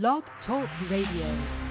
Blog Talk Radio.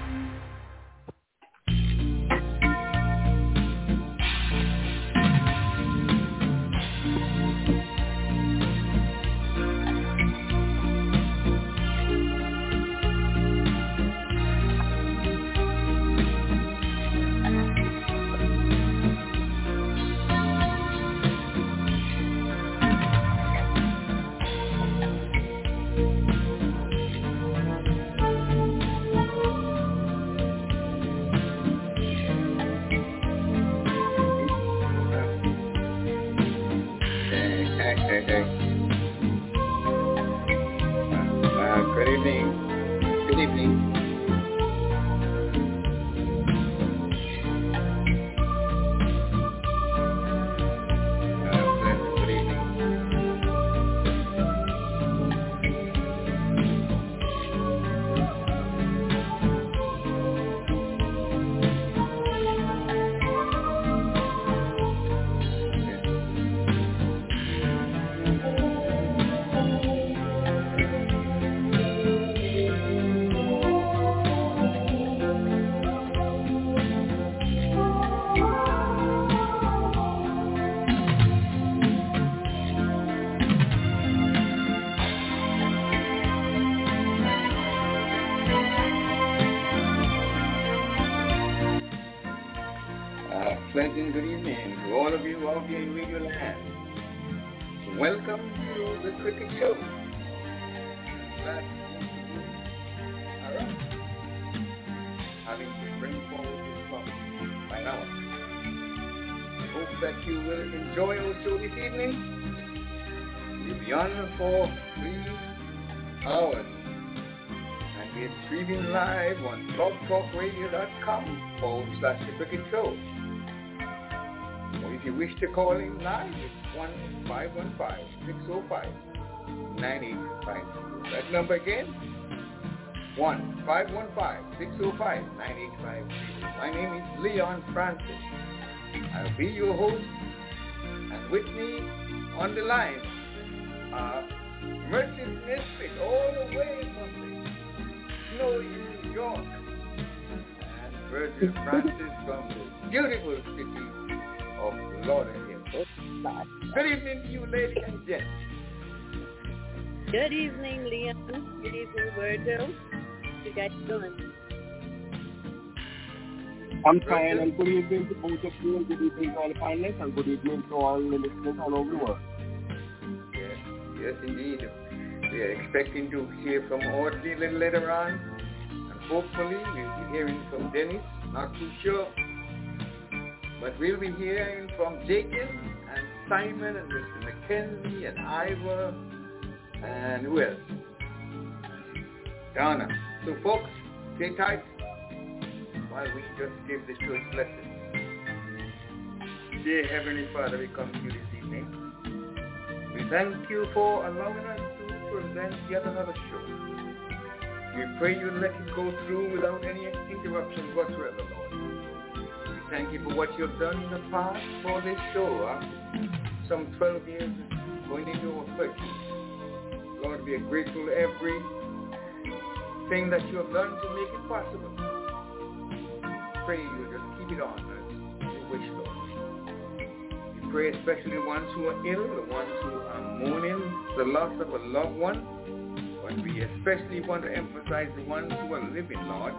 To call in live, it's 1-515-605-9852. That number again, 1-515-605-9852. My name is Leon Francis. I'll be your host, and with me on the line are Merchant Nesbitt all the way from snowy New York. And Virgil Francis from the beautiful city of Lauderdale. Good evening to you, ladies and gents. Good evening, Leon. Good evening, Virgil. What you guys doing? I'm fine, and good evening to both of you, and good evening to all the panelists, and good evening to all the listeners all over the world. Yes, yes, indeed. We are expecting to hear from Audrey a little later on and Hopefully we'll be hearing from Dennis, not too sure. But we'll be hearing from Jacob and Simon and Mr. Mackenzie and Ivor and who else? Donna. So folks, stay tight while we just give the church blessing. Dear Heavenly Father, we come to you this evening. We thank you for allowing us to present yet another show. We pray you let it go through without any interruption whatsoever, Lord. Thank you for what you've done in the past for this show. Huh? Some 12 years going into 13th. Lord, we are grateful every thing that you have done to make it possible. Pray you just keep it on as you wish, Lord. We pray especially the ones who are ill, the ones who are mourning the loss of a loved one, but we especially want to emphasize the ones who are living, Lord,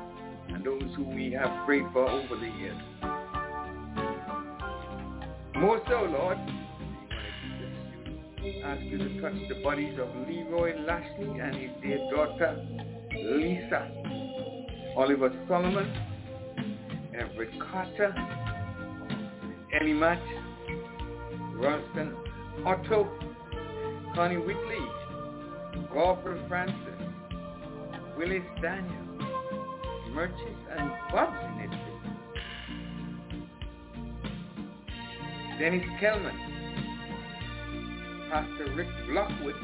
and those who we have prayed for over the years. More so, Lord, ask you to touch the bodies of Leroy Lashley and his dear daughter, Lisa, Oliver Solomon, Everett Carter, Ellie Matt, Ralston Otto, Connie Whitley, Crawford Francis, Willis Daniel, Merchant and Bob's in it. Dennis Kelman, Pastor Rick Blockwood,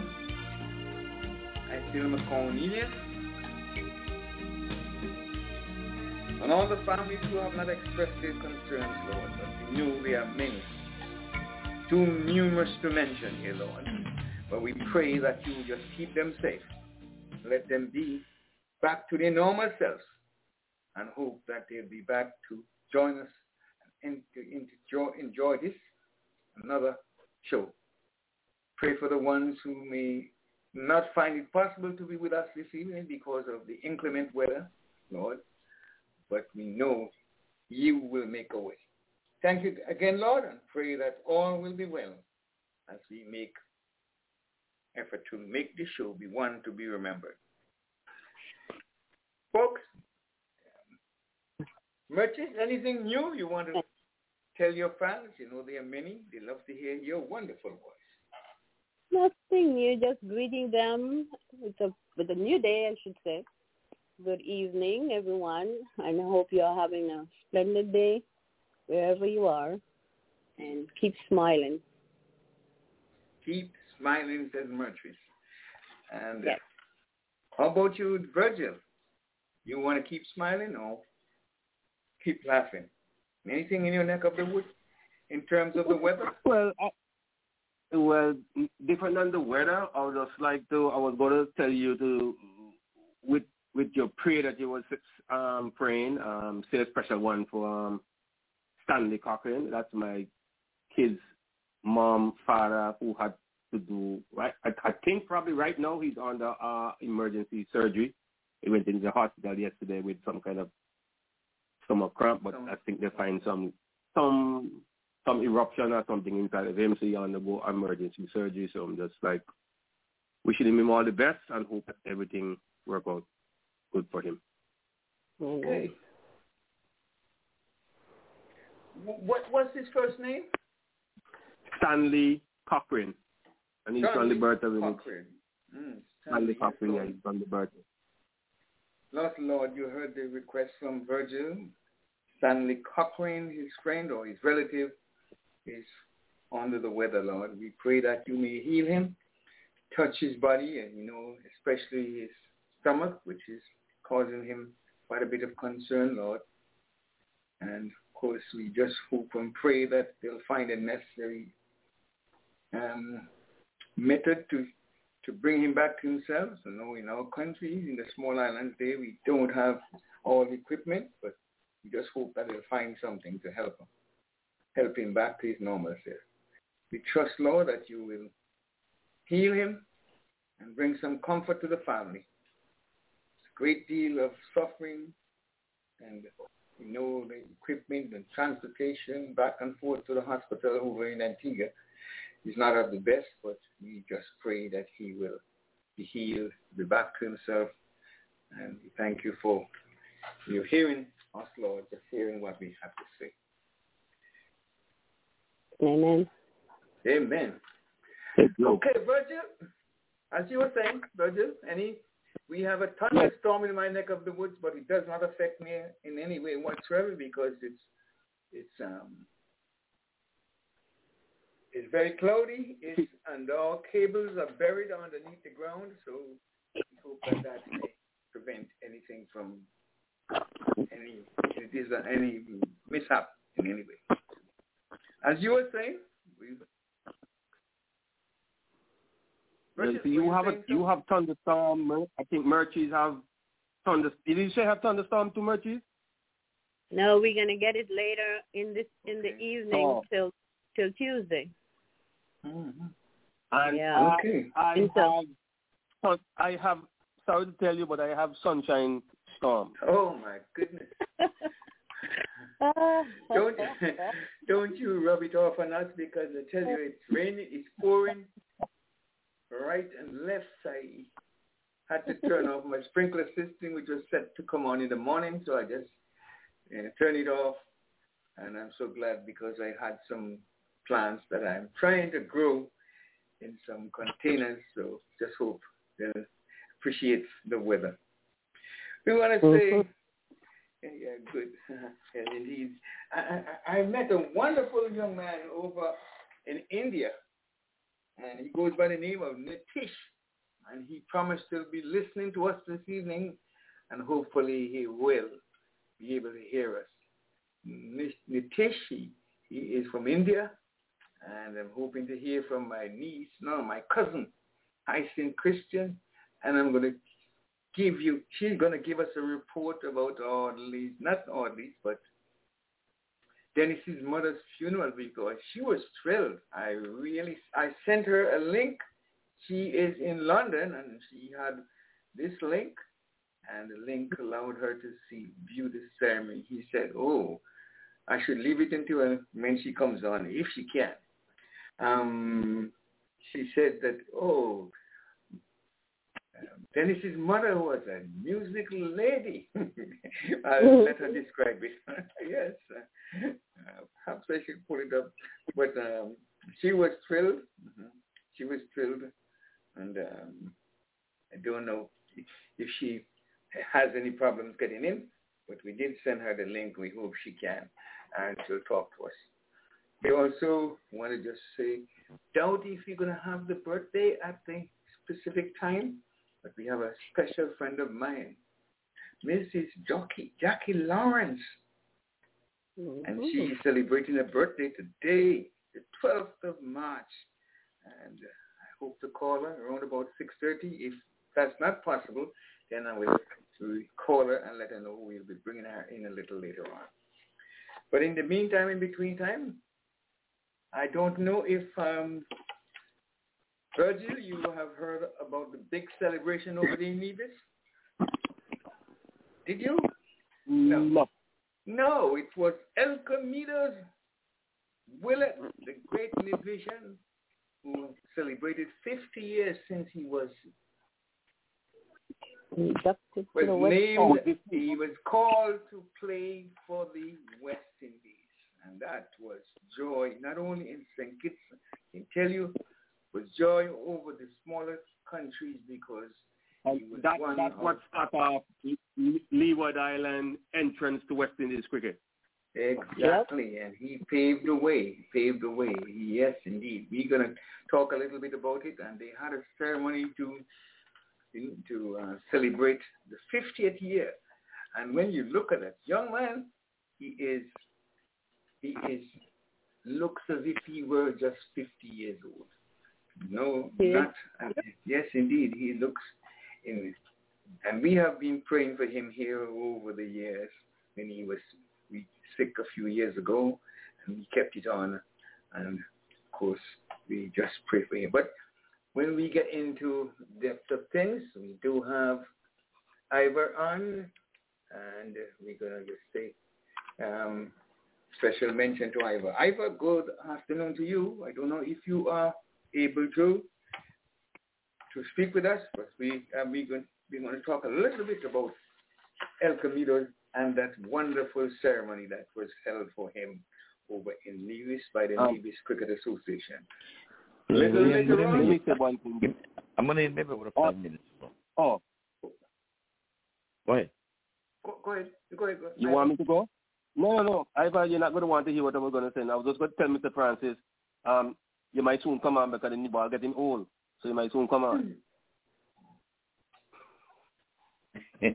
Phil Cornelius, and all the families who have not expressed their concerns, Lord, but we know there are many, too numerous to mention here, Lord. But we pray that you just keep them safe. Let them be back to their normal selves and hope that they'll be back to join us and enjoy, enjoy this, another show. Pray for the ones who may not find it possible to be with us this evening because of the inclement weather, Lord. But we know you will make a way. Thank you again, Lord, and pray that all will be well as we make effort to make this show be one to be remembered. Folks, Merchant, anything new you want to tell your fans? You know there are many. They love to hear your wonderful voice. Nothing new, just greeting them with a with a new day, I should say. Good evening, everyone, and I hope you are having a splendid day wherever you are, and keep smiling. Keep smiling, says Mertris. And uh, yes. how about you, Virgil? You want to keep smiling or keep laughing? Anything in your neck of the woods in terms of the weather? Well, I, well, different than the weather, I would just like to. I was going to tell you to, with with your prayer that you was um, praying, um, say a special one for um, Stanley Cochran. That's my kid's mom, father, who had to do right. I, I think probably right now he's under uh, emergency surgery. He went into the hospital yesterday with some kind of stomach cramp, but I think they find some some some eruption or something inside of him, so he undergo emergency surgery. So I'm just like wishing him all the best and hope that everything work out good for him. Okay. What what's his first name? Stanley Cochran. And he's Stanley on the birthday with Cochran. Mm, Stanley Cochran, yes, yeah, he's on the birthday. Lord, Lord, you heard the request from Virgil. Stanley Cochrane, his friend or his relative, is under the weather, Lord. We pray that you may heal him, touch his body, and, you know, especially his stomach, which is causing him quite a bit of concern, Lord. And, of course, we just hope and pray that they'll find a necessary um, method to to bring him back to himself. So know in our country, in the small islands there, we don't have all the equipment, but we just hope that they'll find something to help him, help him back to his normal self. We trust, Lord, that you will heal him and bring some comfort to the family. It's a great deal of suffering and you know the equipment and transportation back and forth to the hospital over in Antigua He's not of the best, but we just pray that he will be healed, be back to himself. And we thank you for your hearing us, Lord, just hearing what we have to say. Amen. Amen. Okay, Virgil, as you were saying, Virgil, any we have a thunderstorm in my neck of the woods, but it does not affect me in any way whatsoever because it's it's um it's very cloudy, it's, and all cables are buried underneath the ground, so we hope that that may prevent anything from any any mishap in any way. As you were saying, we. Well, so you have a, you have thunderstorm. I think Murchie's have thunder. Did you say have thunderstorm to Murchie's? No, we're gonna get it later in this in the evening Oh. till till Tuesday. Mm-hmm. And Yeah. Okay. I, I And so- have, I have. Sorry to tell you, but I have sunshine storm. Oh my goodness! Don't don't you rub it off on us because I tell you it's raining, it's pouring right and left. I had to turn off my sprinkler system, which was set to come on in the morning, so I just uh, turned it off. And I'm so glad because I had some plants that I'm trying to grow in some containers. So just hope they'll appreciate the weather. We want to say mm-hmm. yeah, good. yeah, indeed. I, I, I met a wonderful young man over in India, and he goes by the name of Nitish, and he promised to be listening to us this evening, and hopefully he will be able to hear us. Nitish, he, he is from India, and I'm hoping to hear from my niece, no, my cousin, Tyson Christian, and I'm going to give you, she's going to give us a report about Audley's, not Audley's, but Dennis's mother's funeral because she was thrilled. I really, I sent her a link. She is in London and she had this link and the link allowed her to see, view the ceremony. He said, oh, I should leave it until when she comes on, if she can. Um, she said that, oh, Dennis's mother was a musical lady. I'll let her describe it. yes, uh, perhaps I should pull it up. But um, she was thrilled. Mm-hmm. She was thrilled, and um, I don't know if she has any problems getting in, but we did send her the link. We hope she can, and she'll talk to us. We also want to just say, doubt if you're going to have the birthday at the specific time but we have a special friend of mine, Mrs. Jackie, Jackie Lawrence. Mm-hmm. And she is celebrating her birthday today, the 12th of March. And uh, I hope to call her around about 6.30. If that's not possible, then I will call her and let her know we'll be bringing her in a little later on. But in the meantime, in between time, I don't know if um, Virgil, you have heard about the big celebration over the Nevis? Did you? No. No, no it was El Camino's Willett, the great musician who celebrated 50 years since he was was named, he was called to play for the West Indies. And that was joy, not only in St. Kitts, I can tell you, was joy over the smaller countries because that, that's what started off Leeward Island entrance to West Indies cricket. Exactly, and he paved the way, paved the way. Yes, indeed. We're going to talk a little bit about it, and they had a ceremony to to uh, celebrate the 50th year. And when you look at that young man, he is he is looks as if he were just 50 years old. No, not. Yes, indeed, he looks in, and we have been praying for him here over the years. When he was sick a few years ago, and we kept it on, and of course we just pray for him. But when we get into depth of things, we do have Ivor on, and we're gonna just say um, special mention to Ivor. Ivor, good afternoon to you. I don't know if you are able to to speak with us, but we are we going, we're going to talk a little bit about Elquemedo and that wonderful ceremony that was held for him over in Nevis by the um, Nevis Cricket Association. Little yeah, later on, me say one thing. I'm going to maybe about five oh. minutes. Oh. Go ahead. Go, go ahead. Go ahead. Go ahead. You want me to go? No, no, no. I you're not going to want to hear what I was going to say. I was just going to tell Mr. Francis, um, you might soon come on because the ball getting old. So you might soon come on.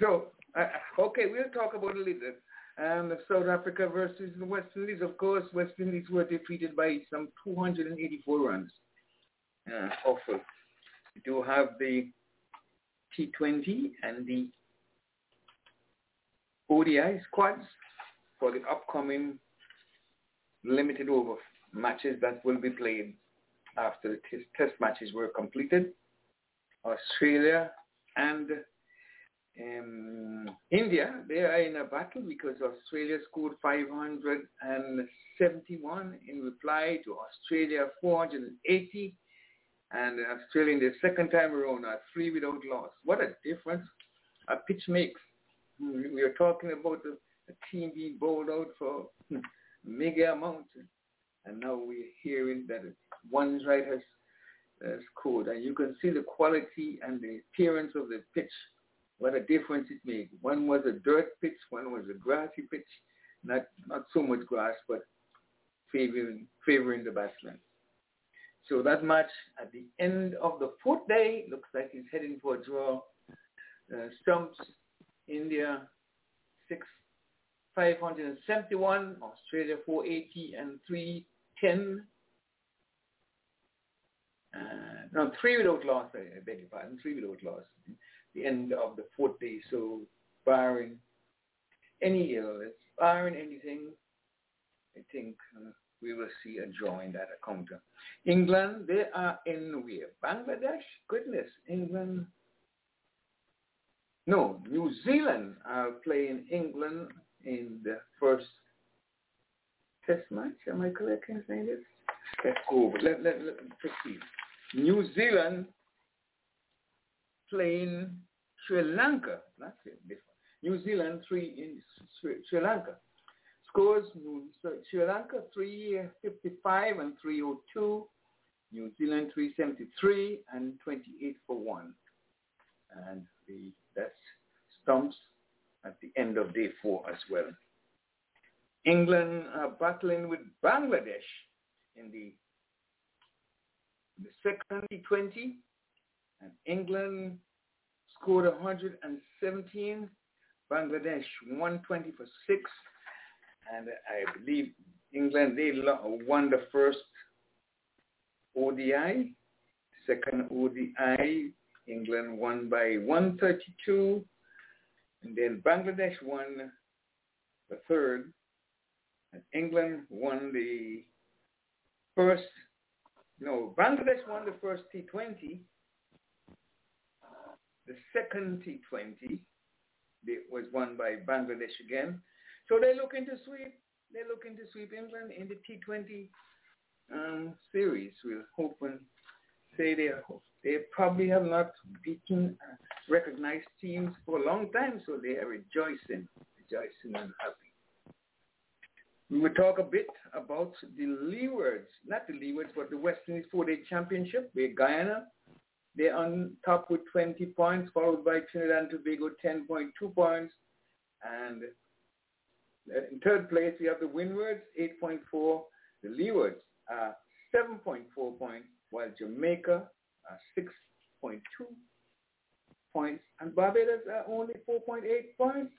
so, uh, okay, we'll talk about a little. Um, South Africa versus the West Indies. Of course, West Indies were defeated by some 284 runs. Uh, awful. We do have the T20 and the ODI squads for the upcoming limited over matches that will be played after the t- test matches were completed. Australia and um, India, they are in a battle because Australia scored 571 in reply to Australia 480 and Australia in the second time around are three without loss. What a difference a pitch makes. We are talking about a, a team being bowled out for mega amounts, and now we're hearing that one right has uh, scored, and you can see the quality and the appearance of the pitch. What a difference it made. One was a dirt pitch, one was a grassy pitch, not not so much grass, but favoring favoring the batsman. So that match at the end of the fourth day looks like he's heading for a draw. Uh, Stumps India six 571, Australia 480 and 310 10. Uh, no, three without loss, I, I beg your pardon, three without loss. The end of the fourth day, so barring any illness, barring anything, I think uh, we will see a draw in that encounter. England, they are in where? Bangladesh? Goodness, England. No, New Zealand are playing England in the first test match. Am I correct in saying this? Let's go. Let, let, let proceed. New Zealand playing Sri Lanka. That's it. New Zealand three in Sri, Sri Lanka. Scores New, Sri Lanka 355 and 302. New Zealand 373 and 28 for 1. And the that's stumps at the end of day four as well. England are battling with Bangladesh in the the second T20, and England scored 117, Bangladesh 120 for six, and I believe England they won the first ODI, second ODI, England won by 132, and then Bangladesh won the third, and England won the first, no, Bangladesh won the first T20, the second T20 was won by Bangladesh again. So they're looking to sweep, they're looking to sweep England in the T20 um, series. We'll hope and say they they probably have not beaten recognized teams for a long time, so they are rejoicing, rejoicing and happy. We will talk a bit about the Leewards, not the Leewards, but the West Indies four-day championship where Guyana, they're on top with 20 points, followed by Trinidad and Tobago 10.2 points. And uh, in third place, we have the Windwards, 8.4. The Leewards are 7.4 points, while Jamaica Uh, are 6.2 points, and Barbados are only 4.8 points.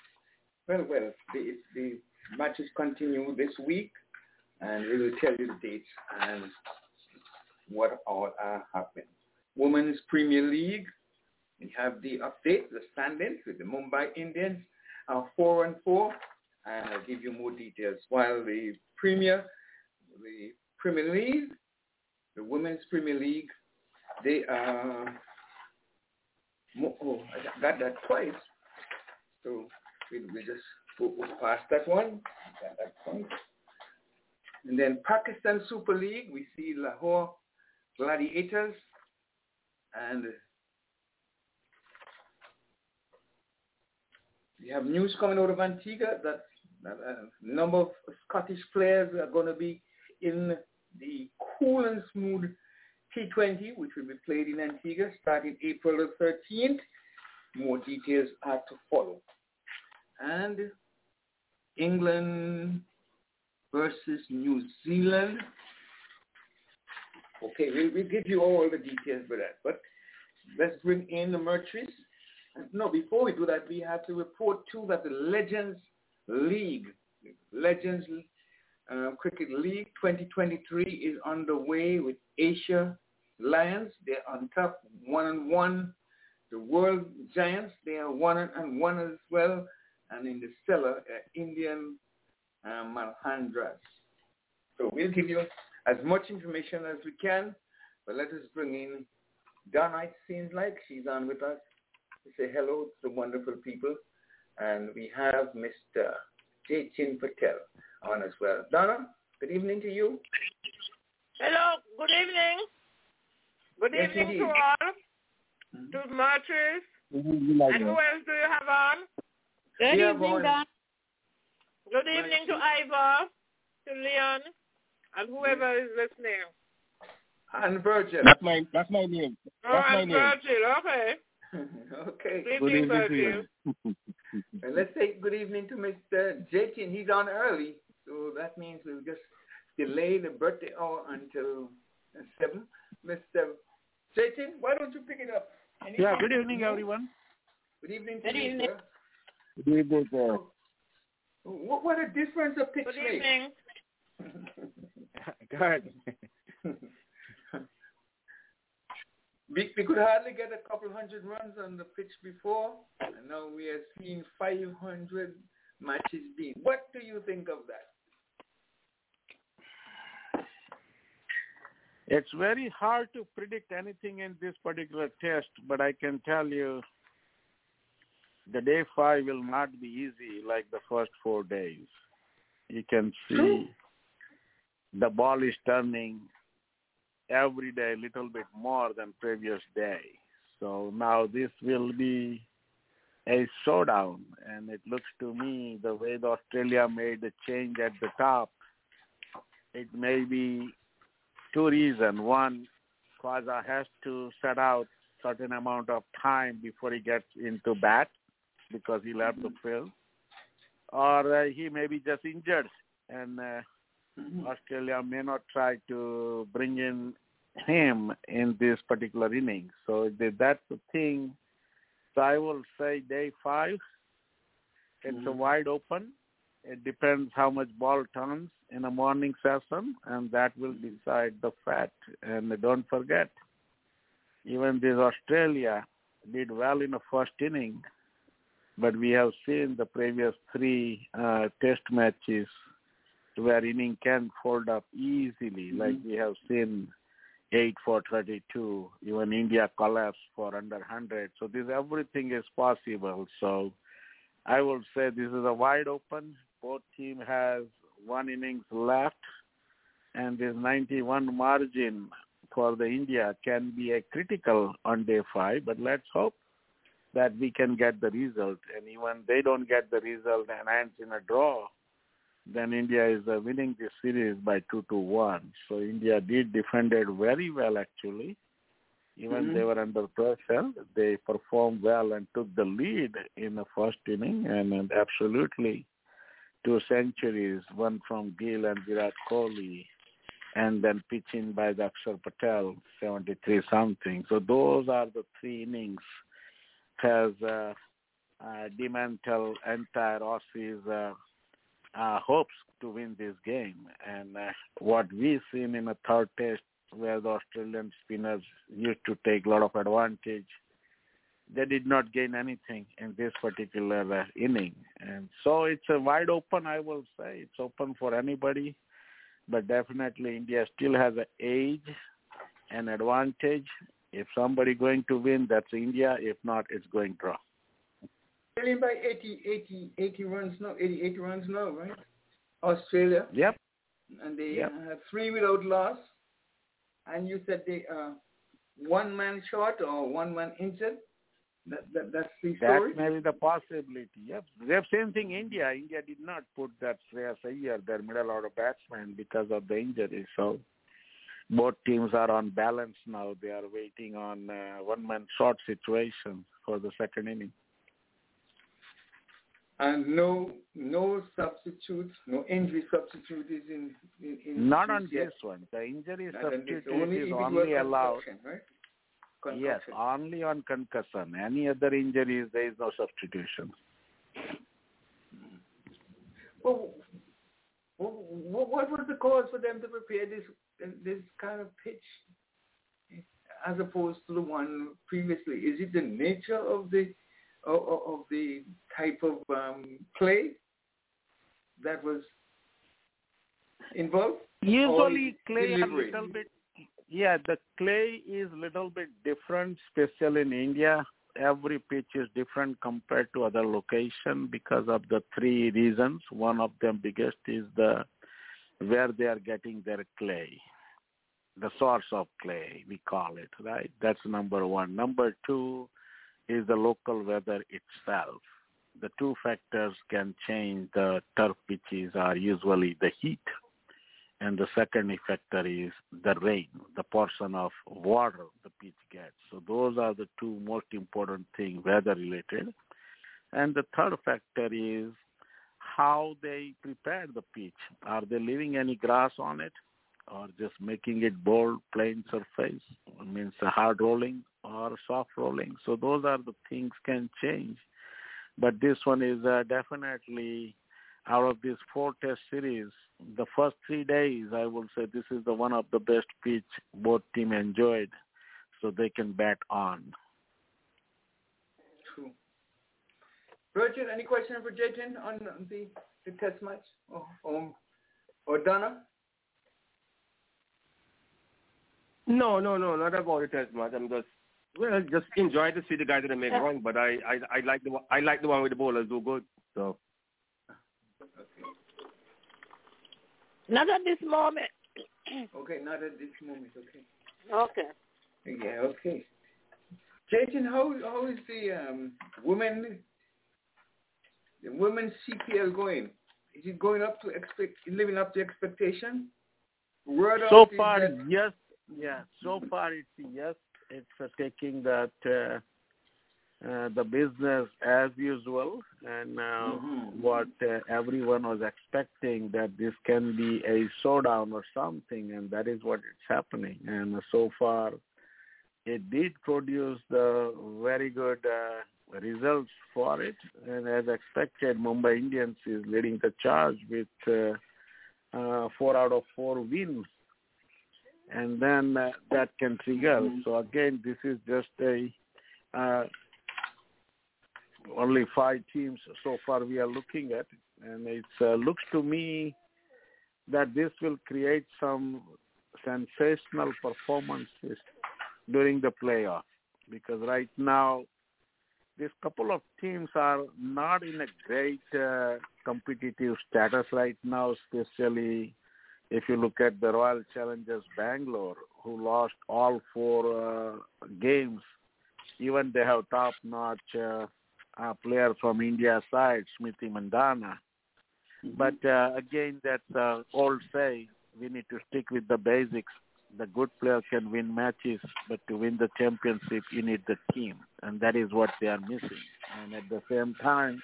Well, well, the, the matches continue this week, and we will tell you the dates and what all uh, are happening. Women's Premier League, we have the update, the standings with the Mumbai Indians are 4 and 4, and I'll give you more details. While the Premier, the Premier League, the Women's Premier League, they are, oh, I got that twice. So we, we just past that one. That point. And then Pakistan Super League, we see Lahore Gladiators and we have news coming out of Antigua that, that a number of Scottish players are going to be in the cool and smooth T20, which will be played in Antigua starting April the 13th. More details are to follow. And England versus New Zealand. Okay, we'll, we'll give you all the details for that. But let's bring in the Mercury's. No, before we do that, we have to report too that the Legends League, Legends uh, Cricket League 2023 is underway with Asia Lions. They're on top, one and one. The World Giants, they are one and one as well and in the cellar uh, Indian uh, Maharajas. So we'll give you as much information as we can, but let us bring in Donna, it seems like she's on with us to say hello to the wonderful people. And we have Mr. Jatin Patel on as well. Donna, good evening to you. Hello, good evening. Good yes, evening indeed. to all, mm-hmm. to Martyrs. And who else do you have on? Good yeah, evening, Don. Good evening to Ivor, to Leon, and whoever is listening. And Virgil. That's my that's my name. Oh, that's oh, and Virgil, okay. okay. Good, good evening, Virgil. and let's say good evening to Mr. Jatin. He's on early, so that means we'll just delay the birthday hour until 7. Mr. Jatin, why don't you pick it up? Any yeah, good evening, everyone. Good evening to good you, evening. sir. Good evening, sir. What, what a difference a pitch Good evening. God. we, we could hardly get a couple hundred runs on the pitch before, and now we are seeing 500 matches being. What do you think of that? It's very hard to predict anything in this particular test, but I can tell you the day five will not be easy like the first four days. You can see the ball is turning every day a little bit more than previous day. So now this will be a showdown, and it looks to me the way the Australia made the change at the top, it may be two reasons. One, Khawaja has to set out certain amount of time before he gets into bat because he left the field, or uh, he may be just injured, and uh, mm-hmm. Australia may not try to bring in him in this particular inning. So that's the thing. So I will say day five, it's mm-hmm. a wide open. It depends how much ball turns in a morning session, and that will decide the fat. And don't forget, even this Australia did well in the first inning, but we have seen the previous three uh, test matches where inning can fold up easily, mm-hmm. like we have seen 8 for 32, even India collapsed for under 100. So this everything is possible. So I would say this is a wide open. Both team has one innings left, and this 91 margin for the India can be a critical on day five. But let's hope that we can get the result. And even they don't get the result and ends in a draw, then India is uh, winning this series by two to one. So India did defended very well actually. Even mm-hmm. they were under pressure, they performed well and took the lead in the first inning, and, and absolutely two centuries, one from Gill and Virat Kohli, and then pitching by the Patel, 73 something. So those are the three innings has uh, uh, dismantled entire Aussies uh, uh, hopes to win this game. And uh, what we've seen in the third test, where the Australian spinners used to take a lot of advantage, they did not gain anything in this particular uh, inning. And so it's a wide open, I will say. It's open for anybody. But definitely India still has an age an advantage. If somebody going to win, that's India. If not, it's going draw. Winning by 80, 80, 80 runs now, 80, 80 runs now, right? Australia. Yep. And they yep. have three without loss. And you said they uh, one man short or one man injured. That, that that's the story. That may be the possibility. Yep. Same thing. India. India did not put that Shreyas Iyer, their middle order batsman, because of the injury. So both teams are on balance now. They are waiting on uh, one man short situation for the second inning and no no substitutes, no injury substitute is in. in, in Not on yet. this one. The injury substitute is only allowed. Right? Yes, only on concussion. Any other injuries, there is no substitution. Well, what was the cause for them to prepare this this kind of pitch as opposed to the one previously? Is it the nature of the of, of the type of um, clay that was involved? Usually clay a little bit. Yeah, the clay is little bit different, especially in India. Every pitch is different compared to other location because of the three reasons. One of them biggest is the where they are getting their clay, the source of clay, we call it, right? That's number one. Number two, is the local weather itself. The two factors can change the turf pitches are usually the heat and the second factor is the rain, the portion of water the pitch gets. So those are the two most important things weather related. And the third factor is how they prepare the pitch. Are they leaving any grass on it or just making it bold, plain surface? It means hard rolling or soft rolling. So those are the things can change. But this one is uh, definitely out of this four test series, the first three days, I will say this is the one of the best pitch both team enjoyed, so they can bat on. True. Virgil, any question for Jatin on the, the test match? Or, or, or Donna? No, no, no, not about the test match. I'm just well, just enjoy to see the guys that make run, but I, I, I like the I like the one with the bowlers do good. So. Not at this moment. okay, not at this moment. Okay. Okay. Yeah. Okay. Jason, how how is the um, women the women's CPL going? Is it going up to expect living up to expectation? Word so far, that... yes. Yeah. So far, it's yes. It's uh, taking that uh, uh, the business as usual and uh, mm-hmm. what uh, everyone was expecting that this can be a showdown or something and that is what is happening and so far it did produce the very good uh, results for it and as expected Mumbai Indians is leading the charge with uh, uh, four out of four wins and then uh, that can trigger mm-hmm. so again this is just a uh, only five teams so far we are looking at, and it uh, looks to me that this will create some sensational performances during the playoff because right now these couple of teams are not in a great uh, competitive status right now, especially if you look at the Royal Challengers Bangalore, who lost all four uh, games. Even they have top-notch uh, uh, player from India side, Smriti Mandhana. Mm-hmm. But uh, again, that's uh, old say. We need to stick with the basics. The good player can win matches, but to win the championship, you need the team, and that is what they are missing. And at the same time,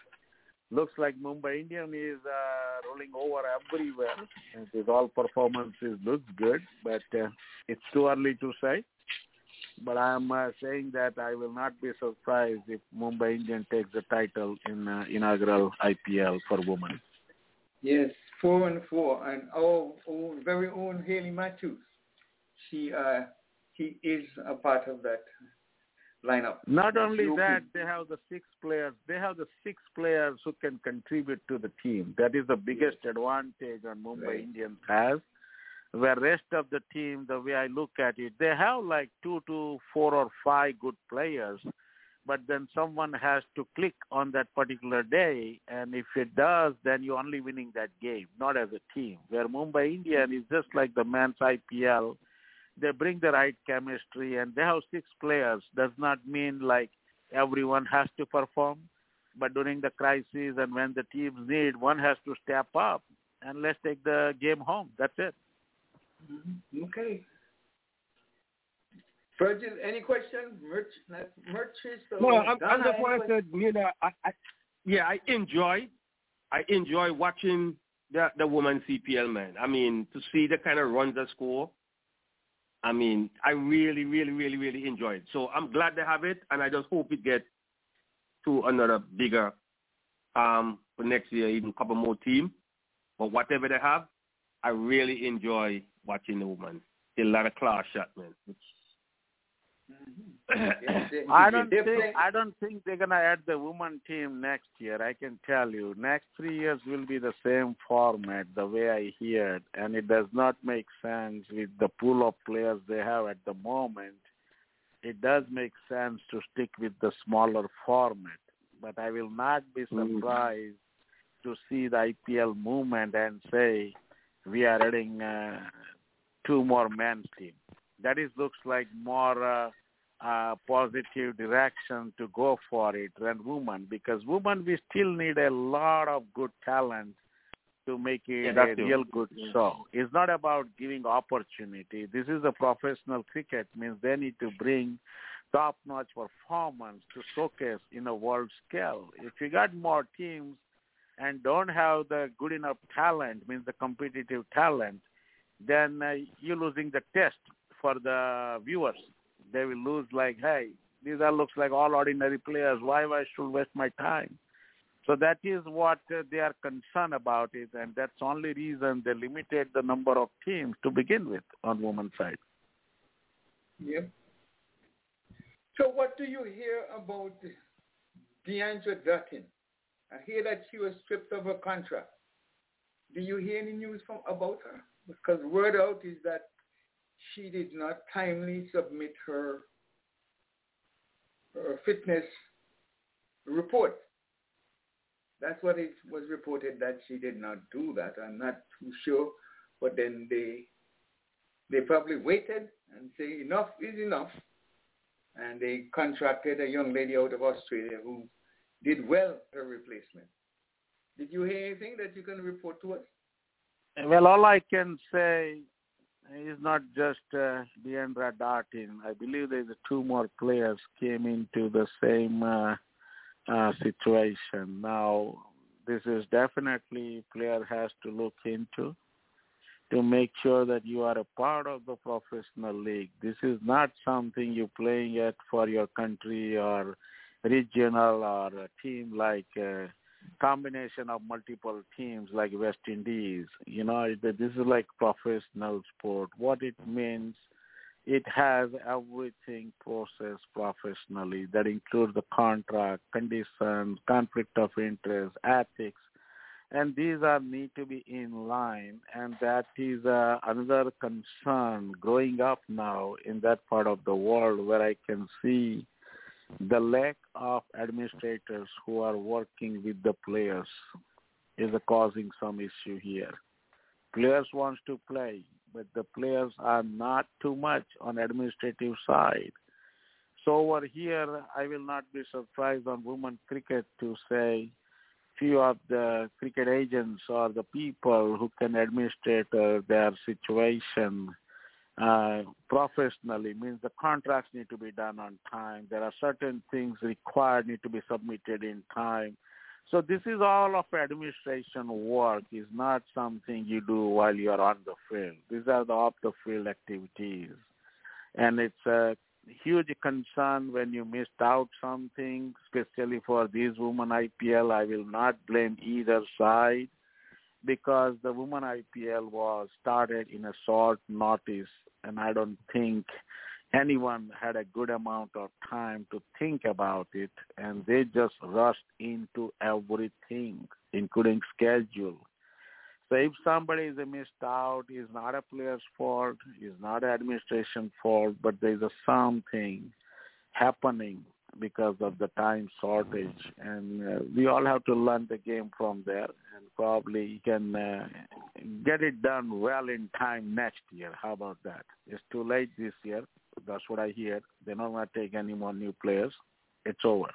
looks like Mumbai Indian is uh, rolling over everywhere. And his all performances looks good, but uh, it's too early to say. But I am uh, saying that I will not be surprised if Mumbai Indian takes the title in uh, inaugural IPL for women. Yes, four and four, and our own, very own Hayley Matthews. She uh, he is a part of that lineup. Not only that, they have the six players. They have the six players who can contribute to the team. That is the biggest yes. advantage on Mumbai right. Indians has where rest of the team, the way I look at it, they have like two to four or five good players, but then someone has to click on that particular day, and if it does, then you're only winning that game, not as a team. Where Mumbai Indian is just like the men's IPL, they bring the right chemistry, and they have six players. Does not mean like everyone has to perform, but during the crisis and when the teams need, one has to step up, and let's take the game home. That's it. Mm-hmm. Okay. Virgil, any question? Merch, merch no, I'm, just want to you know, I, I, yeah, I enjoy, I enjoy watching the the woman CPL man. I mean, to see the kind of runs that score. I mean, I really, really, really, really enjoy it. So I'm glad they have it, and I just hope it gets to another bigger um for next year, even a couple more team. But whatever they have, I really enjoy watching the woman. a lot of class shot, man. I don't think I don't think they're gonna add the woman team next year. I can tell you, next three years will be the same format, the way I hear it, and it does not make sense with the pool of players they have at the moment. It does make sense to stick with the smaller format, but I will not be mm. surprised mm. to see the IPL movement and say we are adding uh, two more men's team. That is looks like more uh, uh, positive direction to go for it than women because women we still need a lot of good talent to make it yeah, a real good yeah. show. It's not about giving opportunity. This is a professional cricket means they need to bring top-notch performance to showcase in a world scale. If you got more teams and don't have the good enough talent, means the competitive talent, then uh, you're losing the test for the viewers. They will lose like, hey, these are looks like all ordinary players. Why I should waste my time? So that is what uh, they are concerned about it, and that's only reason they limited the number of teams to begin with on women's side. Yep. So what do you hear about Deandra Dutton? I hear that she was stripped of her contract. Do you hear any news from about her? Because word out is that she did not timely submit her, her fitness report. That's what it was reported that she did not do that. I'm not too sure, but then they they probably waited and say enough is enough, and they contracted a young lady out of Australia who did well her replacement. Did you hear anything that you can report to us? Well, all I can say is not just uh, Deandra Dottin. I believe there's two more players came into the same uh, uh, situation. Now, this is definitely player has to look into to make sure that you are a part of the professional league. This is not something you're playing at for your country or regional or a team like a combination of multiple teams like West Indies. You know, this is like professional sport. What it means, it has everything processed professionally. That includes the contract, conditions, conflict of interest, ethics, and these are need to be in line and that is uh, another concern growing up now in that part of the world where i can see the lack of administrators who are working with the players is causing some issue here. Players wants to play but the players are not too much on administrative side. So over here i will not be surprised on women cricket to say few of the cricket agents or the people who can administrate uh, their situation uh, professionally means the contracts need to be done on time. There are certain things required need to be submitted in time. So this is all of administration work. is not something you do while you are on the field. These are the off the field activities, and it's a huge concern when you missed out something, especially for these women IPL. I will not blame either side because the women IPL was started in a short notice, and I don't think anyone had a good amount of time to think about it, and they just rushed into everything, including schedule. So if somebody is missed out, it's not a player's fault, it's not administration fault, but there's a something happening because of the time shortage, and uh, we all have to learn the game from there, and probably you can uh, get it done well in time next year. How about that? It's too late this year. That's what I hear. They're not going to take any more new players. It's over.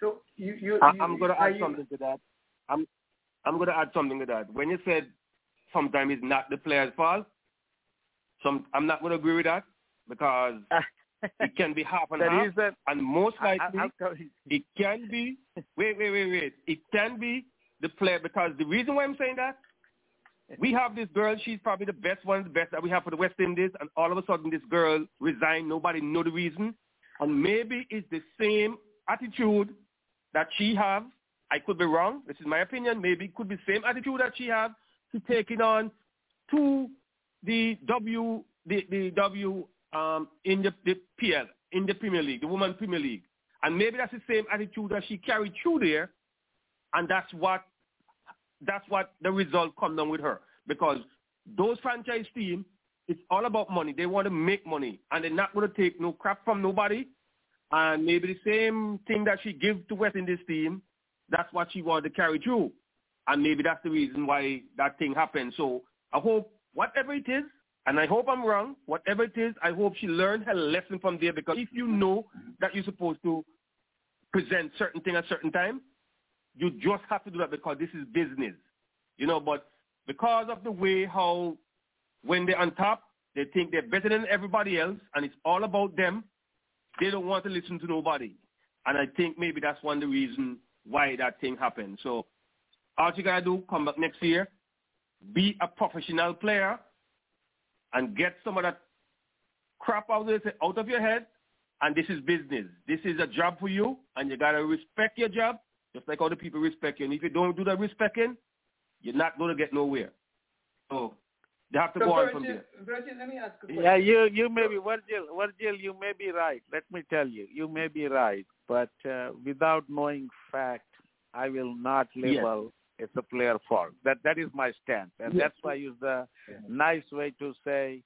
So you, you, you I'm going to add something to that. I'm I'm going to add something to that. When you said sometimes it's not the player's fault, some I'm not going to agree with that because it can be half and half, that, and most likely I, it can be. Wait, wait, wait, wait. It can be the player because the reason why I'm saying that we have this girl. She's probably the best one, the best that we have for the West Indies, and all of a sudden this girl resigned. Nobody know the reason, and maybe it's the same attitude that she have I could be wrong. This is my opinion. Maybe it could be the same attitude that she have to taking on to the W the, the W um in the, the PL in the Premier League, the Women Premier League. And maybe that's the same attitude that she carried through there and that's what that's what the result come down with her. Because those franchise teams, it's all about money. They want to make money and they're not going to take no crap from nobody. And maybe the same thing that she give to West Indies team, that's what she wanted to carry through. And maybe that's the reason why that thing happened. So I hope whatever it is, and I hope I'm wrong, whatever it is, I hope she learned her lesson from there because if you know that you're supposed to present certain thing at certain time, you just have to do that because this is business. You know, but because of the way how when they're on top, they think they're better than everybody else and it's all about them, they don't want to listen to nobody. And I think maybe that's one of the reasons why that thing happened. So all you gotta do, come back next year, be a professional player, and get some of that crap out of, it, out of your head. And this is business. This is a job for you, and you gotta respect your job, Just like all the people respect you. And if you don't do that respecting, you're not going to get nowhere. So they have to so go Virgil, on from there. Virgil, let me ask a question. Yeah, you you may be Virgil. Virgil, you may be right. Let me tell you, you may be right. But uh, without knowing fact, I will not label Yes. It's a player fault. That that is my stance, and Yes. that's why I use the nice way to say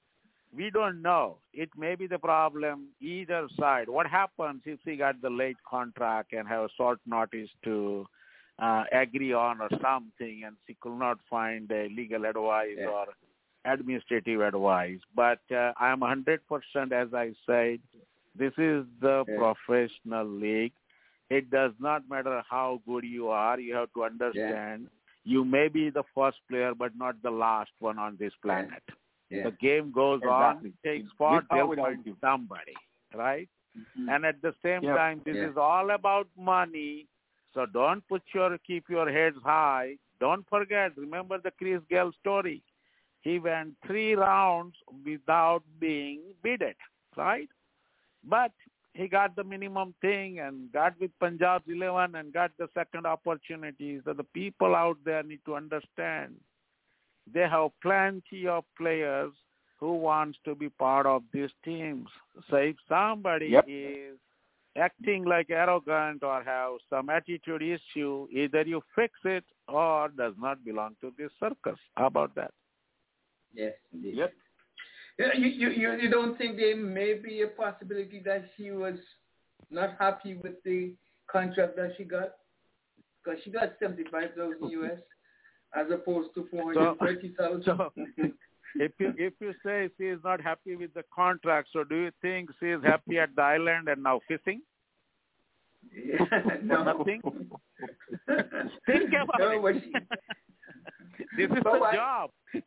we don't know. It may be the problem either side. What happens if he got the late contract and have a short notice to uh, agree on or something, and she could not find a legal advice Yeah. or administrative advice. But uh, I am 100%, as I said, this is the Yeah. professional league. It does not matter how good you are. You have to understand you may be the first player, but not the last one on this planet. Yeah. The game goes Exactly. on, It takes or they'll find somebody, right? Mhm. And at the same Yeah. time, this Yeah. is all about money. So don't put your keep your heads high. Don't forget. Remember the Chris Gayle story. He went three rounds without being beaten, right? But he got the minimum thing and got with Punjab 11 and got the second opportunity. So the people out there need to understand they have plenty of players who wants to be part of these teams. So if somebody Yep. is acting like arrogant or have some attitude issue, either you fix it or does not belong to this circus. How about that? Yes, indeed. Yep. You, you, you, you don't think there may be a possibility that she was not happy with the contract that she got? Because she got 75000 US as opposed to 430000 so- If you if you say she is not happy with the contract, so do you think she is happy at the island and now fishing? Yeah, no. Nothing? Think about no, it. but she, this is But the job.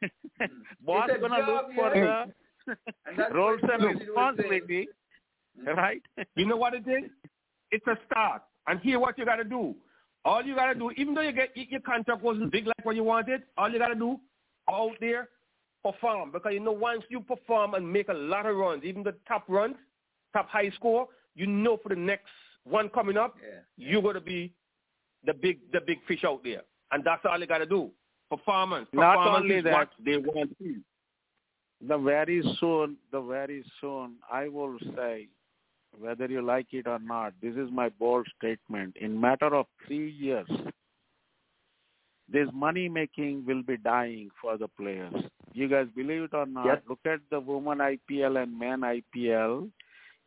Boss It's a gonna job, look for yeah. the and that's roles and Virgil was saying. responsibility, right? You know what it is? It's a start. And here what you got to do. All you got to do, even though you get your contract wasn't big like what you wanted, all you got to do out there, perform. Because you know once you perform and make a lot of runs, even the top runs, top high score, you know for the next one coming up, Yeah. you're going to be the big the big fish out there. And that's all you got to do. Performance. Not Performance only is that- what they want. the very soon, the very soon, I will say, whether you like it or not, this is my bold statement. In matter of three years, this money making will be dying for the players. You guys believe it or not? Yes. Look at the women IPL and men IPL.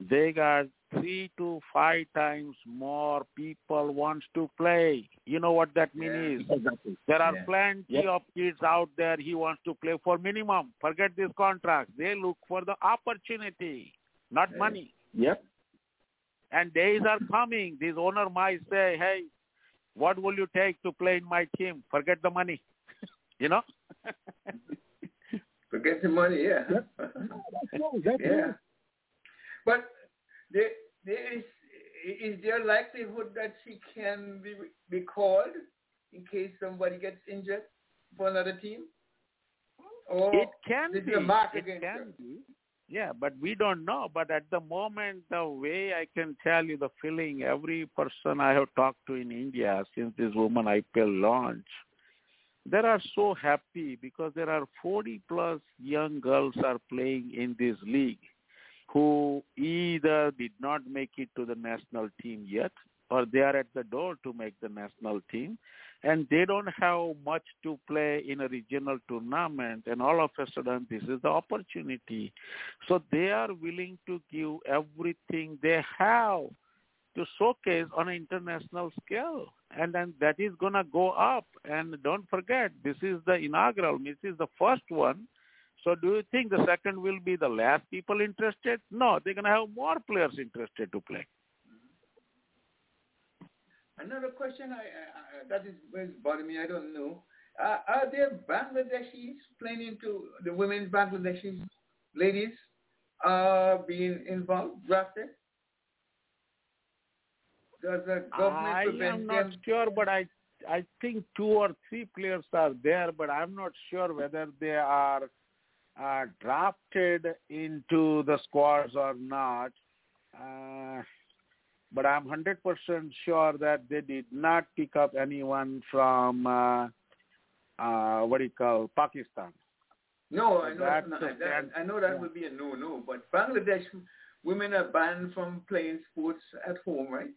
They got three to five times more people wants to play. You know what that means? Exactly. There are Yeah. plenty Yep. of kids out there he wants to play for minimum. Forget this contract. They look for the opportunity, not Yeah. money. Yep. And days are coming. This owner might say, "Hey, what will you take to play in my team? Forget the money." you know. Forget the money, yeah. yeah. But there, there is, is there likelihood that she can be, be called in case somebody gets injured for another team? Or it can be. a mark It against can be. Yeah, but we don't know. But at the moment, the way I can tell you the feeling, every person I have talked to in India since this woman IPL launch, they are so happy because there are 40 plus young girls are playing in this league who either did not make it to the national team yet or they are at the door to make the national team and they don't have much to play in a regional tournament and all of a sudden this is the opportunity. So they are willing to give everything they have to showcase on an international scale. And then that is going to go up. And don't forget this is the inaugural this is the first one so do you think the second will be the last people interested no they're going to have more players interested to play Another question I, I, I that is bothering me. I don't know. Uh, are there Bangladeshis playing into the women's Bangladeshi ladies uh, being involved, drafted? Does the government I prevent am not them? sure, but I I think two or three players are there, but I'm not sure whether they are uh, drafted into the squads or not. Uh, but I'm 100% sure that they did not pick up anyone from uh, uh, what do you call Pakistan. No, I know that, that, I know that yeah. would be a no-no. But Bangladesh women are banned from playing sports at home, right?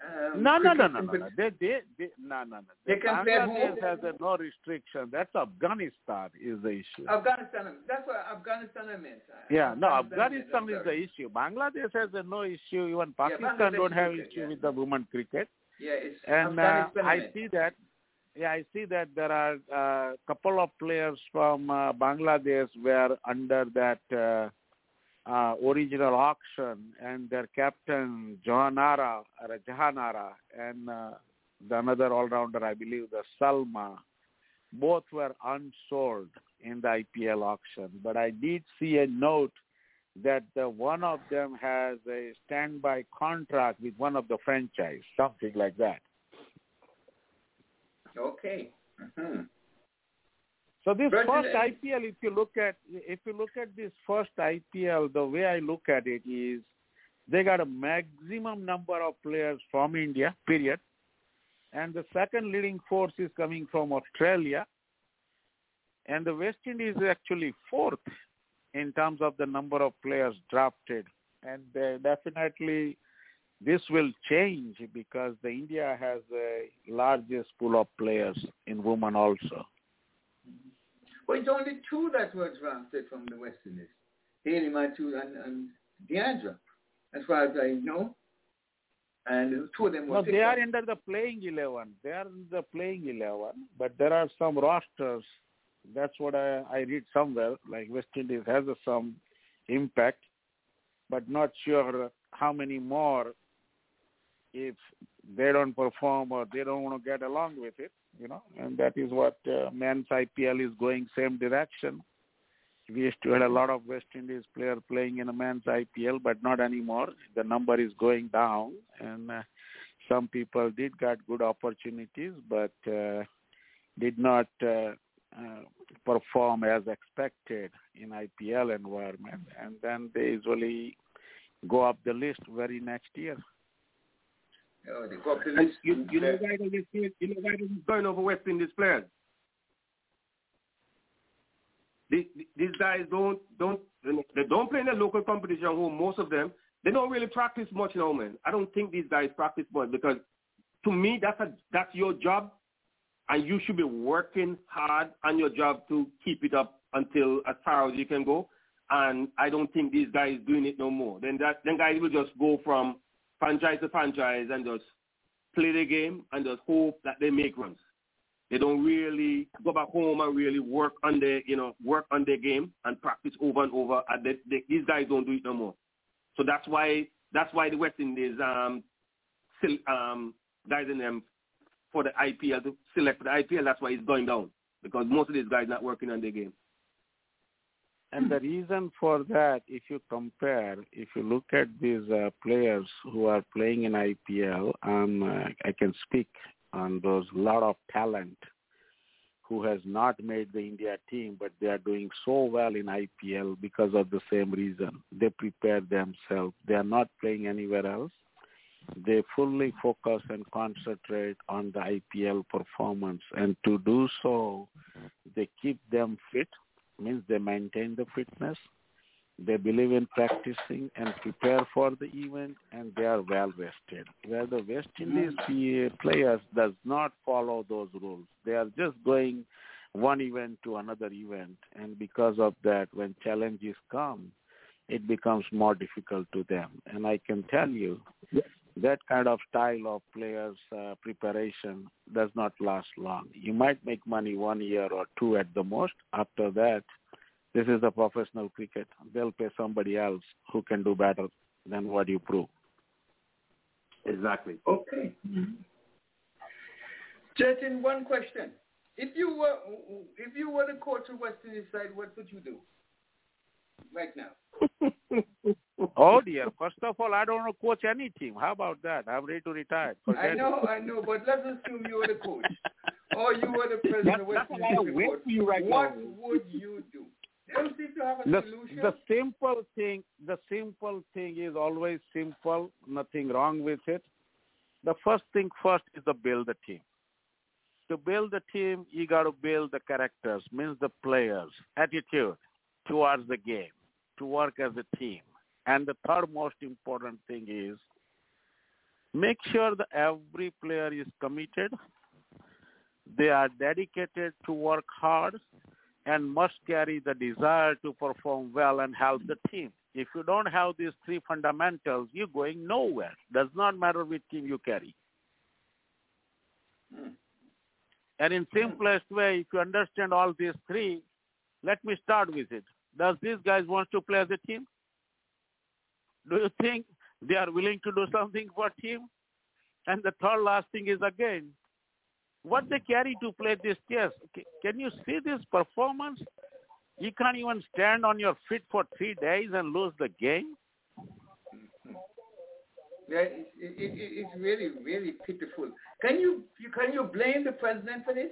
Um, no, no, no, no, no, no. They, they, they, no, no, no. They can Bangladesh has a no restriction. That's Afghanistan is the issue. Afghanistan. That's what Afghanistan I meant. Yeah, no, Afghanistan is the issue. Bangladesh has a no issue. Even Pakistan yeah, don't have cricket, issue yeah. with the women cricket. Yeah, it's and uh, I see that. Yeah, I see that there are a uh, couple of players from uh, Bangladesh were under that. Uh, uh, original auction, and their captain Johanara or Jahanara and uh, the another all-rounder, I believe, the Salma, both were unsold in the IPL auction. But I did see a note that the, one of them has a standby contract with one of the franchise, something like that. Okay. Mm-hmm. So this first IPL, if you look at if you look at this first IPL, the way I look at it is they got a maximum number of players from India, period. And the second leading force is coming from Australia. And the West Indies is actually fourth in terms of the number of players drafted. And uh, definitely this will change because the India has the largest pool of players in women also. But it's only two that were drafted from the West Indies. Matthews and, and Deandra, as far as I know. And two of them were... No, they are under the playing 11. They are in the playing 11, but there are some rosters. That's what I, I read somewhere, like West Indies has a, some impact, but not sure how many more if they don't perform or they don't want to get along with it you know, and that is what uh, men's IPL is going same direction. We used to have a lot of West Indies player playing in a men's IPL, but not anymore. The number is going down, and uh, some people did get good opportunities, but uh, did not uh, uh, perform as expected in IPL environment, and then they usually go up the list very next year. Oh, they go up the list. You, you know why they you know why they're going over West Indies players? These, these guys don't don't they don't play in the local competition home. Most of them they don't really practice much now, man. I don't think these guys practice much because to me that's a that's your job, and you should be working hard on your job to keep it up until as far as you can go. And I don't think these guys doing it no more. Then that then guys will just go from franchise to franchise and just play the game and just hope that they make runs. They don't really go back home and really work on their, you know, work on their game and practice over and over. And they, they, these guys don't do it no more. So that's why that's why the West Indies um, still um, guys in them for the IPL to select for the IPL. That's why it's going down because most of these guys not working on their game. And the reason for that, if you compare, if you look at these uh, players who are playing in IPL, um, uh, I can speak on those lot of talent who has not made the India team, but they are doing so well in IPL because of the same reason. They prepare themselves. They are not playing anywhere else. They fully focus and concentrate on the IPL performance. And to do so, they keep them fit means they maintain the fitness, they believe in practicing and prepare for the event, and they are well rested. Where the West Indies mm. players does not follow those rules. They are just going one event to another event, and because of that, when challenges come, it becomes more difficult to them. And I can tell you, that kind of style of players' uh, preparation does not last long. You might make money one year or two at the most. After that, this is the professional cricket. They'll pay somebody else who can do better than what you prove. Exactly. Okay. Mm-hmm. Jatin, one question. If you were if you were the coach of West Indies side, what would you do right now? oh dear. First of all, I don't know coach any team. How about that? I'm ready to retire. Forget I know, I know, but let's assume you were the coach. or you were the president of West Indies. What right what now. would you do? the, the simple thing, the simple thing is always simple. Nothing wrong with it. The first thing first is to build the team. To build the team, you got to build the characters, means the players, attitude towards the game, to work as a team. And the third most important thing is make sure that every player is committed. They are dedicated to work hard and must carry the desire to perform well and help the team. If you don't have these three fundamentals, you're going nowhere. Does not matter which team you carry. Hmm. And in simplest way, if you understand all these three, let me start with it. Does these guys want to play as a team? Do you think they are willing to do something for team? And the third last thing is again, what they carry to play this chess. Can you see this performance? You can't even stand on your feet for three days and lose the game. Yeah, it, it, it's really, really pitiful. Can you, you can you blame the president for this?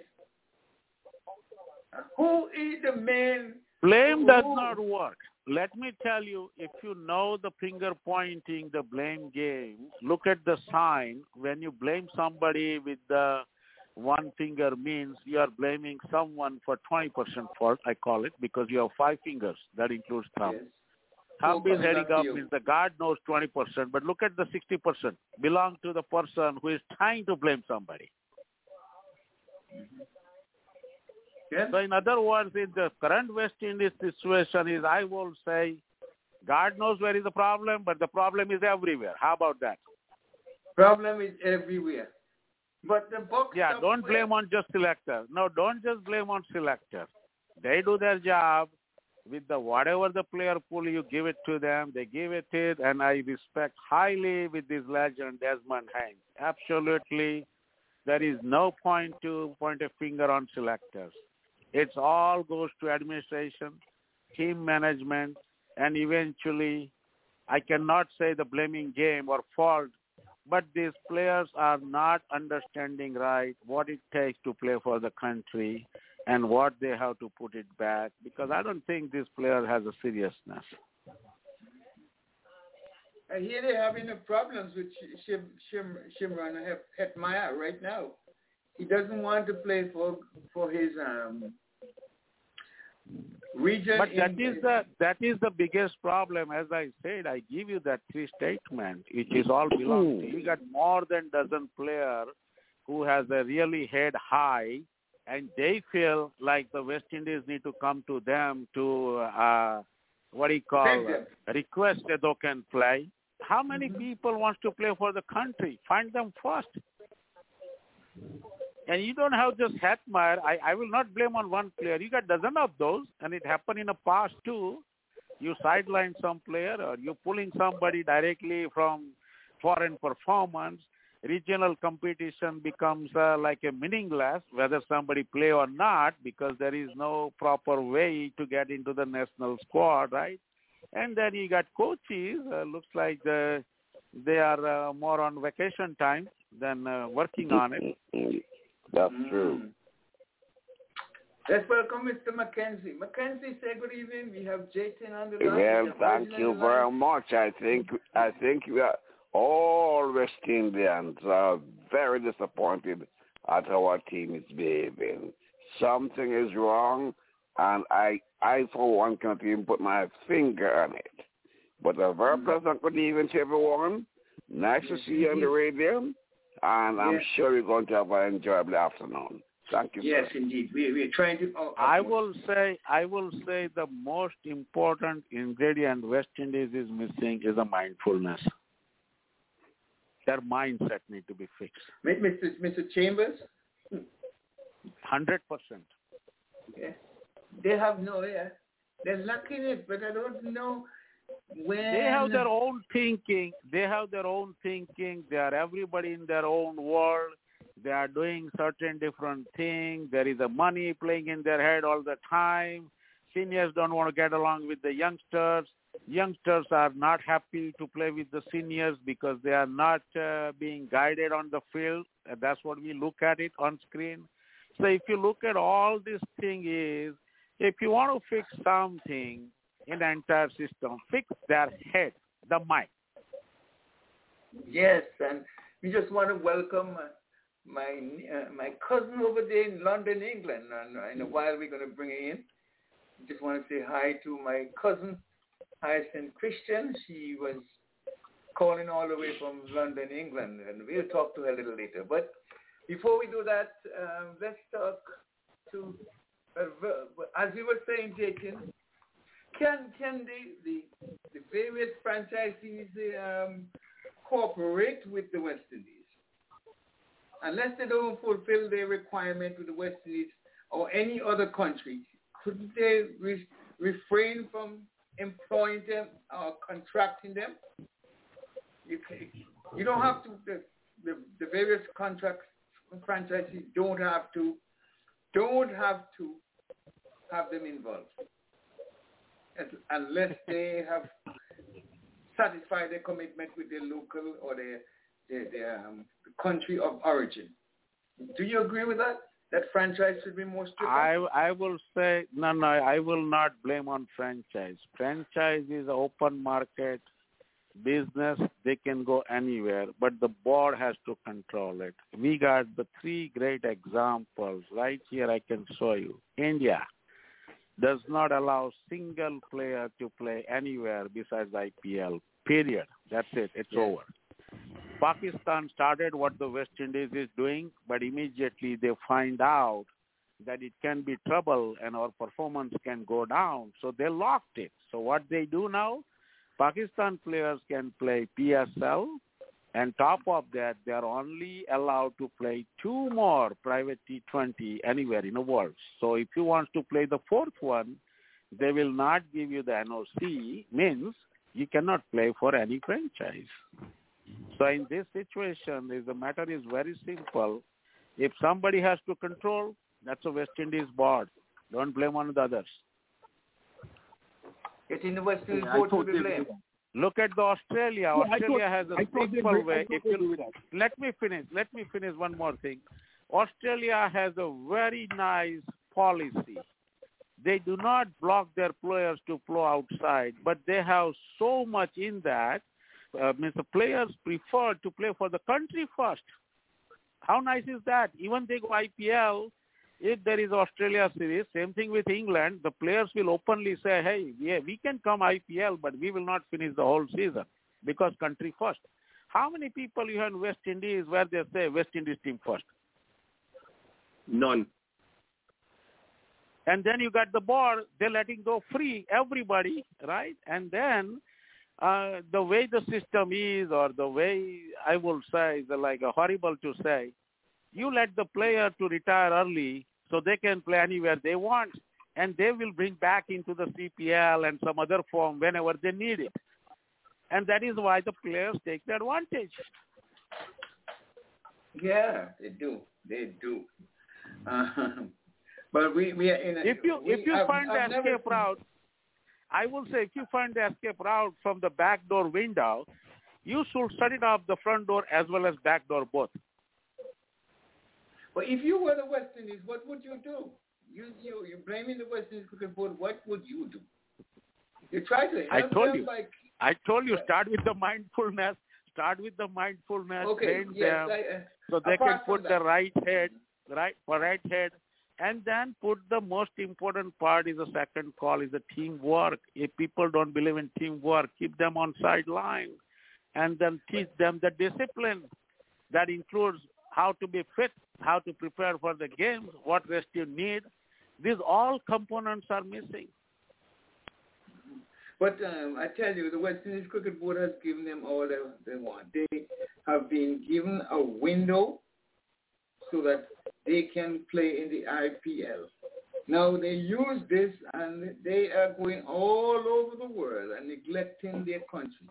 Who is the man? Blame does not work. Let me tell you, if you know the finger pointing, the blame game, look at the sign. When you blame somebody with the one finger means you are blaming someone for 20% fault, I call it, because you have five fingers. That includes thumb. Yes. Thumb is heading up means the God knows 20%, but look at the 60%. Belong to the person who is trying to blame somebody. Mm-hmm. Yes. So in other words, in the current West Indies situation is, I will say, God knows where is the problem, but the problem is everywhere. How about that? Problem is everywhere. But the book. Yeah, don't blame on just selectors. No, don't just blame on selectors. They do their job with the whatever the player pool you give it to them. They give it it, and I respect highly with this legend Desmond Haynes. Absolutely, there is no point to point a finger on selectors. It's all goes to administration, team management, and eventually, I cannot say the blaming game or fault but these players are not understanding right what it takes to play for the country and what they have to put it back because I don't think this player has a seriousness. And here they're having the problems with Shim, Shim, Shimron Hetmyer right now. He doesn't want to play for for his um, region. But that is the that is the biggest problem. As I said, I give you that three statement, which is all belongs. You got more than dozen player who has a really head high, and they feel like the West Indies need to come to them to uh, what do you call uh, request that they can play. How many mm-hmm. people wants to play for the country? Find them first. And you don't have just Hetmyer. I, I will not blame on one player. You got dozen of those, and it happened in the past too. You sideline some player, or you're pulling somebody directly from foreign performance. Regional competition becomes uh, like a meaningless, whether somebody play or not, because there is no proper way to get into the national squad, right? And then you got coaches. Uh, looks like the, they are uh, more on vacation time than uh, working on it. That's mm. true. Let's welcome Mr. Mackenzie. Mackenzie, say good evening. We have Jason on the line. Well, thank you very much. I think I think we are all West Indians are very disappointed at how our team is behaving. Something is wrong, and I, I for one, cannot even put my finger on it. But a very mm-hmm. pleasant good evening to everyone. Nice to see you on the radio and I'm yes. sure we're going to have an enjoyable afternoon. Thank you. Yes, sir. indeed. We we are trying to. Oh, I will say I will say the most important ingredient West Indies is missing is a mindfulness. Their mindset need to be fixed. Mr. Mr. Chambers. Hundred percent. Okay. They have no yeah. They're lacking it, but I don't know when they have their own thinking. They have their own thinking. They are everybody in their own world. They are doing certain different things there is a money playing in their head all the time. Seniors don't want to get along with the youngsters. Youngsters are not happy to play with the seniors because they are not uh, being guided on the field. That's what we look at it on screen. So if you look at all this thing is If you want to fix something in the entire system, fix their head, the mic. Yes, and we just want to welcome uh, my uh, my cousin over there in London, England. And in a while we're going to bring her in. Just want to say hi to my cousin, Hyacinth Christian. She was calling all the way from London, England, and we'll talk to her a little later. But before we do that, um, let's talk to, uh, as we were saying, Jason, can can the the, the various franchisees um, cooperate with the West Indies? Unless they don't fulfill their requirement with the West Indies or any other country, couldn't they re- refrain from employing them or contracting them? You, you don't have to, the, the, the various contracts franchisees don't have to, don't have to have them involved unless they have satisfied their commitment with their local or their, their, their um, country of origin. Do you agree with that? That franchise should be more strict? I I will say no no I will not blame on franchise. Franchise is open market business. They can go anywhere, but the board has to control it. We got the three great examples right here. I can show you. India does not allow single player to play anywhere besides IPL. Period. That's it. It's yeah. over. Pakistan started what the West Indies is doing, but immediately they find out that it can be trouble and our performance can go down. So they locked it. So what they do now, Pakistan players can play PSL, and top of that, they are only allowed to play two more private T20 anywhere in the world. So if you want to play the fourth one, they will not give you the NOC, means you cannot play for any franchise. So in this situation, the matter is very simple. If somebody has to control, that's a West Indies board. Don't blame on the others. It's in the West Indies yeah, board to be blamed. Look at the Australia. Yeah, Australia has a simple way. If you, let me finish. Let me finish one more thing. Australia has a very nice policy. They do not block their players to play outside, but they have so much in that uh, means the players prefer to play for the country first. How nice is that? Even they go IPL, if there is Australia series, same thing with England, the players will openly say, hey, yeah, we can come IPL, but we will not finish the whole season because country first. How many people you have in West Indies where they say West Indies team first? None. And then you got the board, they're letting go free everybody, right? And then uh, the way the system is or the way I will say is like a horrible to say, you let the player to retire early so they can play anywhere they want and they will bring back into the CPL and some other form whenever they need it. And that is why the players take the advantage. Yeah, they do. They do. Uh, but we, we are in a, if you we, if you I've, find I've the escape route, I will say if you find the escape route from the back door window, you should shut it off the front door as well as back door both. But if you were the West Indies, what would you do? You you you're blaming the West Indies cricket board. What would you do? You try to help I told them you. by I told you start with the mindfulness. Start with the mindfulness. Okay, yes, them I, uh, so they can put the right head, right for right head, and then put the most important part is the second call is the teamwork. If people don't believe in teamwork, keep them on sideline, and then teach them the discipline. That includes how to be fit, how to prepare for the games, what rest you need. These all components are missing. But um, I tell you, the West Indies Cricket Board has given them all they, they want. They have been given a window so that they can play in the IPL. Now they use this and they are going all over the world and neglecting their country.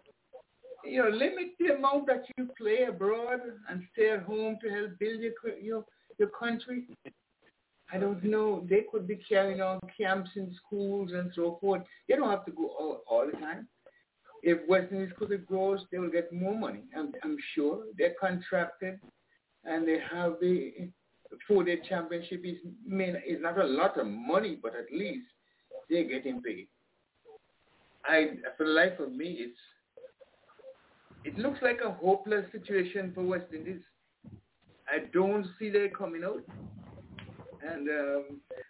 You know, limit the amount that you play abroad and stay at home to help build your your, your country. I don't know. They could be carrying on camps in schools and so forth. They don't have to go all, all the time. If West Indies cricket grows, they will get more money. I'm, I'm sure they're contracted, and they have the four-day championship. Is mean is not a lot of money, but at least they're getting paid. I, for the life of me, it's it looks like a hopeless situation for West Indies. I don't see they coming out. And, um,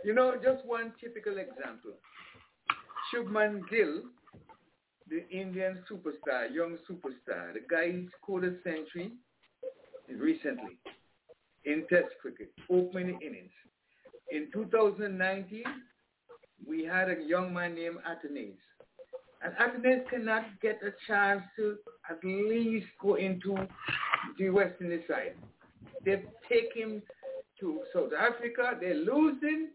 you know, just one typical example. Shubman Gill, the Indian superstar, young superstar, the guy scored a century recently in Test cricket, opening innings. In 2019, we had a young man named Athanaze. And Athanaze cannot get a chance to at least go into the West Indies side. They take him to South Africa, they're losing,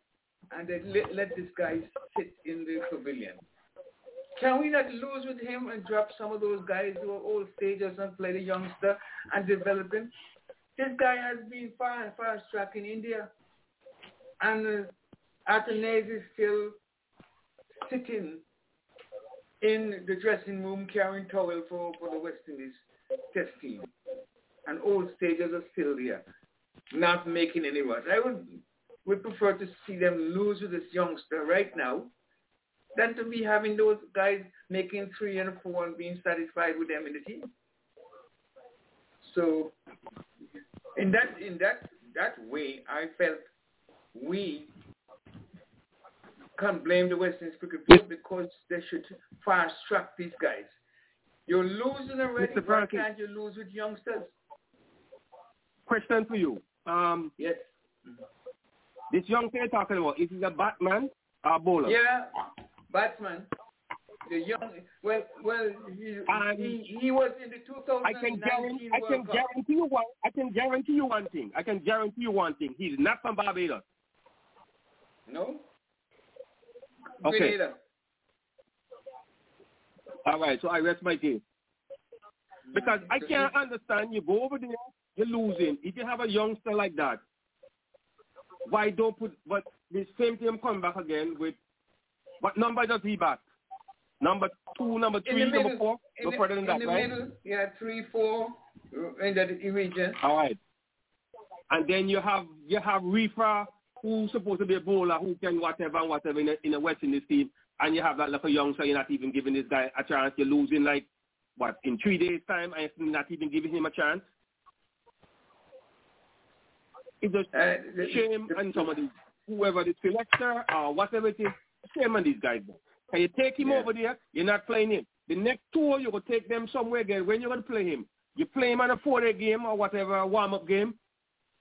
and they let, let this guy sit in the pavilion. Can we not lose with him and drop some of those guys who are old stagers and play the youngster and develop him? This guy has been far fast track in India. And uh, Athanaze is still sitting in the dressing room carrying towel for, for the West Indies test team. And old stagers are still there, not making any runs. I would would prefer to see them lose with this youngster right now than to be having those guys making three and four and being satisfied with them in the team. So in that in that that way I felt we can't blame the West Indies Cricket Board because they should fast track these guys. You're losing already. Mr. Why can't you lose with youngsters? Question for you. Um, yes. This youngster you're talking about, is he a batman or a bowler? Yeah, batsman. The young, well, well, he, Um, he, he was in the 2019 I can guarantee, I can Cup. guarantee you one. I can guarantee you one thing. I can guarantee you one thing. He's not from Barbados. No. Okay. Grenada. All right. So I rest my case because I can't understand. You go over there, you're losing. If you have a youngster like that, why don't put? But the same thing come back again with what number does he bat? Number two, number three, middle, number four, no the, further than in that, the right? middle, yeah, three, four, uh, in that region. All right. And then you have you have Reifer, who's supposed to be a bowler, who can whatever and whatever in a, in a West Indies team, and you have that little young, so you're not even giving this guy a chance. You're losing like what in three days' time, and you're not even giving him a chance. It's just Uh, the- shame on somebody, whoever the selector or whatever it is, shame on these guys. Bro. Can you take him Yeah. over there? You're not playing him. The next tour, you will take them somewhere again. When you're going to play him, you play him on a four-day game or whatever, warm-up game.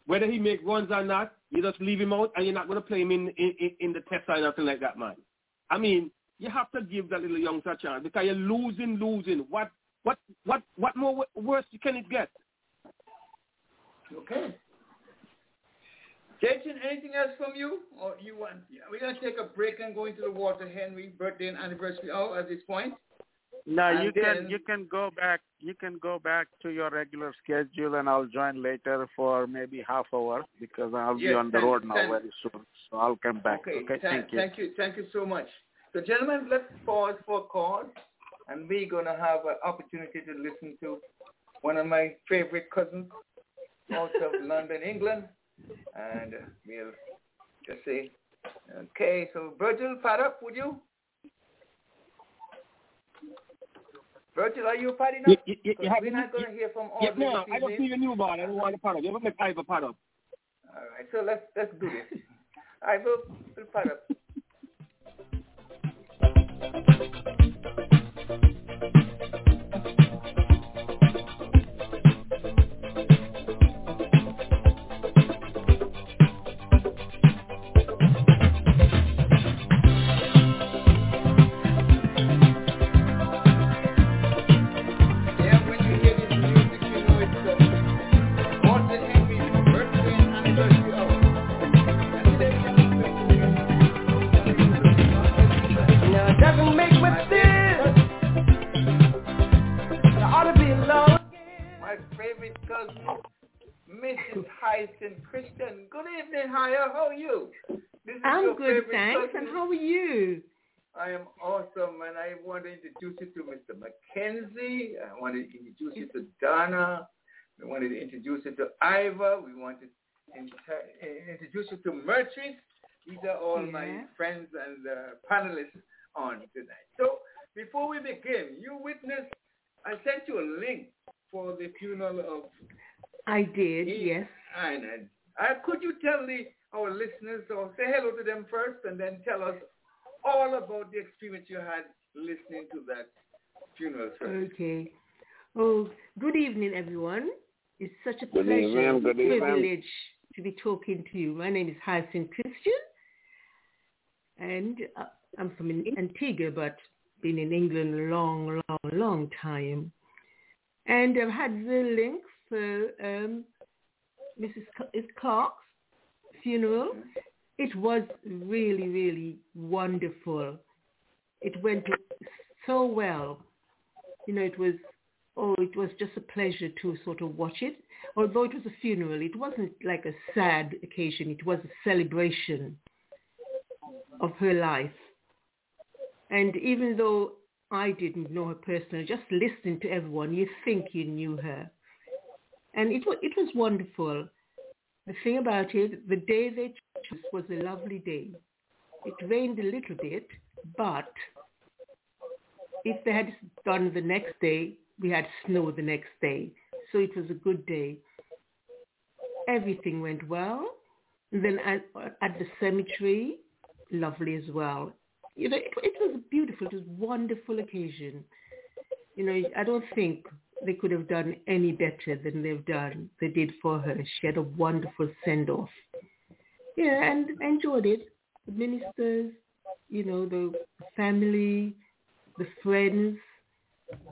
Whether he make runs or not, you just leave him out, and you're not going to play him in, in, in the test or nothing like that, man. I mean, you have to give that little youngster a chance because you're losing, losing. What, what, what, what more worse can it get? Okay. Jason, anything else from you? Or you want? We're gonna take a break and go into the water, Henry birthday and anniversary hour at this point. No, And you then- can you can go back you can go back to your regular schedule and I'll join later for maybe half hour because I'll be Yes, on the road now thank- very soon. So I'll come back. Okay. Okay, thank, thank you. Thank you. Thank you so much. So, gentlemen, let's pause for a call, and we're gonna have an opportunity to listen to one of my favorite cousins out of London, England, and we'll just say, okay. So, Virgil, fire up, would you? Virgil, are you You, up? you, you, 'Cause you have, we're not gonna hear from all yeah, no, I don't see a new ball. I don't want to pad up. You ever make Ivor pad up? All right, so let's let's do this. I will will pad up. you? I'm good, thanks. cousin. And how are you? I am awesome, and I want to introduce you to Mr. Mackenzie. I want to introduce you to Donna. We wanted to introduce you to Ivor. We want to inter- introduce you to Merchant. These are all Yeah. my friends and uh, panelists on tonight. So before we begin, you witnessed, I sent you a link for the funeral of I did, He- yes. Inez. Uh, could you tell the, our listeners or say hello to them first and then tell us all about the experience you had listening to that funeral service? Okay. Oh, good evening, everyone. It's such a Good pleasure, evening, good evening. privilege to be talking to you. My name is Hyacinth Christian, and uh, I'm from Antigua, but been in England a long, long, long time. And I've had the link for um, Mrs. C- Clarke's funeral. It was really, really wonderful. It went so well. You know, it was oh, it was just a pleasure to sort of watch it. Although it was a funeral, it wasn't like a sad occasion. It was a celebration of her life. And even though I didn't know her personally, just listening to everyone, you think you knew her. And it it was wonderful. The thing about it, the day they chose was a lovely day. It rained a little bit, but if they had done the next day, we had snow the next day. So it was a good day. Everything went well. And then at, at the cemetery, lovely as well. You know, it, it was beautiful. It was a wonderful occasion. You know, I don't think they could have done any better than they've done. They did for her. She had a wonderful send-off. Yeah, and enjoyed it. The ministers, you know, the family, the friends,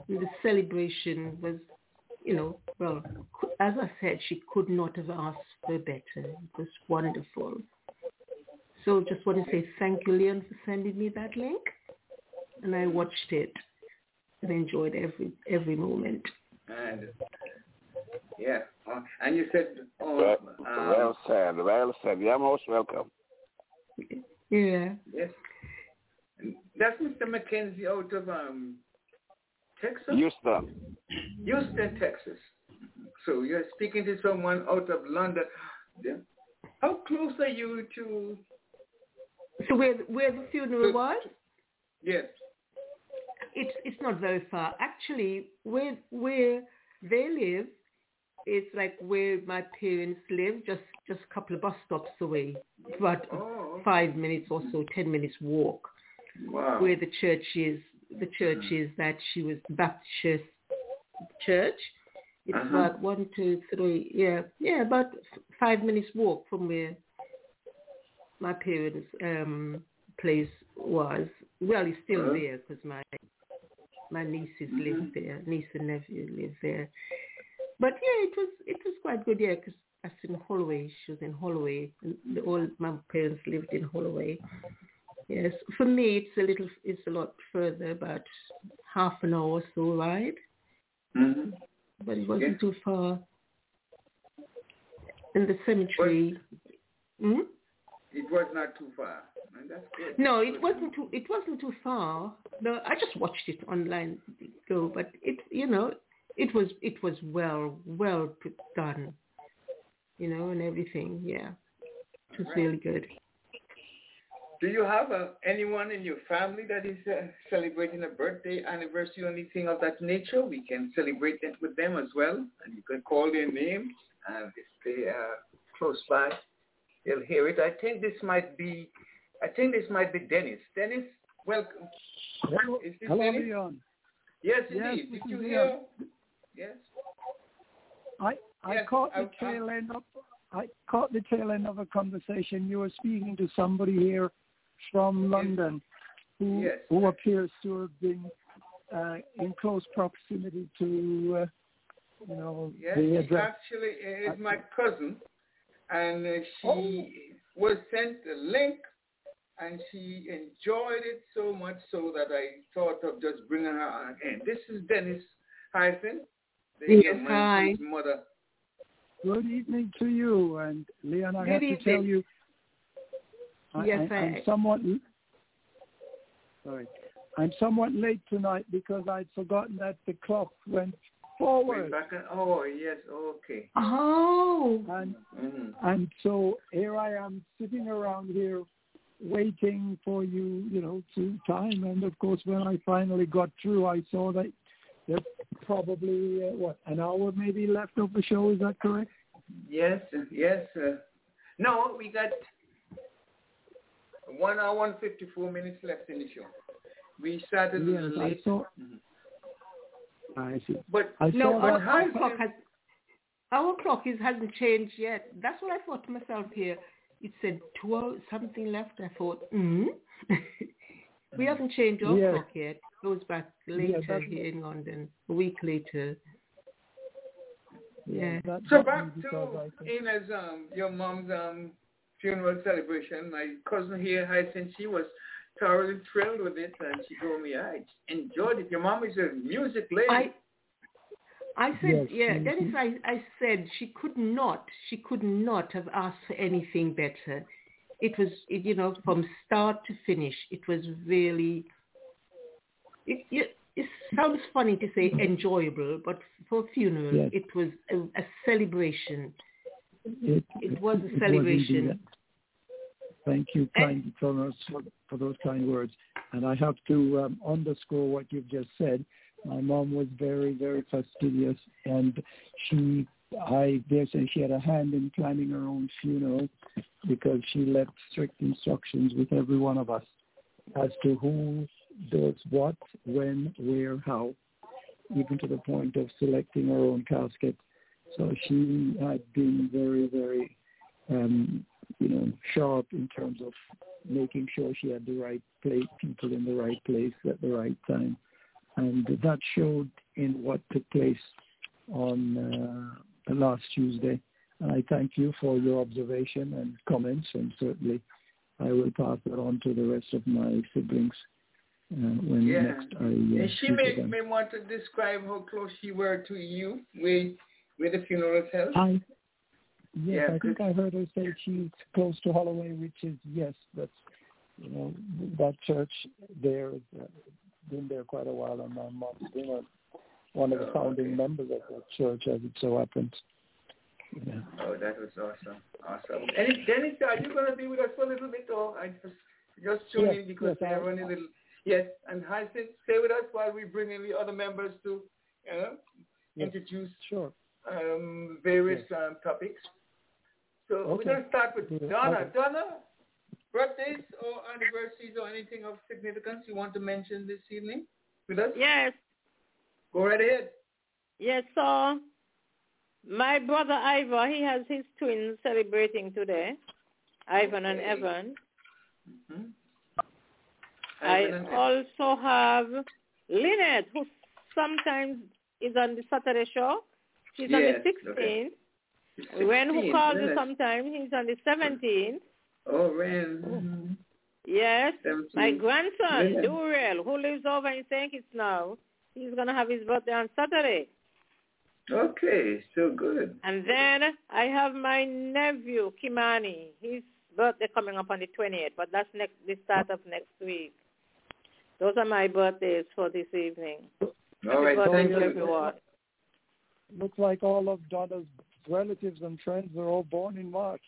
the celebration was, you know, well, as I said, she could not have asked for better. It was wonderful. So just want to say thank you, Leon, for sending me that link. And I watched it and enjoyed every every moment. And yeah, uh, and you said, oh, Well, um, well said, well said. You're most welcome. Yeah. yes, that's Mr. Mackenzie out of um, Texas, Houston. Houston, Texas. So you're speaking to someone out of London. Yeah. How close are you to? So where where the funeral was? Yes. It's it's not very far. Actually, where where they live, it's like where my parents live, just just a couple of bus stops away, about five minutes or so, ten minutes walk. wow. Where the church is, the church is that she was Baptist church. It's Uh-huh. about one, two, three, yeah, yeah, about five minutes walk from where my parents' um, place was. Well, it's still Uh-huh. there because my my nieces live there, niece and nephew live there. But yeah, it was it was quite good, yeah, because I was in Holloway. She was in Holloway. And the, all my parents lived in Holloway. Yes, for me it's a little, it's a lot further, about half an hour or so ride, hmm but it wasn't Yeah. too far. In the cemetery. Hmm? It was not too far. And that's good. No, it wasn't too. It wasn't too far. No, I just watched it online go, but it, you know, it was it was well well put done, you know, and everything. Yeah, it was really good. Do you have uh, anyone in your family that is uh, celebrating a birthday, anniversary, or anything of that nature? We can celebrate it with them as well, and you can call their names, and if they are close by, they'll hear it. I think this might be, I think this might be Dennis. Dennis, welcome. Hello, Is this hello Dennis? Leon. Yes, Yes, indeed. Did you is hear? Yes. I I Yes, caught the I- I- tail end of I caught the tail end of a conversation. You were speaking to somebody here from London who Yes. who appears to have been uh, in close proximity to uh, you know Yes, the address. actually it's my cousin, and uh, she Oh. was sent a link, and she enjoyed it so much so that I thought of just bringing her on in. This is Dennis Hyson, the Yes, hi. mother. Good evening to you, and Leon. I Good have to tell evening. you, I, Yes, I, I'm I- somewhat sorry. I'm somewhat late tonight because I'd forgotten that the clock went Way forward. back in- oh yes, okay. Oh, And hmm and so here I am sitting around here waiting for you, you know, to time. And of course, when I finally got through, I saw that there's probably uh, what an hour maybe left of the show. Is that correct? Yes, yes. Uh, no, we got one hour and fifty-four minutes left in the show. We started yes, late. I saw. Mm-hmm. I see. But I no, our, our clock has our clock is hasn't changed yet. That's what I thought to myself here. It said 12 something left. I thought, hmm. we haven't changed our Yeah. clock yet. It goes back later that's- here in London, a week later. Yeah. That, So back to because Ina's um your mom's um funeral celebration. My cousin here, Hyacinth, she was thoroughly thrilled with it, and she told me I enjoyed it. Your mom is a music lady. I I said, Yes, yeah, mhm. Dennis, I, I said she could not, she could not have asked for anything better. It was, it, you know, from start to finish, it was really, it, it, it sounds funny to say enjoyable, but for a funeral, Yes. it was a, a celebration. It, It was a celebration. that. Thank you, kind for, for those kind words. And I have to um, underscore what you've just said. My mom was very, very fastidious, and she, I dare say, she had a hand in planning her own funeral because she left strict instructions with every one of us as to who does what, when, where, how, even to the point of selecting her own casket. So she had been very, very, um, you know, sharp in terms of making sure she had the right place, people in the right place at the right time, and that showed in what took place on uh, the last Tuesday. And I thank you for your observation and comments, and certainly I will pass that on to the rest of my siblings uh, when Yeah. next I uh, and she may, may want to describe how close she were to you, with where the funeral held. I yes, Yeah, I think I heard her say she's close to Holloway, which is yes, that's you know that church there uh, been there quite a while, and my mom's been one of the Oh, founding okay. members of that church, as it so happens. Yeah. Oh, that was awesome, awesome. And Dennis, are you going to be with us for a little bit, or I just just tune Yes, in because yes, I'll- running a little. Yes, and Hyacinth, stay with us while we bring in the other members to, you know, Yes. introduce Sure. um, various um, topics. So Okay. we're going to start with Donna. Donna, birthdays or anniversaries or anything of significance you want to mention this evening with us? Yes, Go right ahead. yes. So my brother Ivor, he has his twins celebrating today, Ivan and Okay. Evan. hmm I also have Lynette, who sometimes is on the Saturday show. She's on Yes, the okay. 16th. Ren, who 16, calls you sometimes, he's on the 17th. Oh, Ren. Yes. 17. My grandson, Lynette. Durrell, who lives over in St. Kitts now, he's going to have his birthday on Saturday. Okay, so good. And then I have my nephew, Kimani. His birthday coming up on the 28th, but that's next the start of next week. Those are my birthdays for this evening. All right, birthday thank to you. everyone. Looks like all of Donna's relatives and friends are all born in March.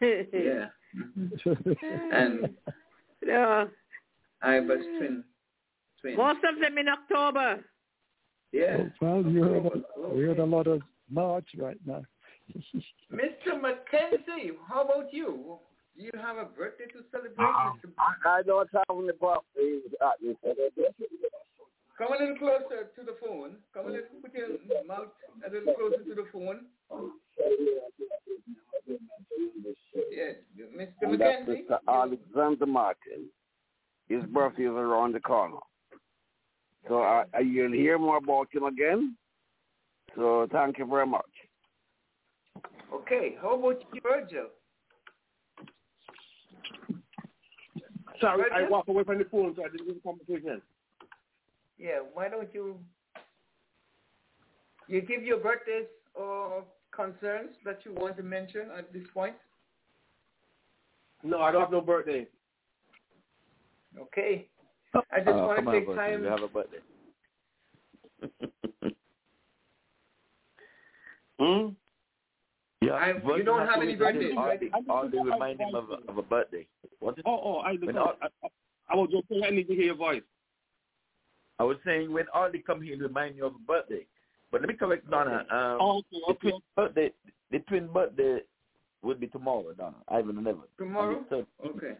Yeah. Mm-hmm. And yeah. I was twin. twin. Most of them in October. Yeah. Oh, well, you heard, October. a, we heard a oh, lot of March right now. Mr. Mackenzie, how about you? Do you have a birthday to celebrate? Ah, Mr. I don't have any birthdays at this Come a little closer to the phone. Come a little, put your mouth a little closer to the phone. Yeah, Mr. And that's Mr. Alexander Martin. His birthday is around the corner. So uh, uh, you'll hear more about him again. So thank you very much. Okay, how about you, Virgil? Sorry, I walked away from the phone, so I didn't get the conversation. Yeah, why don't you you give your birthdays or concerns that you want to mention at this point? No, I don't have no birthday. Okay. I just Uh, want come to on, take birthday. time. You have a birthday. Hmm? Yeah, I, you don't have have any wait birthdays, until right? All, all they remind him of, a- of a birthday. What is Oh, oh, I, When I, I, I was just saying I need to hear your voice. I was saying when all they come here, remind you of a birthday. But let me correct Donna. Um, Oh, okay, the twin birthday, the twin birthday would be tomorrow, Donna. Ivan and Evan. Tomorrow? On Okay.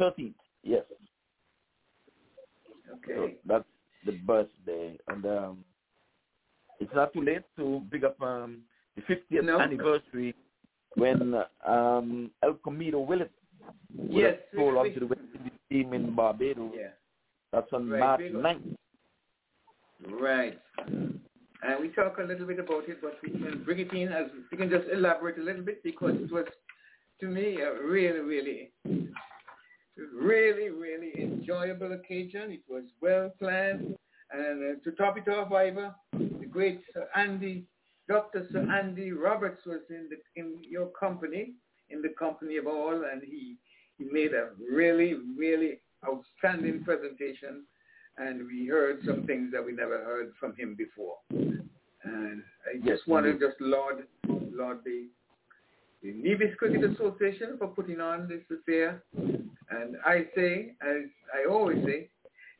13th, yes. So Okay. that's the birthday. And um, it's not too late to pick up um, the 50th No. anniversary when um, Elquemedo Willis would Yes, have rolled we- onto the West Indies team in Barbados. Yeah. That's on Right, March big- 9th. Right. And we talk a little bit about it, but we can bring it in as we can just elaborate a little bit because it was, to me, a really, really, really, really enjoyable occasion. It was well planned. And uh, to top it off, Ivor, the great Sir Andy, Dr. Sir Andy Roberts was in the in your company, in the company of all, and he he made a really, really outstanding presentation and we heard some things that we never heard from him before. And I just Yes, want to just laud, laud the, the Nevis Cricket Association for putting on this affair. And I say, as I always say,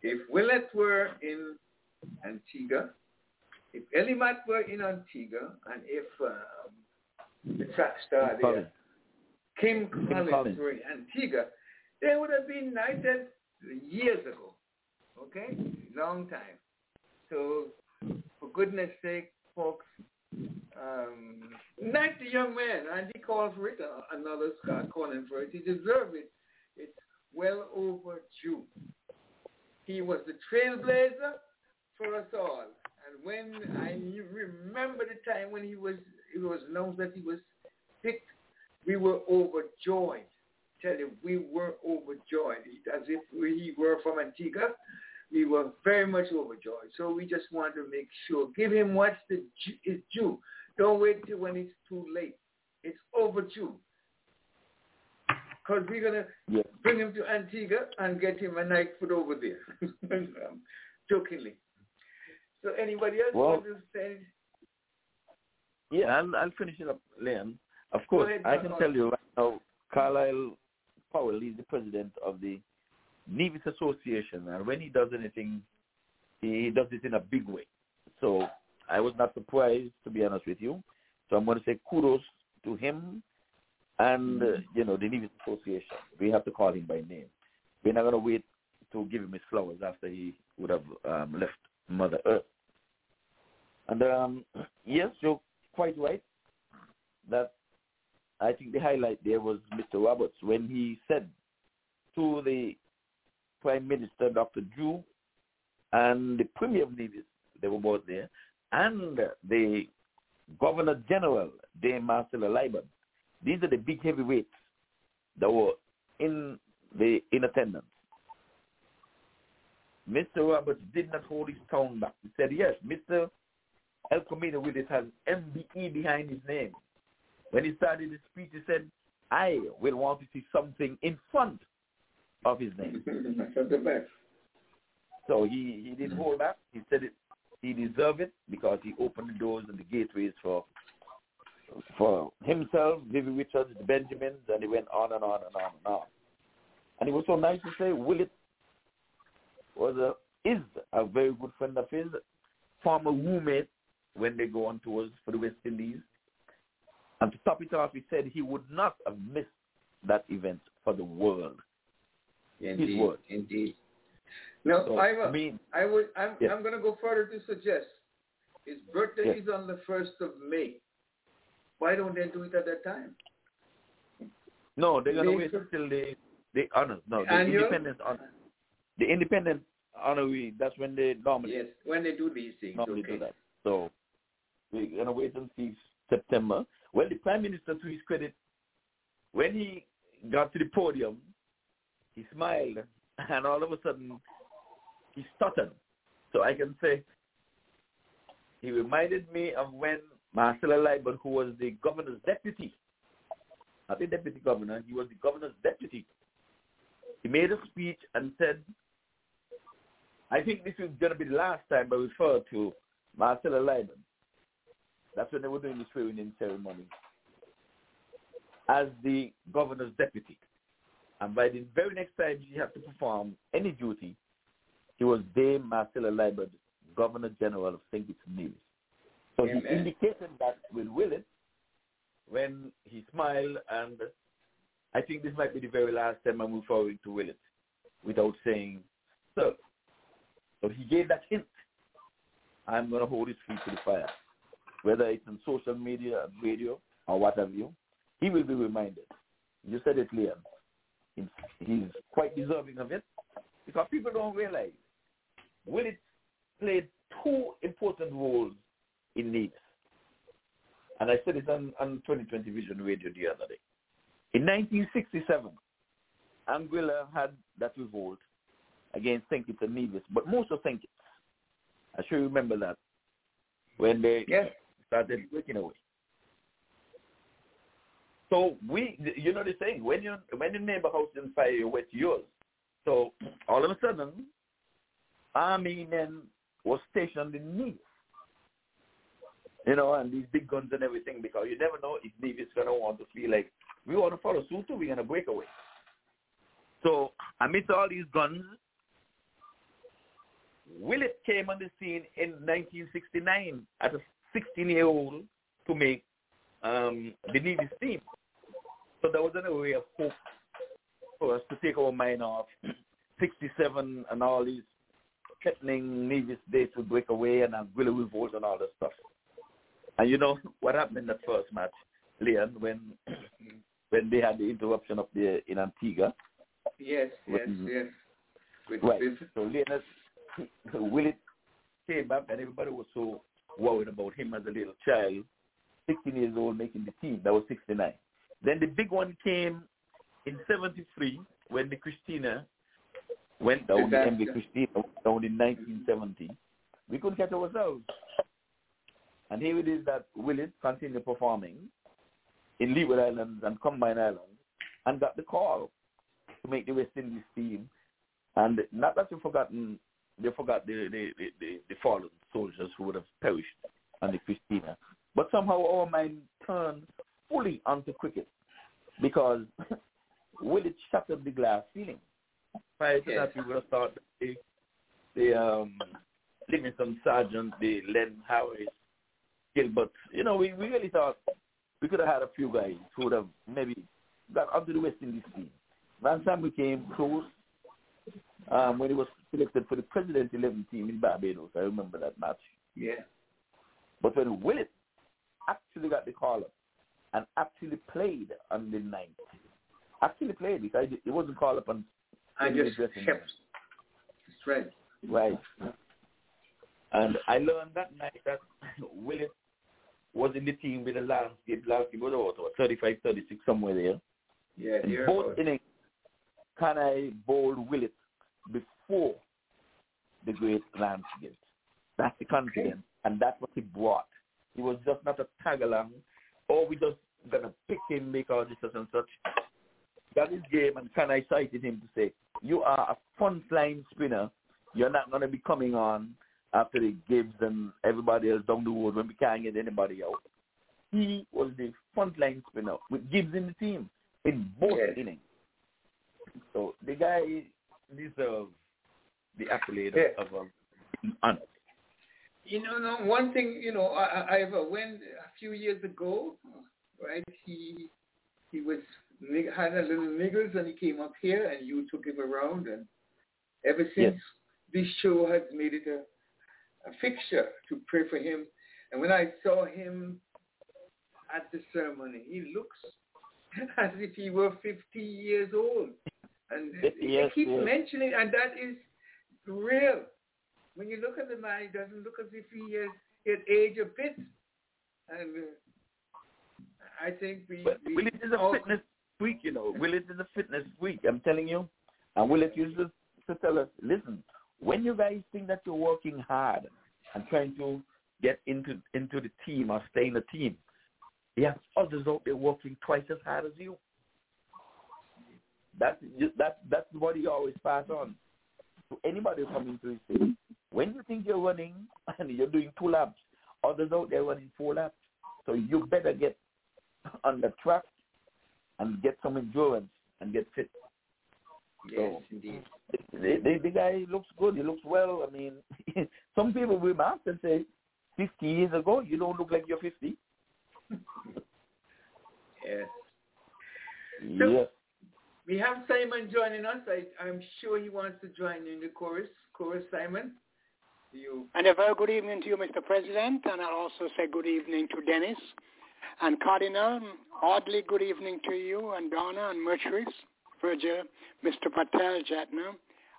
if Willett were in Antigua, if Elimat were in Antigua, and if um, the track star Kim there, Collins. Kim Collins, Collins. were in Antigua, they would have been knighted years ago. Okay? Long time. So, for goodness sake, folks, um, knight the young man, and he called for it, another Scott calling for it. He deserved it. It's well overdue. He was the trailblazer for us all. And when I remember the time when he was, it was announced that he was picked, we were overjoyed. Tell you, we were overjoyed, as if we were from Antigua. We were very much overjoyed. So we just want to make sure, give him what's the is due. Don't wait till when it's too late. It's overdue. Because we're going to Yes. bring him to Antigua and get him a night food over there. um, jokingly. So anybody else Well- want to say? Yeah, I'll, I'll finish it up, Leon. Of course, ahead, I can tell you right now, Carlisle Powell is the president of the Nevis Association, and when he does anything, he does it in a big way. So I was not surprised, to be honest with you. So I'm going to say kudos to him and, uh, you know, the Nevis Association. We have to call him by name. We're not going to wait to give him his flowers after he would have um, left Mother Earth. And um, yes, you're quite right that I think the highlight there was Mr. Roberts when he said to the Prime Minister, Dr. Drew, and the Premier of Nevis, they were both there, and the Governor General, Dame Marcella Liburd. These are the big heavyweights that were in the in attendance. Mr. Roberts did not hold his tongue back. He said, yes, Mr. Elquemedo Willis has MBE behind his name. When he started his speech, he said, I will want to see something in front of his name. So he, he didn't hold back. He said it, he deserved it because he opened the doors and the gateways for for himself, Vivi Richards, the Benjamins, and he went on and on and on and on. And it was so nice to say Willet was a is a very good friend of his, former roommate when they go on tours for the West Indies. And to top it off, he said he would not have missed that event for the world. Indeed, His word. indeed. No, So, Ivor, I mean, I would. I'm. Yes. I'm going to go further to suggest his birthday Yes. is on the first of May. Why don't they do it at that time? no, they're going to wait until the the honors. No, the Annual? independence honor. The independent honorary. That's when they normally Yes, when they do these things. normally okay. do that. So we're gonna wait until September. Well, the prime minister, to his credit, when he got to the podium, he smiled, and all of a sudden he stuttered. So I can say he reminded me of when Marcella Liburd, who was the governor's deputy, not the deputy governor, he was the governor's deputy. He made a speech and said, I think this is going to be the last time I refer to Marcella Liburd. That's when they were doing the swearing in ceremony as the governor's deputy. And by the very next time he had to perform any duty, he was Dame Marcella Liburd, Governor General of St. Kitts and Nevis. So Amen. he indicated that with Willett when he smiled, and I think this might be the very last time I move forward to Willett without saying, sir. So he gave that hint. I'm going to hold his feet to the fire. Whether it's on social media, radio, or what have you, he will be reminded. You said it, Liam. He's, quite deserving of it because people don't realize Willett played two important roles in Nevis. And I said it on, on 2020 Vision Radio the other day. In 1967, Anguilla had that revolt against St. Kitts and Nevis, but most of St. Kitts. I sure remember that when they Yes. Started breaking away. So we, you know the saying, when you when your neighbor house is on fire, you wet yours. So all of a sudden, army men was stationed in Nevis. You know, and these big guns and everything, because you never know if Nevis gonna want to feel like we want to follow suit too, we're gonna break away. So amidst all these guns, Willett came on the scene in 1969 as a 16-year-old to make um, the Nevis team. So that was a way of hope for us to take our mind off 67 and all these threatening Nevis days would break away and Anguilla revolt and all that stuff. And you know what happened in the first match, Leon, when when they had the interruption up there in Antigua. Yes, yes, yes. With Right. this- So Leonard Willie came back and everybody was so worried about him as a little child, 16 years old making the team. That was 69. Then the big one came in 73 when the Christina went down, the MV Christina went down in 1970. We couldn't catch ourselves. And here it is that Willis continued performing in Leeward Islands and Combine Islands and got the call to make the West Indies team. And not that you've forgotten, they forgot the, the, the, the, the fallen soldiers who would have perished on the Christina. But somehow our mind turned fully onto cricket because Willis shattered the glass ceiling. Prior to that, we would have thought the, the um, Livingston Sargent, the Len Harris, Gilbert, you know, we, we really thought we could have had a few guys who would have maybe got onto the West Indies team. Van Sam became close um, when he was selected for the President 11 team in Barbados. I remember that match. Yeah. But when Willis actually got the call up and actually played on the ninth, actually played because it wasn't called up on I just kept straight. Right. And I learned that night that Willis was in the team with the Lance Gibbs. Landscape was about what, 35, 36, somewhere there. Yeah, dear both innings, Kanhai bowl Willis before the great Lance Gibbs? That's the confidence, and that's what he brought. He was just not a tag along, or we just gonna pick him make our decisions and such. That is game, and Kanhai cited him to say, you are a front line spinner. You're not gonna be coming on after the Gibbs and everybody else down the road when we can't get anybody out. He was the front line spinner with Gibbs in the team in both Yes. innings. So the guy deserves the accolade Yeah. of, of um, honor. You know, no, one thing, you know, I, I I went a few years ago, right? He he was had a little niggles and he came up here and you took him around and ever since this show has made it a, a fixture to pray for him. And when I saw him at the ceremony, he looks as if he were 50 years old. And he Yes, keeps yes. mentioning, and that is real. When you look at the man, he doesn't look as if he has his age a bit. And uh, I think we, But we Willis is a fitness freak, you know. Willis is a fitness freak. I'm telling you. And Willis used to, to tell us, listen, when you guys think that you're working hard and trying to get into into the team or stay in the team, you have others out there working twice as hard as you. That's that that's what he always pass on to anybody who come into his team. When you think you're running and you're doing two laps, others out there running four laps. So you better get on the track and get some endurance and get fit. Yes, so, indeed. The, the, the guy looks good. He looks well. I mean, some people will ask and say, 50 years ago, you don't look like you're 50. yes. So yes. We have Simon joining us. I, I'm sure he wants to join in the chorus. Chorus, Simon. You. And a very good evening to you, Mr. President, and I'll also say good evening to Dennis and Cardinal. Oddly, good evening to you and Donna and Mercedes, Virgil, Mr. Patel, Jatin,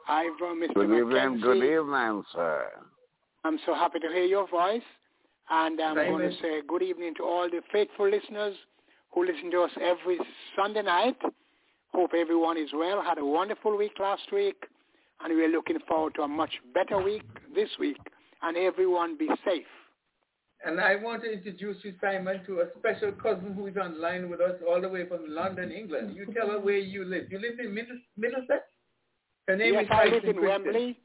Ivor, Mr. Good evening, McKenzie. good evening, sir. I'm so happy to hear your voice, and I'm Simon. going to say good evening to all the faithful listeners who listen to us every Sunday night. Hope everyone is well. Had a wonderful week last week, and we're looking forward to a much better week this week. And everyone be safe. And I want to introduce you, Simon, to a special cousin who is online with us all the way from London, England. You tell her where you live. You live in Middlesex? Her name yes, is I live in Kristen. Wembley.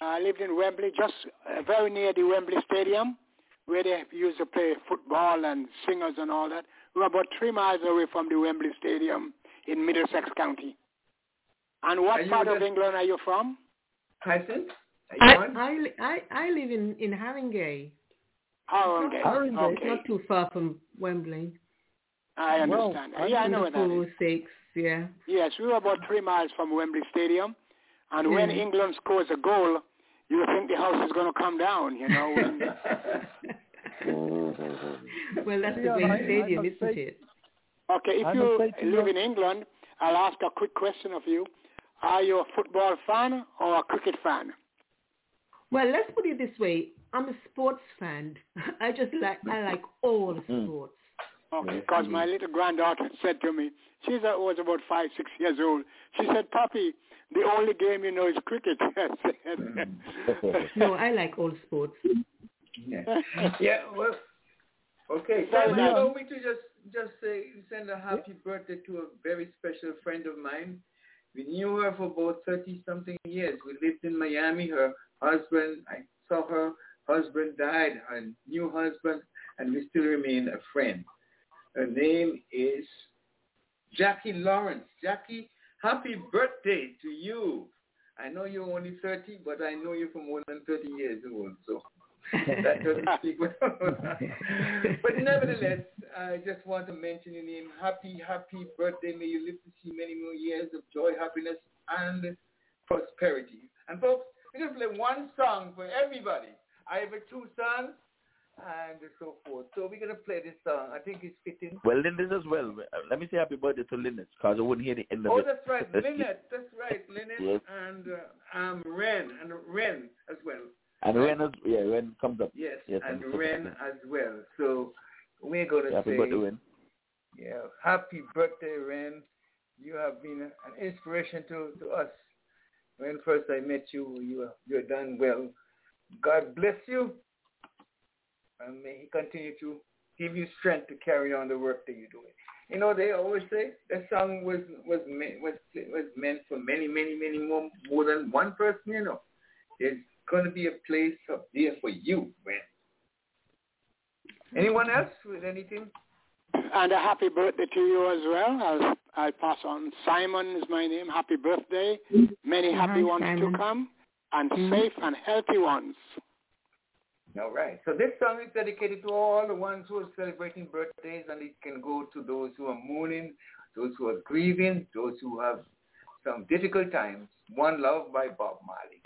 I lived in Wembley, just uh, very near the Wembley Stadium, where they used to play football and singers and all that. We're about three miles away from the Wembley Stadium in Middlesex County. And what Are you part of just- England are you from? Hyacinth? Are I. I, I, I live in, in Haringey. Haringey. Haringey. Okay. It's not too far from Wembley. I Well, understand. yeah, I know where that is. 406, yeah. Yes, we were about three miles from Wembley Stadium. And when England scores a goal, you think the house is going to come down, you know. Well, that's Yeah, the great I- I stadium, must isn't it? Okay, if I'm you live know- in England, I'll ask a quick question of you. Are you a football fan or a cricket fan? Well, let's put it this way. I'm a sports fan. I just like, I like all Mm. sports. Okay, because my mm-hmm. little granddaughter said to me, she uh, was about five, six years old. She said, Papi, the only game you know is cricket. I mm. No, I like all sports. yeah. yeah, well, okay. Sorry, Simon, Dad. allow me to just, just say, send a happy birthday to a very special friend of mine. We knew her for about 30-something years. We lived in Miami. Her husband, I saw her husband died, her new husband, and we still remain a friend. Her name is Jackie Lawrence. Jackie, happy birthday to you. I know you're only 30, but I know you for more than 30 years old, so that doesn't speak well. but nevertheless, I just want to mention your name. Happy, happy birthday. May you live to see many more years of joy, happiness, and prosperity. And folks, we're going to play one song for everybody. I have two sons and so forth. So we're going to play this song. I think it's fitting. well, Linda's as well. Let me say happy birthday to Lynette, because I wouldn't hear the end of Oh, it. that's right. Lynette. That's right. Lynette Yes. and uh, um, Ren. And Ren as well. And Ren, is, yeah, Ren comes up. Yes. Yes, and Ren as well. So we're going to Happy say, birthday, Ren. yeah, happy birthday, Ren. You have been an inspiration to, to us. When first I met you, you you done well. God bless you. And may he continue to give you strength to carry on the work that you're doing. You know, they always say that song was was was was meant for many, many, many more more than one person. You know, there's going to be a place up there for you, man. Anyone else with anything? And a happy birthday to you as well. I'll, I'll pass on. Simon is my name. Happy birthday. Many happy Hi, ones Simon. to come. And Mhm. safe and healthy ones. All right. So this song is dedicated to all the ones who are celebrating birthdays, and it can go to those who are mourning, those who are grieving, those who have some difficult times. One Love by Bob Marley.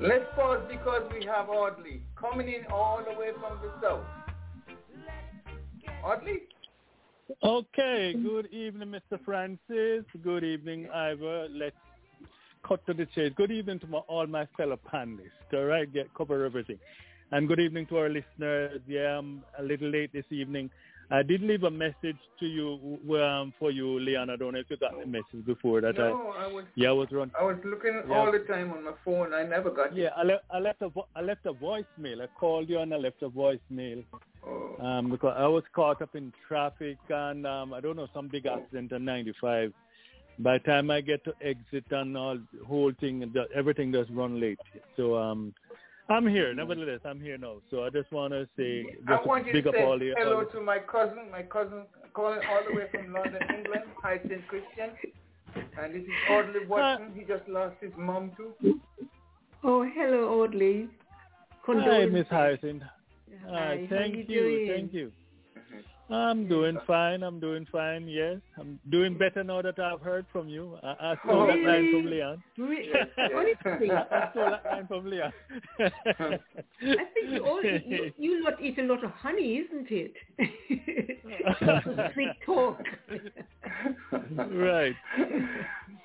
Let's pause because we have Audley coming in all the way from the south. Audley? Okay, good evening, Mr. Francis. Good evening, Ivor. Let's cut to the chase. Good evening to my, all my fellow panelists. All right, get cover everything. And good evening to our listeners. Yeah, I'm a little late this evening. I did leave a message to you um, for you, Leon. I don't know if you got the message before that. No, I, was. Yeah, I was run. I was looking Yeah. all the time on my phone. I never got Yeah, I left. I left a. vo- I left a voicemail. I called you and I left a voicemail. Oh. Um, because I was caught up in traffic and um, I don't know some big accident on 95. By the time I get to exit and all the whole thing, everything does run late. So um, I'm here. Nevertheless, I'm here now. So I just want to say, I want you big to say the. hello to my cousin. My cousin calling all the way from London, England. Hi, St. Christian. And this is Audley Watson. He just lost his mom too. Oh, hello, Audley. Hi, Miss Harrison. Hi, Hi, how thank you you, doing? thank you. I'm doing fine. I'm doing fine. Yes, I'm doing better now that I've heard from you. I, I stole Oh, that line from Leon. Honestly, I stole that line from Leon. I think you, all, you, you lot eat a lot of honey, isn't it? Sweet talk. right.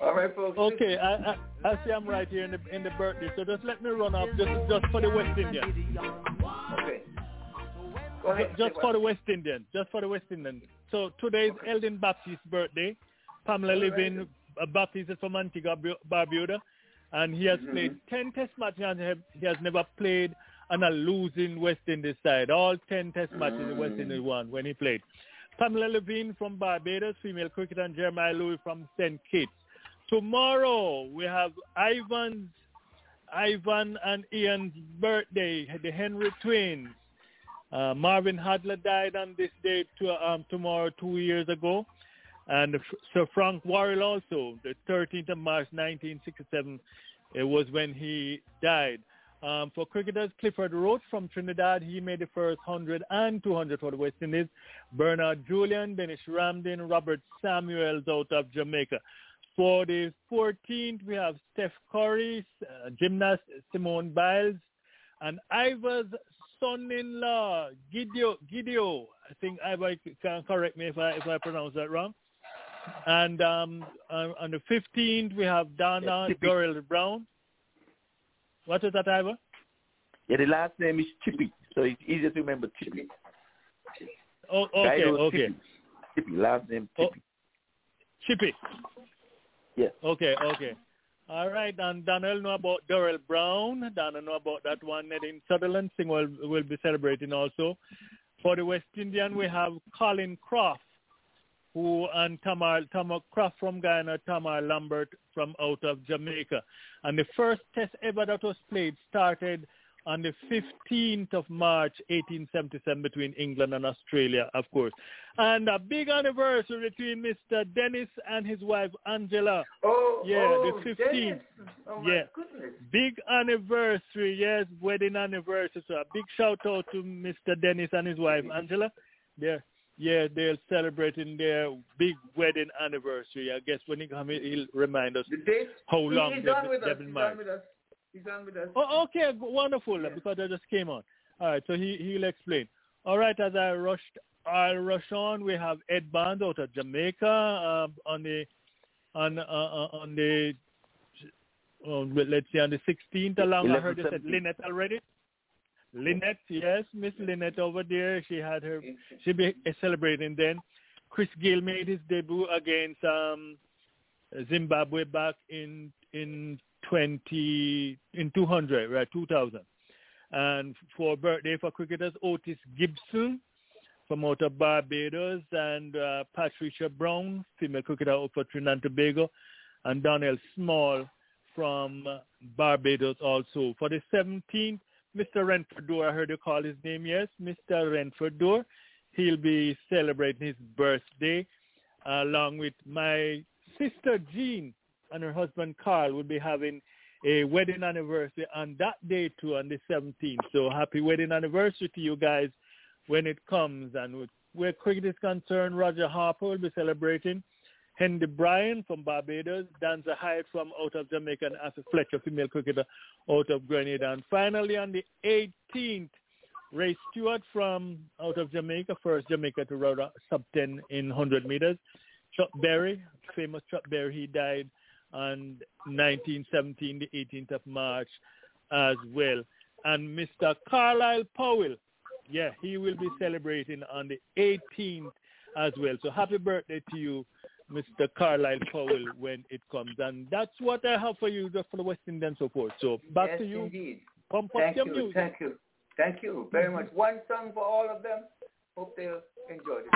All right, folks. Okay, I, I I see I'm right here in the in the birthday, so just let me run up just just for the West Indian. Okay. Just for the West Indian, just for the West Indian. So today is Eldine Baptiste's birthday. Pamela All right. Levin uh, Baptiste is from Antigua, Barbuda, and he has Mhm. played 10 test matches and he has never played on a losing West Indies side. All 10 test matches the West Mm. Indies won when he played. Pamela Lavine from Barbados, female cricketer, and Jeremiah Louis from St. Kitts. Tomorrow we have Ivan's, Ivan and Ian's birthday, the Henry twins. Uh, Marvin Hagler died on this day to, um, tomorrow two years ago. And Sir Frank Worrell also, the 13th of March 1967, it was when he died. Um, for cricketers, Clifford Roach from Trinidad, he made the first 100 and 200 for the West Indies. Bernard Julien, Dennis Ramdin, Robert Samuels out of Jamaica. For the 14th, we have Steph Curry, uh, gymnast Simone Biles, and Ivor's son-in-law, Gidio, Gidio. I think Ivor can correct me if I if I pronounce that wrong. And um, on, on the 15th, we have Donna. Dorrell Brown. What is that, Ivor? Yeah, the last name is Chippy, so it's easier to remember Chippy. Oh, okay, okay. Chippy. Chippy, last name Oh. Chippy. Chippy. Yes. Okay, okay. All right, and Daniel know about Dorrell Brown. Daniel know about that one. And in Sutherland, Sing will, will be celebrating also. For the West Indian, we have Colin Croft, who and Tamar, Tamar Croft from Guyana, Tamar Lambert from out of Jamaica. And the first test ever that was played started on the 15th of March, 1877, between England and Australia, of course. And a big anniversary between Mr. Dennis and his wife, Angela. Oh, Yeah, oh, the 15th. Dennis. Oh, Yeah. goodness. Big anniversary, yes, wedding anniversary. So a big shout out to Mr. Dennis and his wife, Angela. They're, yeah, they're celebrating their big wedding anniversary. I guess when he come, he'll remind us The date? how long they've, they've been married. On with us. He's on with us. Oh, okay, wonderful. Because I just came on. All right, so he he'll explain. All right, as I rushed, I rush on. We have Ed Bond out of Jamaica um, on the on uh, uh, on the uh, let's see on the 16th. Along, I heard you said Lynette already. Lynette, yes, Miss Lynette over there. She had her. She be celebrating then. Chris Gayle made his debut against um, Zimbabwe back in in 20 in 200 right 2000 and for birthday for cricketers Otis Gibson from out of Barbados and uh, Patricia Brown female cricketer for Trinidad and Tobago and Donnell Small from Barbados also for the 17th Mr. Renford Door I heard you call his name yes Mr. Renford Door he'll be celebrating his birthday along with my sister Jean and her husband Carl will be having a wedding anniversary on that day too, on the 17th. So happy wedding anniversary to you guys when it comes. And with, where cricket is concerned, Roger Harper will be celebrating. Henry Bryan from Barbados, Danza Hyatt from out of Jamaica, and Afy Fletcher, female cricketer out of Grenada. And finally on the 18th, Ray Stewart from out of Jamaica, first Jamaica to run a sub 10 in 100 meters. Chuck Berry, famous Chuck Berry, he died on 1917, the 18th of March as well. And Mr. Carlisle Powell yeah, he will be celebrating on the 18th as well. So happy birthday to you, Mr. Carlisle Powell, when it comes. And that's what I have for you just for the West Indian support. So back yes, to you. Indeed. Pump Thank your you. music. Thank you. Thank you very much. Mm-hmm. One song for all of them. Hope they'll enjoy this.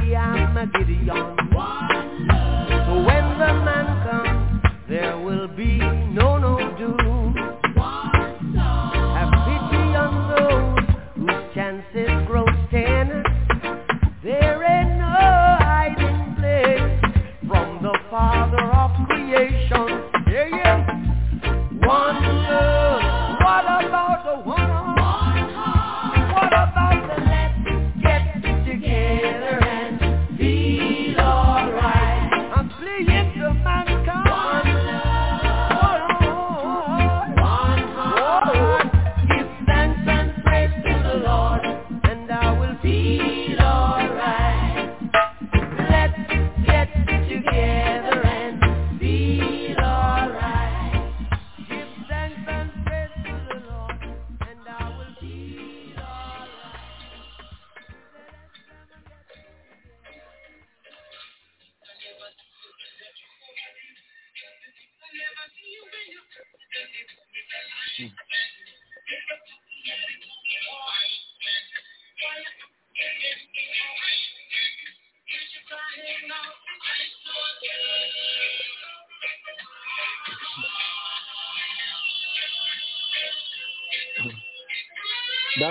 Holy Armageddon. So when the man comes, there will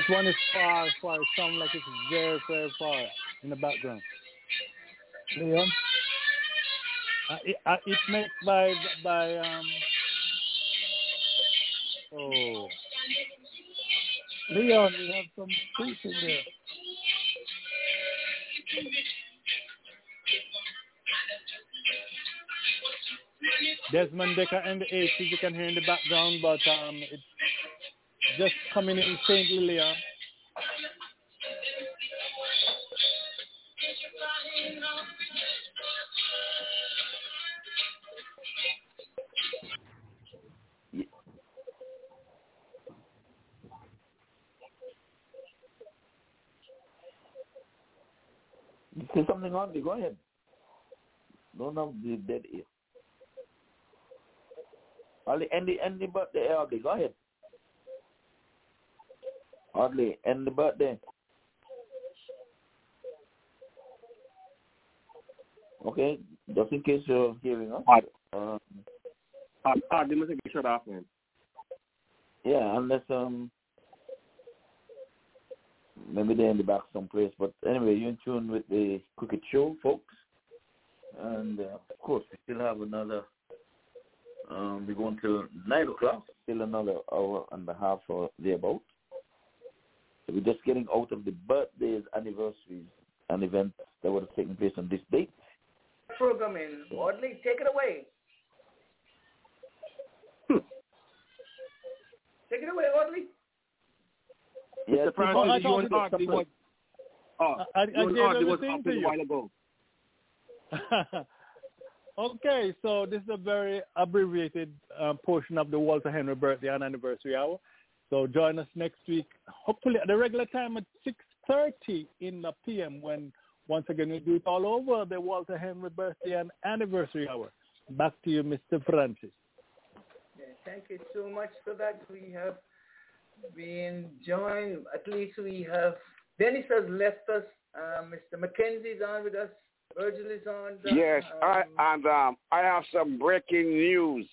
one is far, far. It sounds like it's very, very far in the background. Leon? Uh, it, uh, it's made by by um. Oh, Leon, we have some preaching there. Desmond Dekker and the Aces you can hear in the background, but um, it's just coming in Leon. You say something on go ahead. Don't have the dead ear. Only end the birthday, go ahead. Audley, end the birthday. Okay, just in case you're hearing us. Um, Ah, they must get shut off, man. yeah, unless um maybe they're in the back someplace. But anyway, you're in tune with the cricket show, folks. And uh, of course, we still have another. Um, we're going till nine o'clock. Still another hour and a half or thereabout. We're just getting out of the birthdays, anniversaries, and events that would have taken place on this date. Programming. Audley, take it away. Take it away, Audley. Yes, Mr. Francis, Oh, I you thought and it was Audley was, oh, I, I you and gave Audley was everything up to a while ago. okay, so this is a very abbreviated uh, portion of the Walter Henry birthday and anniversary hour. So join us next week, hopefully at the regular time at 6.30 in the PM when once again we do it all over the Walter Henry birthday and anniversary hour. Back to you, Mr. Francis. Yeah, thank you so much for that. We have been joined, at least we have, Dennis has left us, uh, Mr. Mackenzie is on with us, Virgil is on. the- Yes, I um, and um, I have some breaking news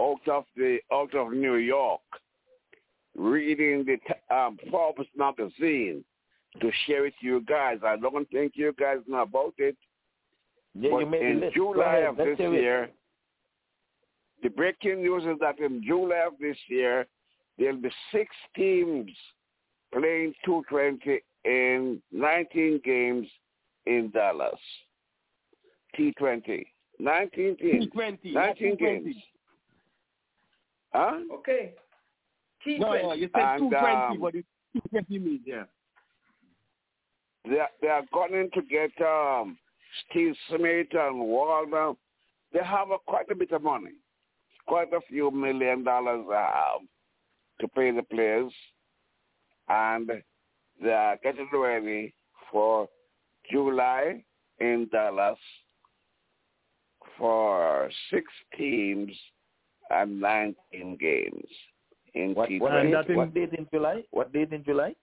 out of the out of New York. Reading the t- um, Forbes magazine to share it to you guys. I don't think you guys know about it. Yeah, but you made in July ahead, of let's this hear it. year, the breaking news is that in July of this year, there'll be six teams playing 220 in 19 games in Dallas. T20. 19 teams. T20. 19 games. Huh? Okay. T20. No, no, you said And, 220, um, but it's 220 means, yeah. They are, they are going to get um, Steve Smith and Walden. They have a, quite a bit of money, quite a few million dollars uh, to pay the players, and they are getting ready for July in Dallas for six teams and 19 games in What, T20. what, date, in- what date in July? What date in July?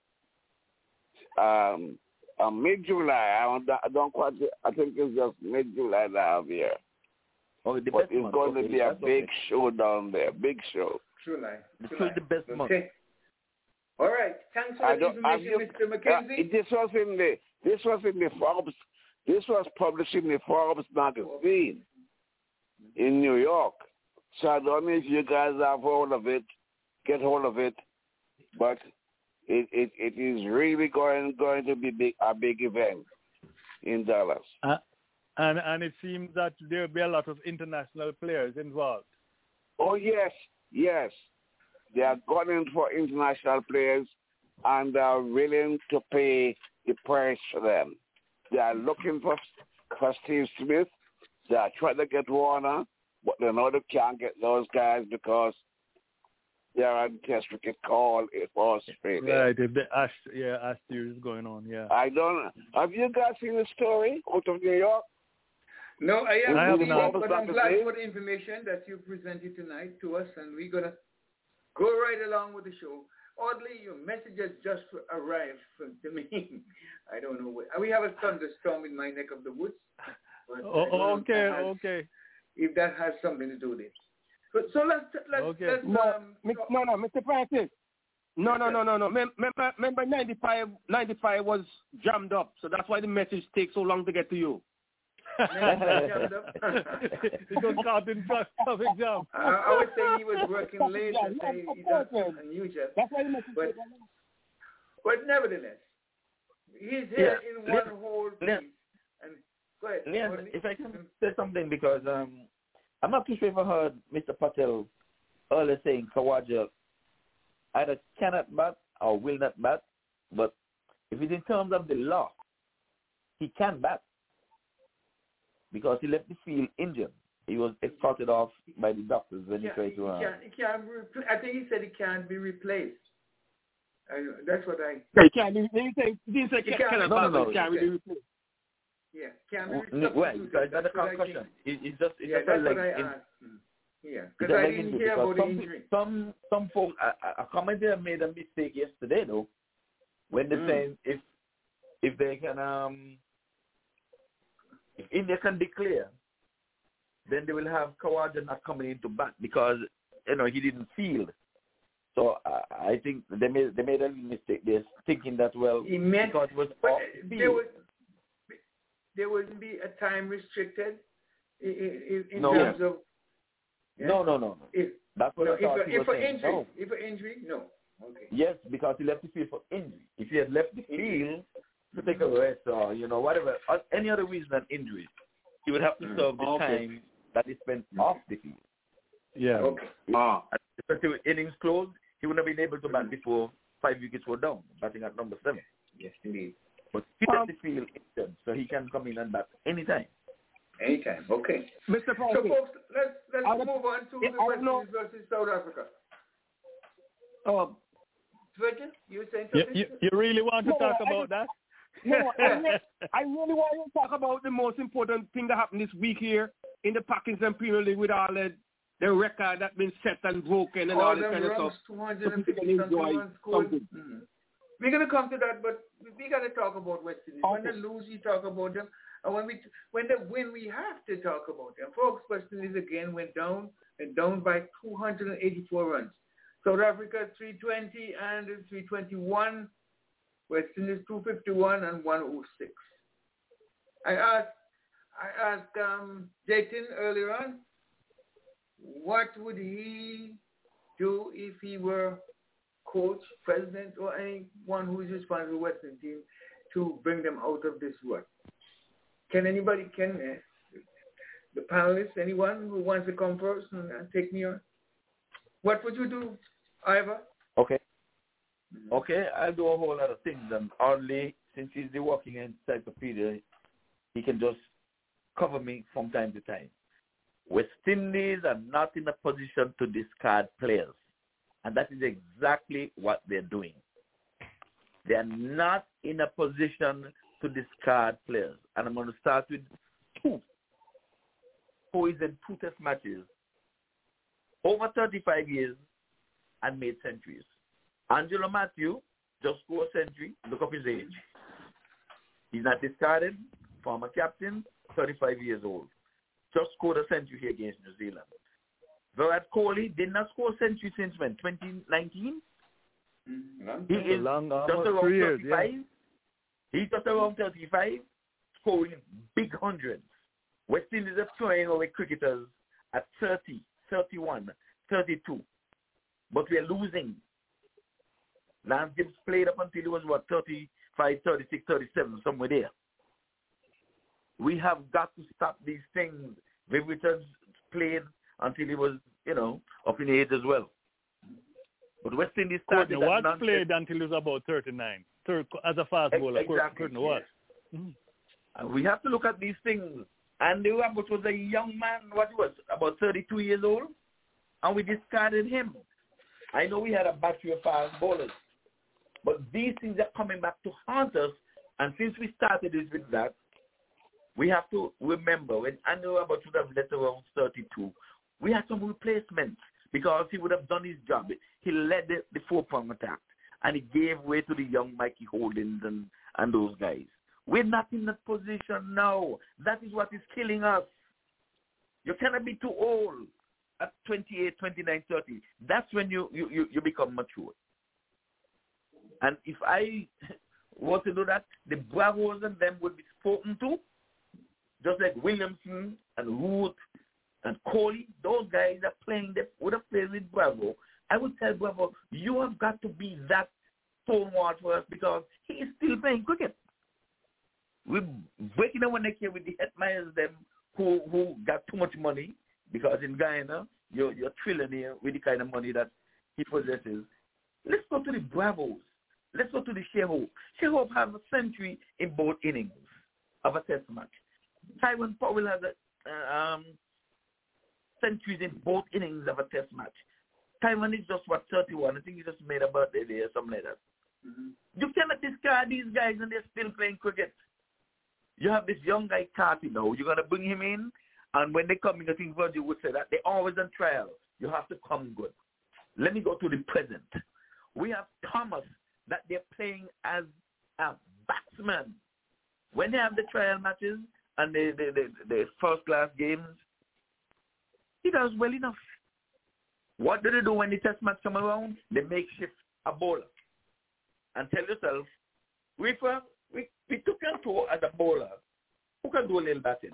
um, uh, mid-July. I don't, I don't quite. I think it's just mid-July that I have here. Oh, the But best it's month. going okay, to be a big okay. show down there. Big show. July. This July. is the best month. Okay. All right. Thanks for I the information, you, Mr. uh, this was in the. This was in the Forbes. This was published in the Forbes magazine in New York. So I don't know if you guys have hold of it, get hold of it, but it it, it is really going going to be big, a big event in Dallas. Uh, and and it seems that there will be a lot of international players involved. Oh yes, yes. They are going for international players and they are willing to pay the price for them. They are looking for for Steve Smith. They are trying to get Warner, but they know they can't get those guys because they are on test cricket call for Australia. Right, if the Ash yeah, Ash series is going on, yeah. I don't Have you guys seen the story out of New York? No, I haven't I have seen not. it, but I'm glad for the information that you presented tonight to us, and we're going to go right along with the show. Audley, your message has just arrived from, to me. I don't know where. We have a thunderstorm in my neck of the woods. But Oh, know if okay, has- okay. If that has something to do with it. But, so let's, let's, Okay. let's No, um, no, no, Mr. Francis. No, no, no, no, no. Mem- Remember, remember 95, 95 was jammed up, so that's why the message takes so long to get to you. he got caught in tra- traffic jam. I, I would say he was working late and say he does unusual. That's why the message But, takes but nevertheless, he's here Yeah, in let- one whole let- piece. And go ahead. Leon, if I can say something because um, I'm not too sure if I heard Mr. Patel earlier saying Khawaja either cannot bat or will not bat, but if it's in terms of the law, he can bat because he left the field injured. He was escorted off by the doctors when he He tried can't, to. he Uh, can't, he can't repl- I think he said he can't be replaced. I, that's what I, He can't, he didn't say, he didn't say He can, can't- cannot no, no, bat, no. he can't really replace. Yeah, can't well, substituted. because that's That's a concussion. It, it's just it's Yeah, just a leg. what I in- asked. Yeah, because I didn't hear about some, injury. some some folk a, a- commentator made a mistake yesterday though when they Mm. saying if if they can um if India can declare then they will have Khawaja not coming into bat because you know he didn't field. So uh, I think they made they made a mistake. They're thinking that well He meant, because it was off field. Would there wouldn't be a time restricted in, in, in No. terms of yeah? No, no, no, no. If That's what no, I thought if, he if for saying. injury, No. if for injury, no. Okay. Yes, because he left the field for injury. If he had left the field to take a rest or you know whatever, any other reason than injury, he would have to serve the Okay. time that he spent off the field. Yeah. Okay. Ah. Especially with innings closed, he would not have been able to bat before five wickets were down, batting at number seven. Yes, indeed. But he left the field injured, so he can come in and bat anytime. Anytime. Okay. Mr. So, folks, let's let's I move on to Yeah, the I West Indies versus South Africa. um, Virgil, you were saying You, something? you, you really want to No, talk I about that? no, I, I really want to talk about the most important thing that happened this week here in the Pakistan Premier League with all the, the record that's been set and broken and all, all this kind of runs, stuff. 250 So people something enjoy runs scored. something. Mhm. We're going to come to that, but we got to talk about West Indies. When they lose, we talk about them. And when we when they win, we have to talk about them. Folks, West Indies again went down and down by 284 runs. South Africa 320 and 321. West Indies 251 and 106. I asked I asked um, Jatin earlier on, what would he do if he were coach, president, or anyone who is responsible for Western team to bring them out of this rut? Can anybody, can uh, the panelists, anyone who wants to come first and, take me on? What would you do, Ivor? Okay. Okay, I'll do a whole lot of things. And Audley, since he's the working encyclopedia, he can just cover me from time to time. West Indies are not in a position to discard players. And that is exactly what they're doing. They are not in a position to discard players. And I'm going to start with two, who is in two test matches, over 35 years, and made centuries. Angelo Matthew just scored a century. Look up his age. He's not discarded. Former captain, 35 years old. Just scored a century here against New Zealand. Virat Kohli did not score a century since when? 2019? Mm-hmm. He is Long, just around three years, 35. yeah. He's just around 35, scoring big hundreds. West Indies are throwing away cricketers at 30, 31, 32. But we're losing. Lance Gibbs played up until he was, what, 35, 36, 37, somewhere there. We have got to stop these things. Viv Richards played until he was, you know, up in age as well. But West Indies started Courtney Walsh played until he was about 39. Third, as a fast bowler, exactly, Courtney yes. Walsh. Mhm. And we have to look at these things. And Ramos was a young man, what he was, about 32 years old, and we discarded him. I know we had a battery of fast bowlers, but these things are coming back to haunt us. And since we started this with that, we have to remember when Andy Roberts would have left around 32, we had some replacements because he would have done his job. He led the, the four-prong attack, and he gave way to the young Mikey Holdings and, and those guys. We're not in that position now. That is what is killing us. You cannot be too old at 28, 29, 30. That's when you, you, you, you become mature. And if I were to do that, the Bravos and them would be spoken to, just like Williamson and Root and Kohli. Those guys are playing, they would have played with Bravo. I would tell Bravo, you have got to be that stonewall for us because he is still playing cricket. We're breaking them neck here with the Hetmyers, them who who got too much money because in Guyana you're you're trillionaire with the kind of money that he possesses. Let's go to the Bravos. Let's go to the Shai Hope. Shai have a century in both innings of a test match. Tyrone Powell has a uh, um, centuries in both innings of a test match. Tyrone is just what 31. I think he just made a birthday day or something like that. Mm-hmm. You cannot discard these guys and they're still playing cricket. You have this young guy Carty now. You're gonna bring him in, and when they come in, I think Virgil would say that they're always on trial. You have to come good. Let me go to the present. We have Thomas that they're playing as a batsman. When they have the trial matches and the the, the, the first class games, he does well enough. What do they do when the test match come around? They make shift a bowler. And tell yourself, we, we, we took him to as a bowler who can do a little batting.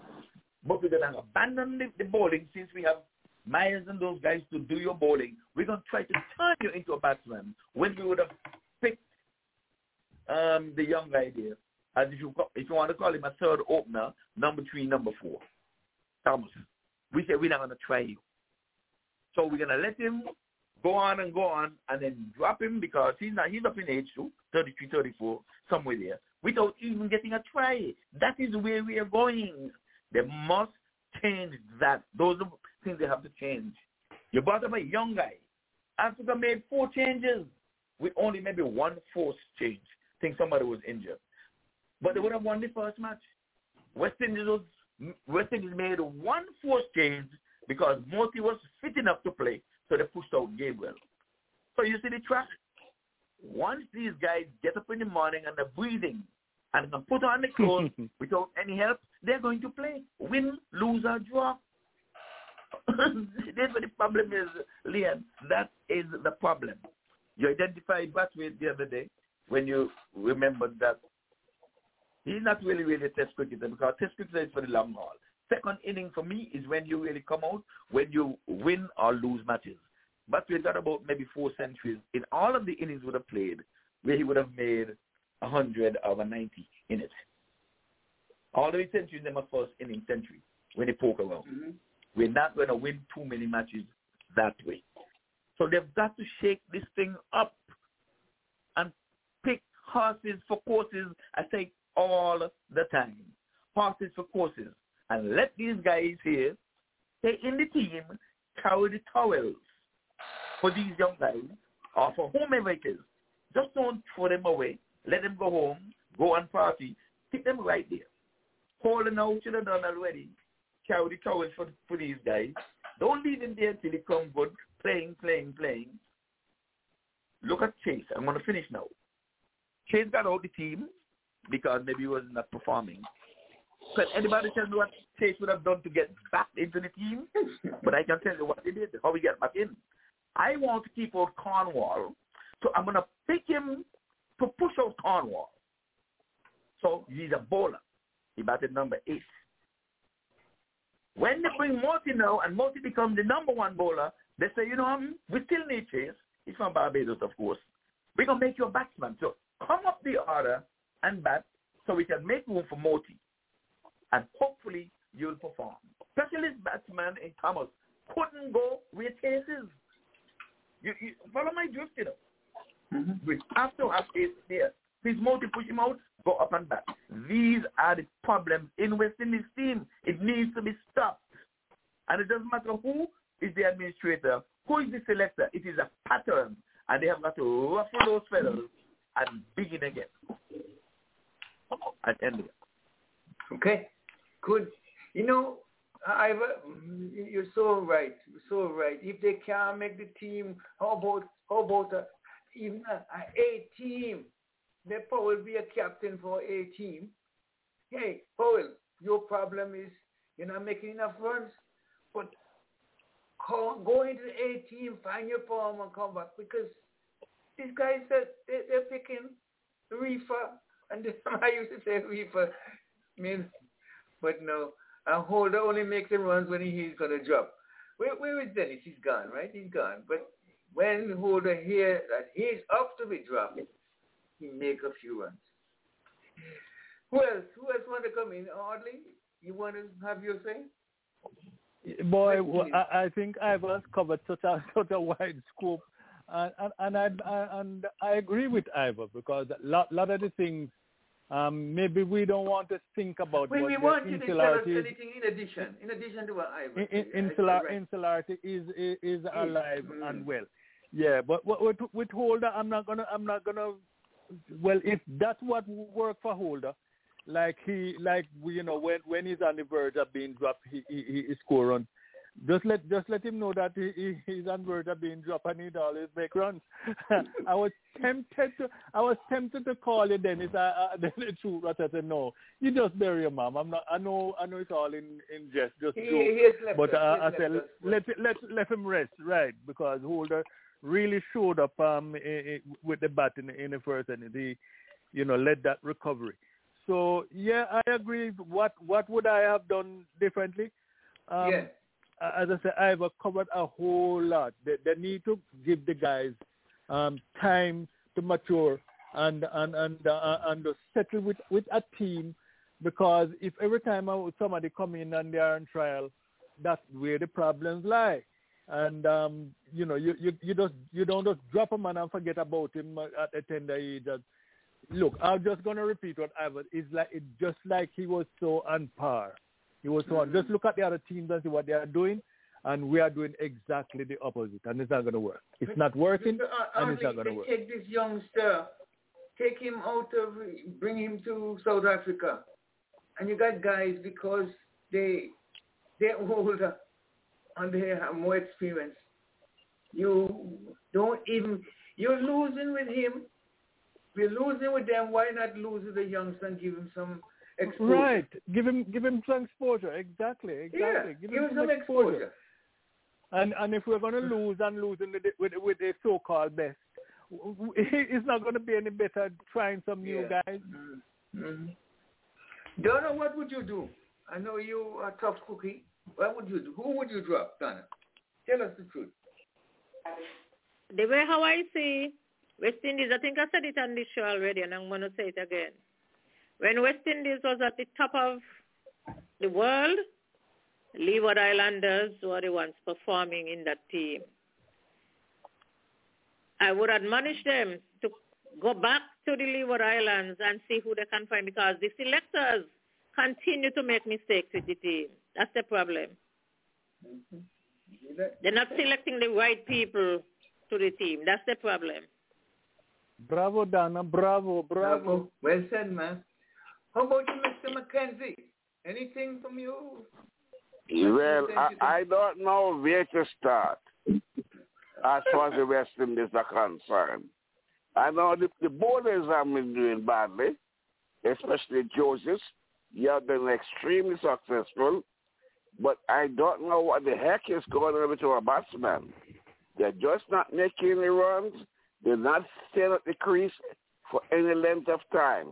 But we're going to abandon the, the bowling since we have Myers and those guys to do your bowling. We're going to try to turn you into a batsman when we would have picked um, the young guy there. As if you, if you want to call him a third opener, number three, number four, Thomas. We said we're not going to try you. So we're going to let him go on and go on and then drop him because he's not he's up in age too, 33, 34, somewhere there, without even getting a try. That is where we are going. They must change that. Those are things they have to change. You brought up a young guy. Africa made four changes with only maybe one force change. I think somebody was injured. But they would have won the first match. West Indies was West Indies made one force change because Motie was fit enough to play, so they pushed out Gabriel. So you see the track. Once these guys get up in the morning and they're breathing and can put on the clothes without any help, they're going to play. Win, lose, or draw. That's what the problem is, Leon. That is the problem. You identified Brathwaite the other day when you remembered that he's not really, really a test cricketer because test cricketer is for the long haul. Second inning for me is when you really come out, when you win or lose matches. Brathwaite got about maybe four centuries in all of the innings would have played where he would have made a 100 or a 90 in it. All the centuries in my first inning century when they poke around. Mm-hmm. We're not going to win too many matches that way. So they've got to shake this thing up and pick horses for courses, I say all the time. Horses for courses. And let these guys here stay in the team, carry the towels for these young guys or for whomever it is. Just don't throw them away. Let them go home, go and party. Pick them right there. Holding out should have done already. Carry the towels for, for these guys. Don't leave them there till they come good. Playing, playing, playing. Look at Chase. I'm going to finish now. Chase got out the team because maybe he was not performing. Can anybody tell me what Chase would have done to get back into the team? but I can tell you what he did, how he got back in. I want to keep out Cornwall, so I'm going to pick him to push out Cornwall. So he's a bowler. He batted number eight. When they bring Motie now and Motie becomes the number one bowler, they say, you know, um, we still need Chase. He's from Barbados, of course. We're going to make you a batsman. So come up the order and bat so we can make room for Motie. And hopefully you'll perform. Specialist batsman in Thomas couldn't go where Chase is. You, you follow my drift, you know. Mm-hmm. We have to have Chase there. Please Motie push him out, go up and back. These are the problems in West Indies team. It needs to be stopped. And it doesn't matter who is the administrator, who is the selector. It is a pattern. And they have got to ruffle those feathers and begin again. And end. Okay, good. You know, I, you're so right. So right. If they can't make the team, how about how about a, even a, a A team? There will be a captain for a team. Hey, Powell, your problem is you're not making enough runs, but call, go into the A team, find your form and come back because these guys said they, they're picking Reifer, and this, I used to say reefer, I mean, but no, and Holder only makes the runs when he's gonna drop. Where, where is Dennis? He's gone, right? He's gone. But when Holder hears that he's up to be dropped, he make a few runs. Who else? Who else want to come in? Audley, you want to have your say? Boy, well, I, I think I've covered such a such a wide scope, and and, and I, I and I agree with Ivor because a lot, lot of the things um, maybe we don't want to think about when what we want you to tell us insularity, anything in addition, in addition to what Ivor in, said. in, insular, insularity is is, is alive mm. and well. Yeah, but what- with, with Holder, I'm not gonna I'm not gonna. Well, if that's what work for Holder, like he like we, you know when when he's on the verge of being dropped, he he, he score runs. Just let just let him know that he, he he's on verge of being dropped and he'd always make runs. I was tempted to I was tempted to call you Dennis. I, I then the truth but I said no. You just bury your mom. I'm not. I know. I know it's all in in jest, just He- joke. he but uh, I said left us. let let let him rest, right? Because Holder really showed up um i i with the bat in the, in the first and He, you know, led that recovery. So yeah, I agree. What what would I have done differently? Um, Yeah. As I said, I've covered a whole lot. They, they need to give the guys um, time to mature and and and uh, and settle with with a team because if every time somebody come in and they are on trial, that's where the problems lie. And um, you know, you, you you just you don't just drop a man and forget about him at a tender age. Look, I'm just gonna repeat what Ivan. It's like it's just like he was so on par. He was so on. Just look at the other teams and see what they are doing, and we are doing exactly the opposite, and it's not gonna work. It's not working, and it's not gonna work. Take this youngster, take him out of, bring him to South Africa, and you got guys because they they're older and they have more experience. You don't even you're losing with him. We're losing with them. Why not lose with the youngster and give him some exposure? Right. Give him give him some exposure. Exactly. Exactly. Yeah. Give, give him, him some, some exposure. exposure. And and if we're gonna lose and lose in the, with with the so-called best, it's not gonna be any better trying some new Yeah. guys. Mm-hmm. Donna, what would you do? I know you are a tough cookie. What would you do? Who would you drop, Donna? Tell us the truth. The way how I see West Indies, I think I said it on this show already, and I'm going to say it again. When West Indies was at the top of the world, Leeward Islanders were the ones performing in that team. I would admonish them to go back to the Leeward Islands and see who they can find because the selectors continue to make mistakes with the team. That's the problem. They're not selecting the right people to the team. That's the problem. Bravo, Donna. Bravo, bravo. Well said, man. How about you, Mr. McKenzie? Anything from you? Well, I, I don't know where to start as far as the West Indies are concerned. I know the, the borders have been doing badly, especially Joseph. You have been extremely successful, but I don't know what the heck is going on with our batsmen. They're just not making any runs. They're not staying at the crease for any length of time.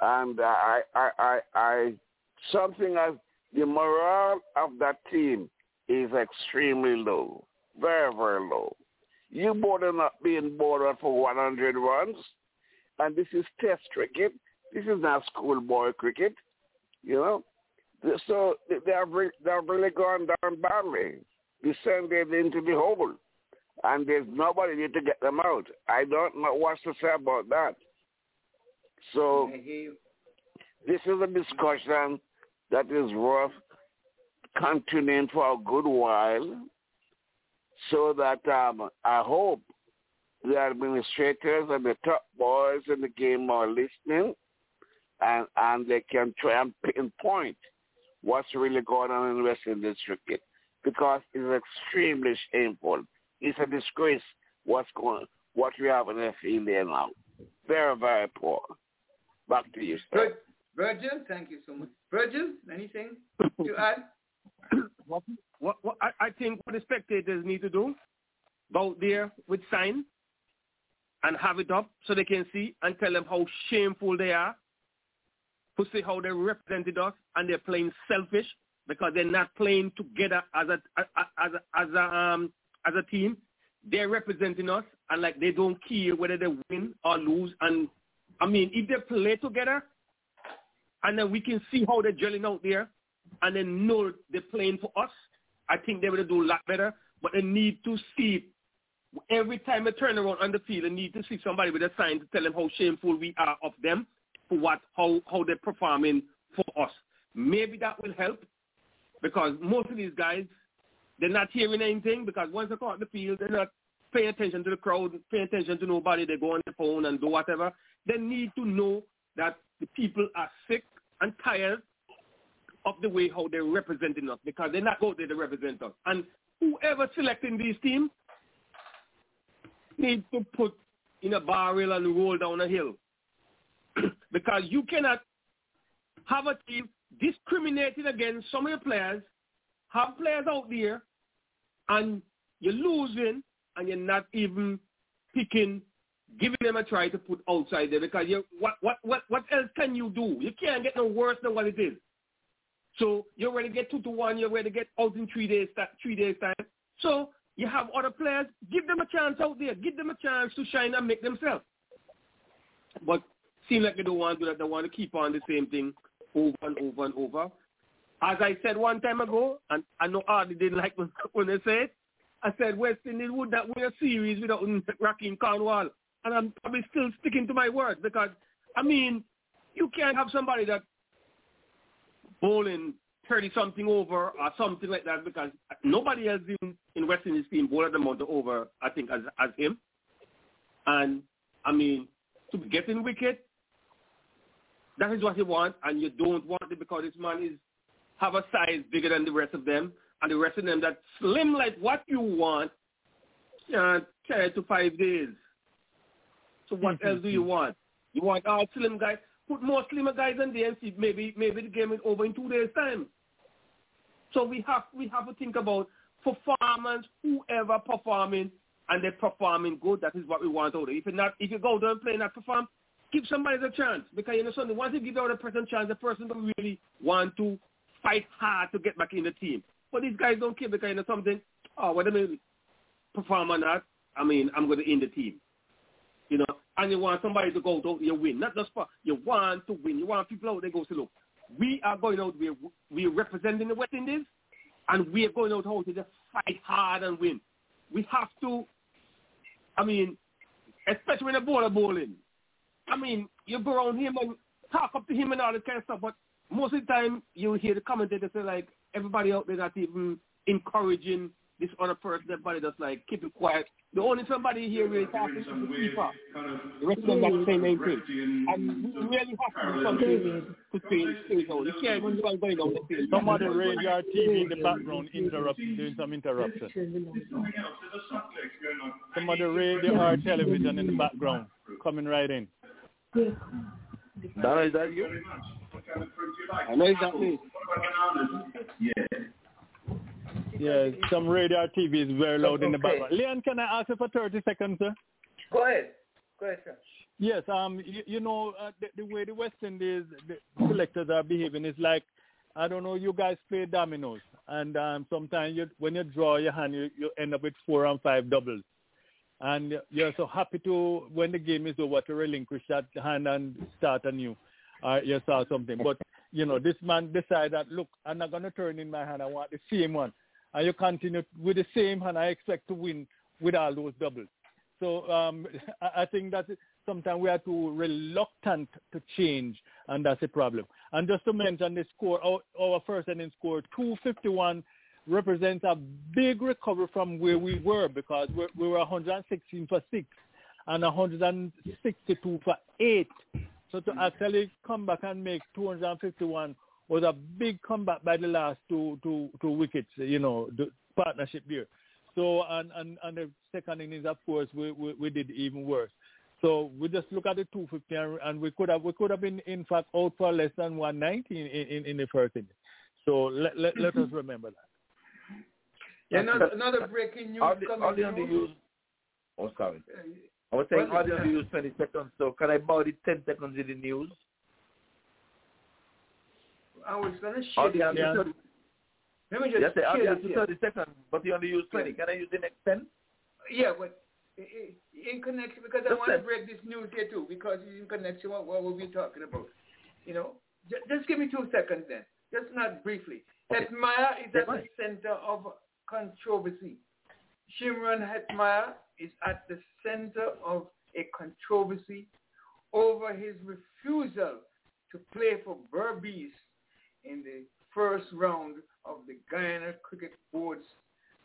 And I, I, I, I, something as the morale of that team is extremely low, very, very low. You border not being bordered for 100 runs, and this is test cricket. This is not schoolboy cricket, you know. So they have, re- they have really gone down badly, descended into the hole, and there's nobody there to get them out. I don't know what to say about that. So this is a discussion that is worth continuing for a good while so that um, I hope the administrators and the top boys in the game are listening and, and they can try and pinpoint what's really going on in the West Indies cricket because it's extremely shameful. It's a disgrace what's going what we have in the field there now. Very, very poor. Back to you, sir. Virgil, thank you so much. Virgil, anything to add? what, what, what I, I think what the spectators need to do, go out there with sign and have it up so they can see and tell them how shameful they are, to see how they represented us and they're playing selfish because they're not playing together as a as a, as a um as a team. They're representing us and like they don't care whether they win or lose. And I mean, if they play together, and then we can see how they're gelling out there, and then know they're playing for us. I think they will do a lot better, but they need to see every time they turn around on the field, they need to see somebody with a sign to tell them how shameful we are of them for what how how they're performing for us. Maybe that will help because most of these guys they're not hearing anything because once they come out the field, they're not paying attention to the crowd, paying attention to nobody. They go on the phone and do whatever. They need to know that the people are sick and tired of the way how they're representing us because they're not out there to represent us. And whoever selecting these teams needs to put in a barrel and roll down a hill because you cannot have a team discriminating against some of your players, have players out there, and you're losing and you're not even picking giving them a try to put outside there because you what what what what else can you do? You can't get no worse than what it is. So you're ready to get two to one. You're ready to get out in three days, three days time. So you have other players. Give them a chance out there. Give them a chance to shine and make themselves. But seem like they don't want to do that. They want to keep on the same thing over and over and over. As I said one time ago, and I know Artie didn't like when, they said it, I said West Indies would not win a series without Rahkeem Cornwall. And I'm probably still sticking to my word because, I mean, you can't have somebody that bowling 30-something over or something like that because nobody else in, in West Indies team bowled the amount over, I think, as, as him. And, I mean, to be getting wicket, that is what you want, and you don't want it because this man is have a size bigger than the rest of them, and the rest of them that slim like what you want, carry to five days. So what mm-hmm, else do you mm-hmm. want? You want all slim guys? Put more slimmer guys in there and see maybe maybe the game is over in two days time. So we have we have to think about performance, whoever performing and they're performing good, that is what we want out of If you not if you go there and play and not perform, give somebody a chance. Because you know something, once you give out a person chance, the person will really want to fight hard to get back in the team. But these guys don't care because you know something, oh whether they perform or not, I mean I'm gonna end the team. You know, and you want somebody to go out you win. Not just for you want to win. You want people out there go say, look, we are going out, we're we're representing the West Indies and we are going out how to just fight hard and win. We have to I mean, especially when the ball are bowling. I mean, you go around him and talk up to him and all this kind of stuff, but most of the time you hear the commentators say like everybody out there not even encouraging this other person, everybody just like keep it quiet. The only somebody here really talking is the keeper. The rest of them not saying anything. And we really have to do something to change things out. You can't even go going down the field. Somebody radio TV in the background interrupt doing some interruption. Somebody radio or television in the background coming right in. Donna, is that you? I know it's me. Yeah. Yeah, some radio TV is very loud in the Okay. background. Leon, can I ask you for 30 seconds, sir? Go ahead. Go ahead, sir. Yes, um, you, you know, uh, the, the way the West Indies the selectors are behaving is like, I don't know, you guys play dominoes, and um, sometimes you, when you draw your hand, you, you end up with four and five doubles. And you're so happy to, when the game is over, to relinquish that hand and start anew. Uh, you saw something. But, you know, this man decided that, look, I'm not going to turn in my hand. I want the same one. And you continue with the same and I expect to win with all those doubles. So um, I think that sometimes we are too reluctant to change, and that's a problem. And just to mention the score, our, our first inning score, 251, represents a big recovery from where we were because we, we were 116 for 6 and 162 for 8. So to actually come back and make 251 was a big comeback by the last two, two, two wickets, you know, the partnership there. So, and, and, and the second innings, of course, we, we, we did even worse. So we just look at the 250 and, and we could have we could have been in fact out for less than 190 in, in, in the first inning. So let, let, let us remember that. Yeah, another, another breaking news Are they, coming are the through. use? Oh, sorry. I was saying, Well, are they on the use 20 seconds? So can I borrow the 10 seconds in the news? I was going to Are share this. 30, Let me just yes, share this the here. 30 seconds, but you only use 20. Can I use the next 10? Yeah, but in connection, because I Just want to break this news here too, because it's in connection with what we'll be talking about. You know, just, just give me two seconds then, just not briefly. Okay. Hetmyer is Yeah, at the center of controversy. Shimron Hetmyer is at the center of a controversy over his refusal to play for Berbice in the first round of the Guyana Cricket Board's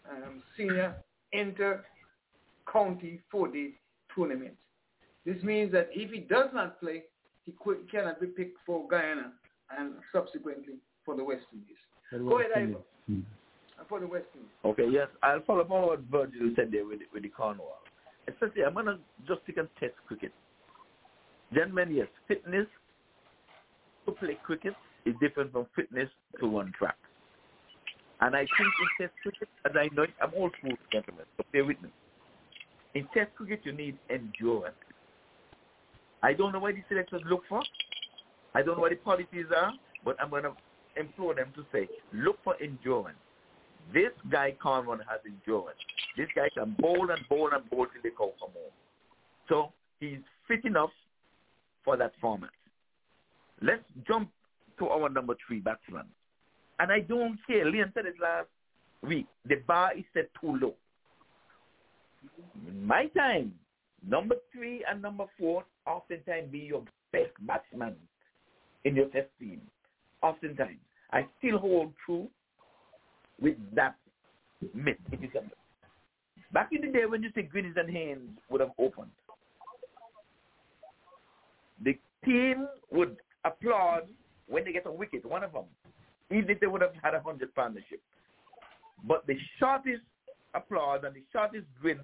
um, senior inter-county 4-day tournament. This means that if he does not play, he could, cannot be picked for Guyana and subsequently for the West Indies. Go ahead, Ivor. For the West Indies. Okay, yes. I'll follow up on what Virgil said there with, with the Cornwall. Especially, I'm going to just stick on test cricket. Gentlemen, yes, fitness to play cricket is different from fitness to run track. And I think in test cricket, as I know it, I'm old school, gentlemen, so bear with me. In test cricket, you need endurance. I don't know what the selectors look for. I don't know what the policies are, but I'm going to implore them to say, look for endurance. This guy Cornwall has endurance. This guy can bowl and bowl and bowl till they call for more. So he's fit enough for that format. Let's jump to our number three batsman. And I don't care. Liam said it last week. The bar is set too low. In my time, number three and number four oftentimes be your best batsman in your test team. Oftentimes. I still hold true with that myth. A myth. Back in the day when you say Greenidge and Haynes would have opened, the team would applaud when they get a wicket, one of them, even if they would have had a hundred partnership. But the shortest applause and the shortest grin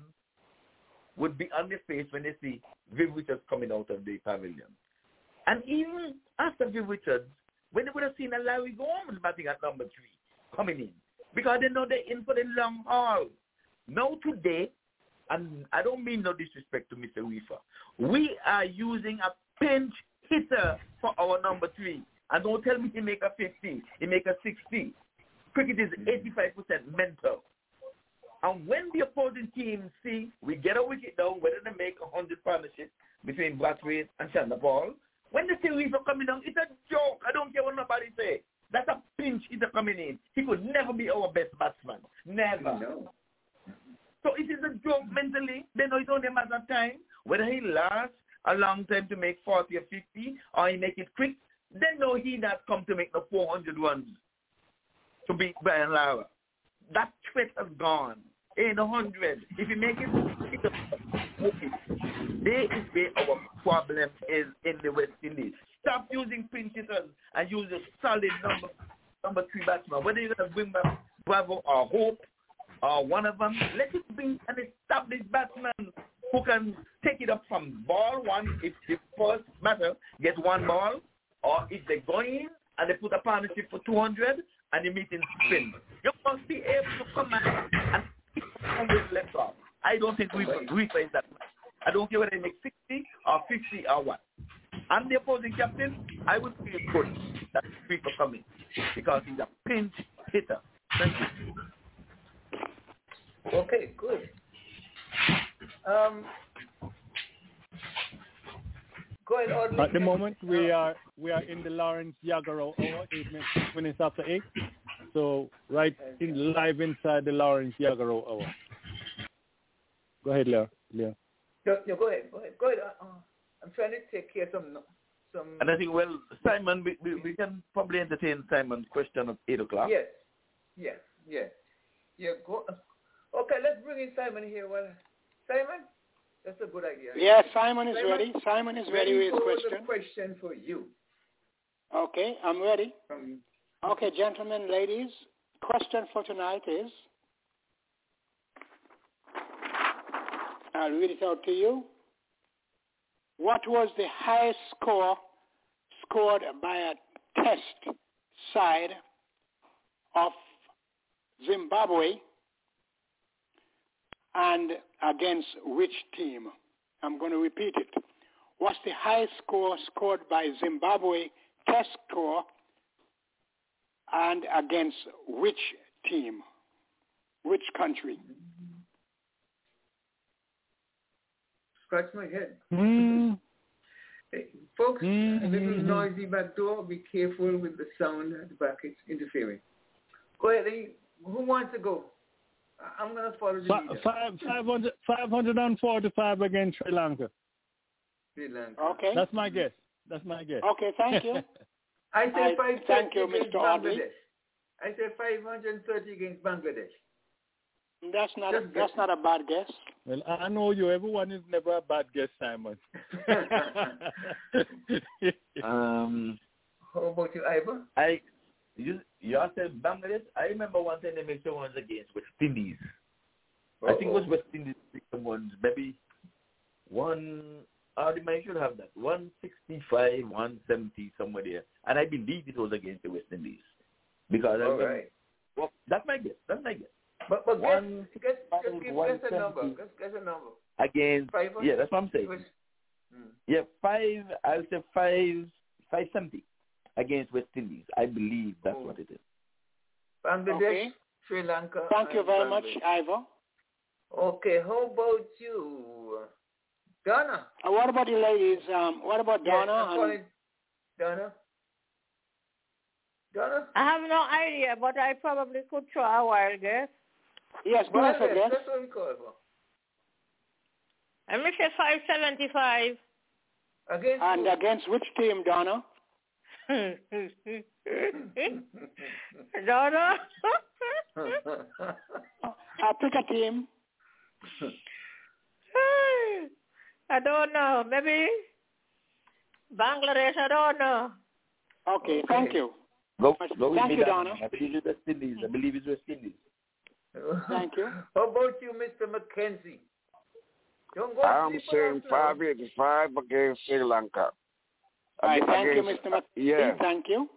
would be on their face when they see Viv Richards coming out of the pavilion. And even after Viv Richards, when they would have seen a Larry Gomes batting at number three coming in, because they know they're in for the long haul. Now today, and I don't mean no disrespect to Mr. Reifer, we are using a pinch hitter for our number three. And don't tell me he make a 50, he make a 60. Cricket is hmm. 85% mental. And when the opposing team see we get a wicket down, whether they make a 100 partnership between Brathwaite and Chanderpaul, when they say Reifer coming down, it's a joke. I don't care what nobody say. That's a pinch hitter coming in. He could never be our best batsman. Never. No. So it is a joke mentally. They know it's only a matter of time. Whether he lasts a long time to make 40 or 50 or he make it quick, they know he not come to make the 400 runs to beat Brian Lara. That threat has gone. Ain't a hundred. If you make it, it's a okay. There is where our problem is in the West Indies. Stop using pinch hitters and use a solid number number three batsman. Whether you're gonna bring back Bravo or Hope or one of them, let it be an established batsman who can take it up from ball one if the first batter gets one ball, or if they go in and they put a partnership for 200 and the meeting spin. You must be able to come and keep with left off. I don't think we Reifer is that much. I don't care whether they make 60 or 50 or what. I'm the opposing captain. I would feel good that Reifer coming because he's a pinch hitter. Thank you. Okay, good. Um, go ahead, Audley. At the moment, we are we are in the Lawrence Yagaro hour, eight minutes, minutes after eight. So right in live inside the Lawrence Yagaro hour. Go ahead, Leo. Leo. No, no, go ahead. Go ahead. Go ahead. Uh, uh, I'm trying to take care of some some. And I think, well, Simon, we, we, we can probably entertain Simon's question at 8 o'clock. Yes. Yes. Yes. Yeah. Go. Okay, let's bring in Simon here. Well, Simon, that's a good idea. Yes, Simon is ready. Simon is ready with his question. Question for you. Okay, I'm ready. From Okay, gentlemen, ladies, question for tonight is, I'll read it out to you. What was the highest score scored by a test side of Zimbabwe and against which team? I'm going to repeat it. What's the highest score scored by Zimbabwe test score and against which team? Which country? scratch my head. Mm. Hey, folks, a little Mhm. noisy back door. Be careful with the sound at the back. It's interfering. Go ahead. Who wants to go? I- I'm going to follow the Fi- Five, 500, 545 against Sri Lanka. Sri Lanka. Okay. That's my guess. That's my guess. Okay, thank you. I say I- 530 thank you, against Mr. Audley. Bangladesh. I say 530 against Bangladesh. That's not Just that's not a bad guess. well, I know you. Everyone is never a bad guess, Simon. Um, How about you, Ivor? I, you, you all said Bangladesh. I remember one time they made some ones against West Indies. I think it was West Indies ones, maybe one. Might should have that. 165, 170, somewhere there. And I believe it was against the West Indies. Because I All remember, right. well, that's my guess. That's my guess. But, but One- guess, give one guess a number. seventy. Guess, guess a number. Against, 500? yeah, that's what I'm saying. Was- Hmm. Yeah, five, I'll say five, 570. Against West Indies. I believe that's Oh. what it is. Bangladesh, Okay. Sri Lanka. Thank you and very much, Bangladesh. Ivor. Okay, how about you, Donna? Uh, what about the ladies? Um, what about Donna? I'm and- Donna. Donna. I have no idea, but I probably could try a while guess. yes, give Well, us a guess. That's what we call it. for. Let me say 575. Against And who? against which team, Donna? Donna? Uh, pick a team. I don't know. Maybe Bangladesh. I don't know. Okay, thank you. Go, go Thank me, you, Donna. Donna. I believe it's West Indies. I believe it's West Indies. Thank you. How about you, Mr. McKenzie? Don't go I'm saying on us now. 585 against Sri Lanka. All right, thank you, Mr. McKenzie. Yeah, Thank you.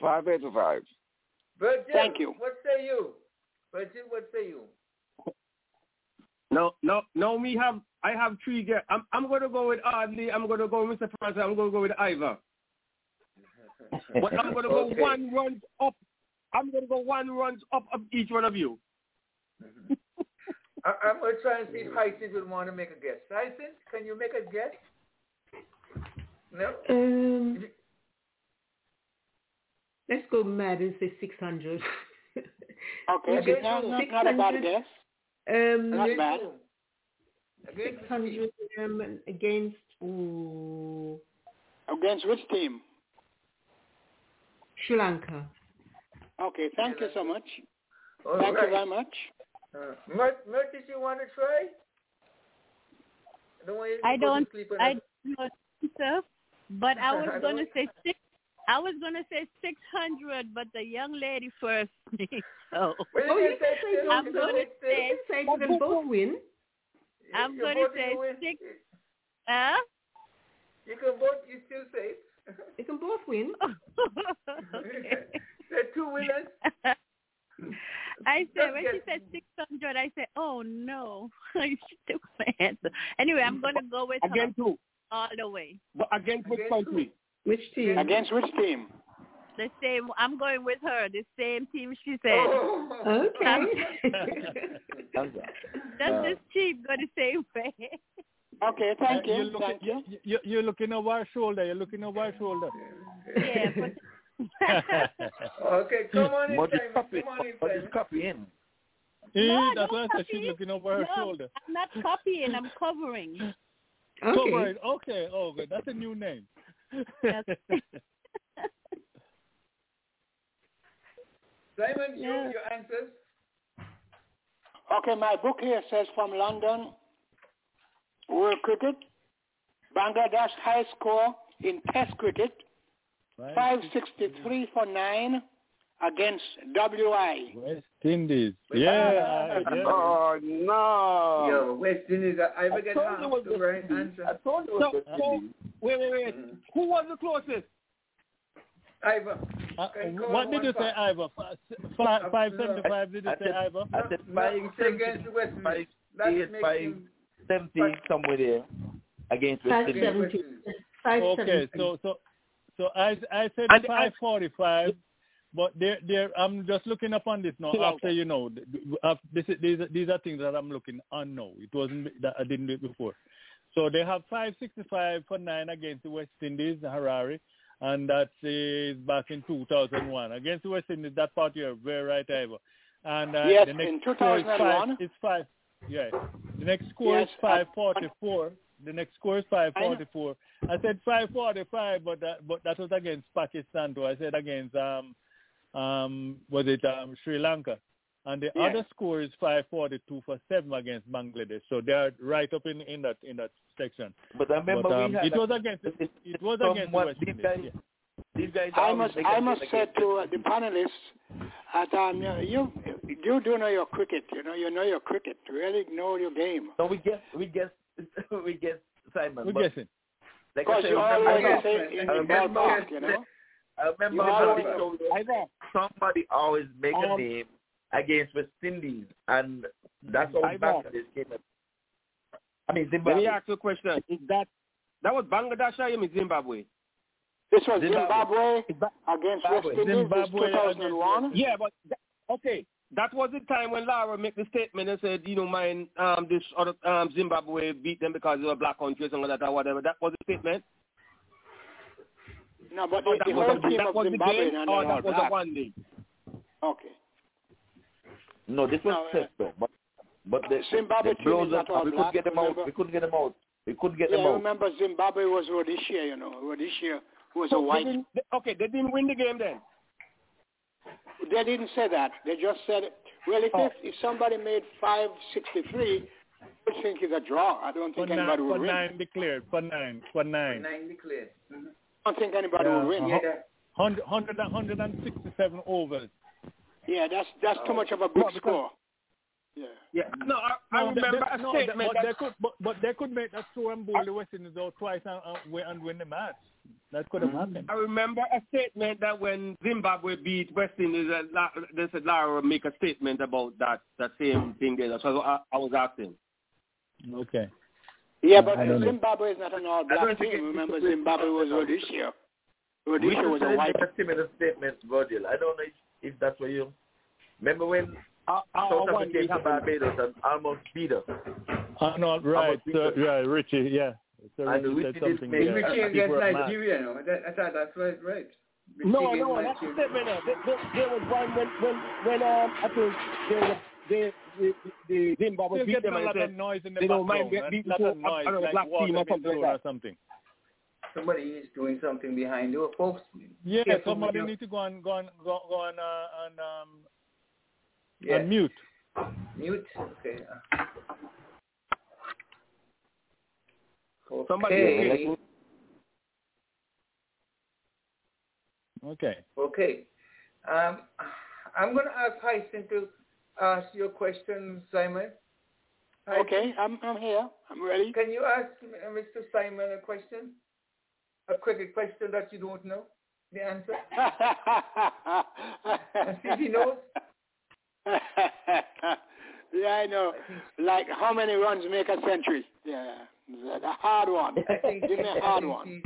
585. Virgil, Thank you. What say you? Virgil, what say you? No, no, no. Me have I have three. Ge- I'm I'm gonna go with Audley. I'm gonna go with Mr. Francis. I'm gonna go with Ivor. But I'm gonna go Okay. one runs up. I'm gonna go one runs up of each one of you. I, I'm going to try and see if Hyacinth would want to make a guess. Hyacinth, can you make a guess? No? Um, let's go mad and say 600. Okay, Okay, not, so not, not a bad 600. guess. Um, Not Against bad. who? Against which 600 team? um, against ooh, Against which team? Sri Lanka. Okay, thank you so much. All Thank you very much. Uh, Mert, Mertis, you want to try? I Don't want you to I don't. sleep on I us. don't sir. But I was gonna say six. I was gonna say six hundred, but the young lady first. so Well, Oh, you you can say can I'm gonna say still. say- Say for them both win. I'm You're gonna say to win. six. Huh? You can vote, you still say it. They can both win. okay. There are two winners. I said when she said six hundred, I said, "Oh no!" I took my answer. Anyway, I'm gonna go with her Against who? All the way. But against which Against country? Which team? Against which team? The same. I'm going with her. The same team she said. Oh. Okay. How's that? That's Uh, just cheap. Go the same way. Okay, thank Uh, you. You're Thank looking, you. you, you're looking over our shoulder. You're looking over our shoulder. yeah, but Okay, come on in, What is copy? Come on in, What is Simon. Eh, copying? No, that's don't why I said she's copy. looking over her No. shoulder. I'm not copying. I'm covering. Okay. Covered. Okay. Oh, good. That's a new name. Yes. Simon, you, Yeah. your answers? Okay, my book here says from London, World Cricket, Bangladesh high score in Test cricket, 563 for 9 against WI. West Indies. West Yeah. Yeah. Oh, no. Yo, West Indies, I, I I forget told it was the right answer. I told you it So, was West so Indies. wait, wait, wait. Mm. Who was the closest? Ivor. Uh, Can you call what did one you say, five? Ivor? Five, five seventy-five. Did you I say, said- Ivor? I said No, five, no, say against West Indies. That eight, makes five, him seventy, Five- somewhere there against West Indies. against West seventy. Indies. Five Okay. So so so I I said And- five forty-five. But there, there. I'm just looking up on this now. After you know, af- this is, these, are- these are things that I'm looking on now. It wasn't that I didn't do it before. So they have 565 for nine against the West Indies, Harare, and that is back in 2001 against the West Indies. That part you're very right, Ivor. And uh, Yes, the next in score is 2001. five. It's five. Yeah. The next score Yes, is 544. The next score is 544. I said 545, but that, but that was against Pakistan too. I said against um um was it um Sri Lanka, and the Yeah. other score is 542 for seven against Bangladesh. So they are right up in in that in that section. But I remember But, um, we had it was against it, it, it was against the West these Indies. guys, yeah. these guys I must, make I a must say to uh, the panelists that um, you, you do know your cricket. You know, you know your cricket. Really know your game. So we guess, we guess, we guess Simon. We're but guessing. Like Because you remember, always say in the ballpark, you you know. I remember You on the always- somebody always make a Um, name against West Indies, and that's how Ivor. Bangladesh came up. I mean Let me ask you a question. Is that that was Bangladesh or you mean Zimbabwe? This was Zimbabwe. Zimbabwe, against West Indies, Zimbabwe this 2001. Yeah, but th- okay, that was the time when Lara made the statement and said, you know, mind um, this other um, Zimbabwe beat them because they were black country or something like that or whatever. That was the statement. No, but Or the, that the was whole a- team of the Zimbabwe game, and or that were was a one day. Okay. No, this was No, uh, test though. But but the Zimbabwe the team blows is not all we black, couldn't get them out. We couldn't get them out. We couldn't get Yeah, them I out. remember Zimbabwe was Rhodesia, you know. Rhodesia was a So they white. they- okay, they didn't win the game then. They didn't say that. They just said, well, if, Oh. if, if somebody made 563, I would think it's a draw. I don't For think anybody nine, would for win. nine declared. For nine. For nine. Nine declared. I don't think anybody Yeah, would win. uh-huh. 100, 100, 167 overs. Yeah, that's that's too much of a big No, score. Yeah. Yeah. No, I, I No, remember they- a no, they- statement but that they could, but, but they could make that throw and bowl the West Indies out twice and, and, win, and win the match. That could have happened. I remember a statement that when Zimbabwe beat West Indies, uh, La- they said Lara would make a statement about that that same thing there. That's what I, I was asking. Okay. Yeah, but I don't know. Zimbabwe is not an all-black don't think team. Remember, Zimbabwe was Rhodesia. We Rhodesia was a white. make a similar statement, Virgil. I don't know if, if that's what you. Remember when I, I, South Africa came to Barbados and almost beat us? Uh, no, right. So, yeah, Richie, yeah. So And Richie Richie said did something make- there. We Yeah, came People against. Nigeria, no? That, I thought that's right, right. We No, no, that's the statement. No. There, there, there was one when when when um I think they were they the, the Zimbabwe Still beat getting them a and lot they of said noise in the they don't mind background. beating A lot of to noise, another like black water team or being something like thrown or that. something. Somebody is doing something behind you, folks. Yeah, Careful somebody with need to go and go and go, go and uh, and um your- and mute. Mute. Okay. Somebody Okay. Okay. Okay. Um, I'm going to ask Hyson to ask your question, Simon. Hyson, Okay, I'm I'm here. I'm ready. Can you ask uh, Mr. Simon a question? A quick question that you don't know the answer? see if he knows. yeah, I know. Like how many runs make a century? Yeah, a hard one. I think, Give me a I hard think one.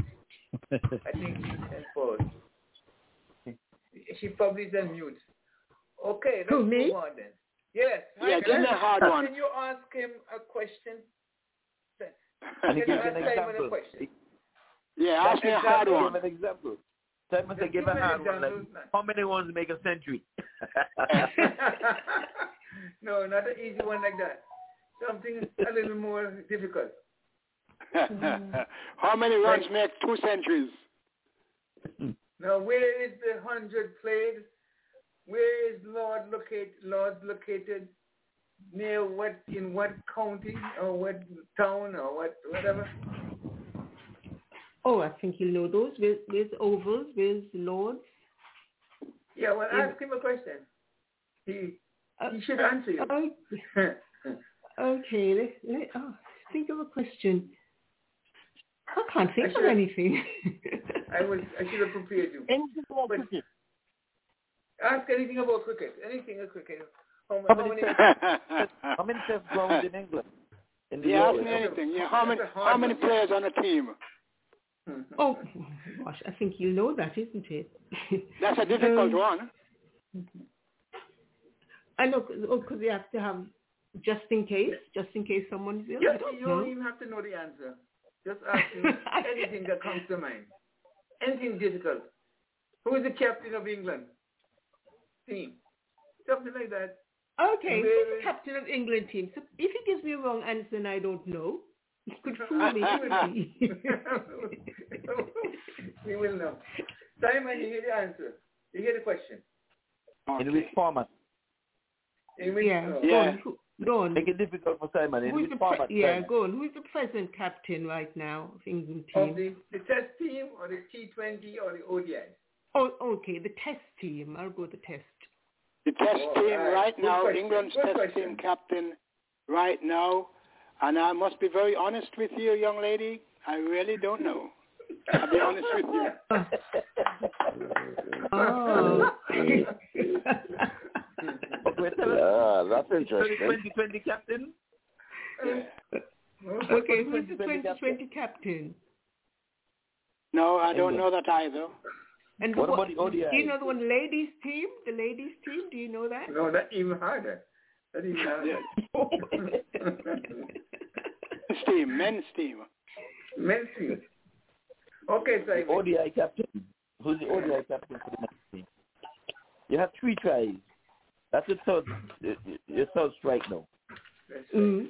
I think she's in pause. She probably is on mute. Okay, let's Who, me? move on then. Yes. Yeah, give me a hard one. Can you ask him a question? And Can you ask an Simon a example. question? Yeah, ask me a hard Give one. an example. Simon said, give Give a hard one. Like, how many ones make a century? no, not an easy one like that. Something a little more difficult. how many runs make two centuries? Now, where is the hundred played? Where is Lord located? Lord located near what? In what county or what town or what? Whatever. Oh, I think you know those. Where's, where's ovals? Where's lords? Yeah. Well, Yeah. ask him a question. He Uh, he should answer you. uh, okay, let, let, oh, think of a question. I can't think I of anything. I was I should have prepared you. Anything about But- cricket? Ask anything about cricket. Anything about cricket. How, How how many many? How many test grounds in England? In the yeah, ask me anything. Yeah, how many That's a hard how many players on a team? oh, gosh, I think you know that, isn't it? That's a difficult Um, one. I know, because you have to have just in case, just in case someone is ill. Yes, don't you know. don't even have to know the answer. Just ask me anything that comes to mind. Anything difficult. Who is the captain of England team? Something like that. Okay, Where who's the captain of England team? So if he gives me a wrong answer and I don't know, he could fool me. couldn't he? we will know. Simon, you hear the answer. You hear the question. In which format? In which, yeah, go Yeah. on. Go on. Make it difficult for Simon. In Who is which the pre- yeah, Simon? go on. Who is the present captain right now of England Of team? the, the test team or the T20 or the ODI? Oh, okay, the test team. I'll go the test. The test Oh, team right. right now, question. England's Good test question. team captain right now, and I must be very honest with you, young lady. I really don't know. I'll be honest with you. Oh. Okay, tell us. Yeah, that's interesting. 2020 captain? Yeah. okay, who's the 2020 2020 captain? No, I don't know that either. And What the, about the Do you know the one ladies team? The ladies team? Do you know that? No, that even harder. That even harder. Steam, men's team. Men's team. Okay, The so ODI captain. Who's the ODI captain for the men's team? You have three tries. That's your third, your third strike now. Mm.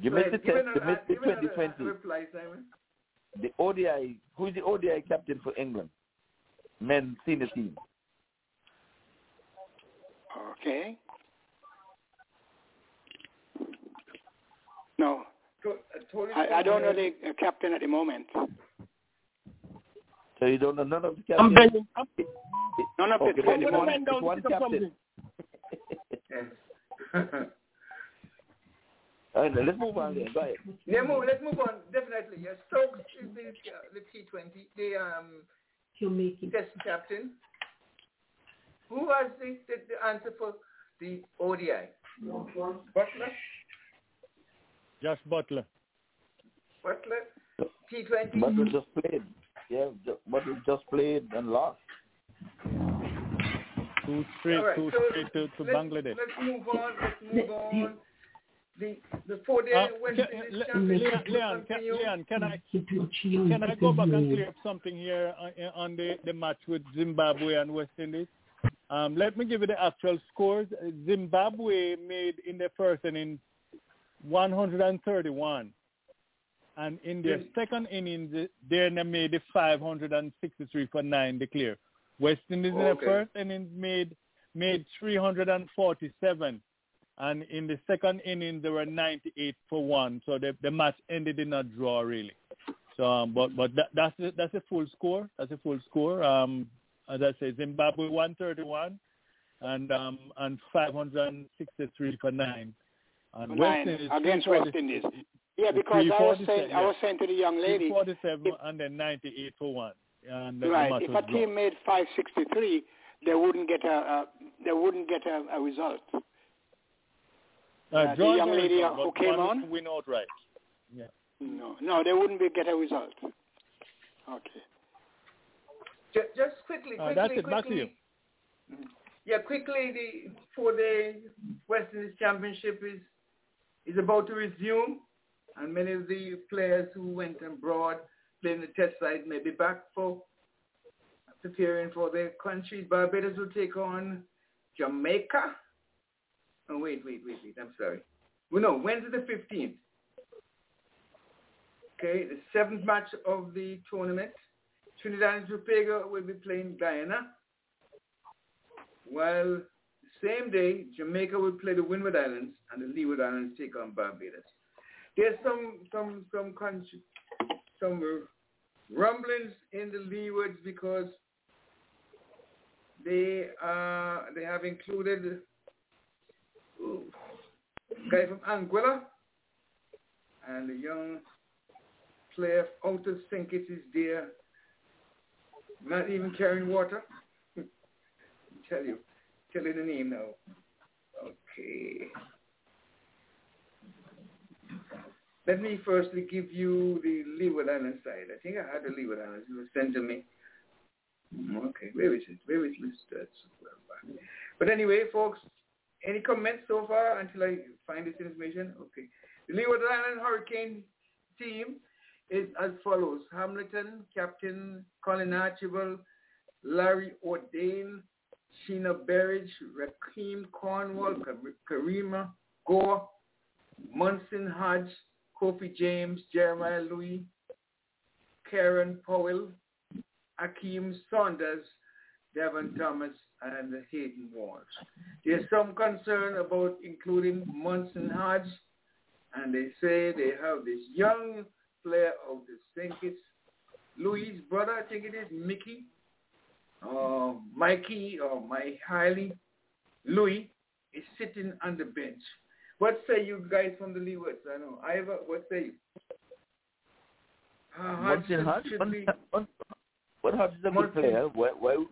You missed the Give test. You missed the 2020. Reply, Simon. The ODI. Who is the ODI captain for England? Men senior team. Okay. No, So, Tony I, I don't know the uh, captain at the moment. So you don't know none of the I'm captains. bending. I'm, None of the Okay, I'm then one, it's one captain. something. All right, let's move on then. Go ahead. Yeah, move, let's move on. Definitely. Yes. Stokes is the, uh, the T20, the um, Jamaican. test captain. Who has the, the, the answer for the ODI? Buttler? Jos Buttler. Buttler? T20? Buttler just played. Yeah, Buttler just played and lost. Two straight, All right, two so straight to, to let's, Bangladesh. Let's move on. Let's move on. The the four day Uh, West can- Indies Le- championship Leon, Leon, can. Leon, can I can I go back and clear up something here on, on the, the match with Zimbabwe and West Indies? Um, let me give you the actual scores. Zimbabwe made in the first inning 131, and in their second inning, they they made the 563 for nine declare. West Indies in the first inning made made 347, and in the second inning they were 98 for one. So the the match ended in a draw really. So, um, but but that, that's a, that's a full score. That's a full score. Um, as I say, Zimbabwe 131, and um and 563 for nine. And West Indies against 340 West Indies. Yeah, because I was 347, saying, I was saying to the young lady, 347 and then 98 for one. And right, if a drawn. team made 563, they wouldn't get a, a they wouldn't get a, a result. Uh, Uh, the young a lady result, who came one on? win outright. Yeah. No, no, they wouldn't be, get a result. Okay. Ju- Just quickly, Uh, quickly, that's it. quickly. Back to you. Yeah, quickly, the four-day West Indies Championship is is about to resume, and many of the players who went abroad playing the test side may be back for preparing for their countries. Barbados will take on Jamaica. Oh, wait, wait, wait, wait. I'm sorry. Well, no, Wednesday the 15th. Okay, the seventh match of the tournament. Trinidad and Tobago will be playing Guyana. While same day, Jamaica will play the Windward Islands and the Leeward Islands take on Barbados. There's some some some country, some rumblings in the Leewards because they uh they have included ooh, guy from Anguilla and the young player out of St. Kitts is there, not even carrying water. tell you, tell you the name now. Okay. Let me firstly give you the Leeward Island side. I think I had the Leeward Islands. It was sent to me. Okay, where is it? Where is Mr. But anyway, folks, any comments so far until I find this information? Okay. The Leeward Island Hurricane team is as follows. Hamilton, Captain Colin Archibald, Larry Ordain, Sheeno Berridge, Rahkeem Cornwall, Karima Gore, Montcin Hodge, Kofi James, Jeremiah Louis, Kieran Powell, Akeem Saunders, Devon Thomas, and the Hayden Walsh. There's some concern about including Montcin Hodge, and they say they have this young player of the St. Kitts, Louis' brother, I think it is, Mickey, uh, Mikey or Mike Hiley, Louis is sitting on the bench. What say you guys from the Leewards? I know. Ivor, what say you? Uh, Hodge Montcin Hodge? be- What Hodge is a good player. Why, why,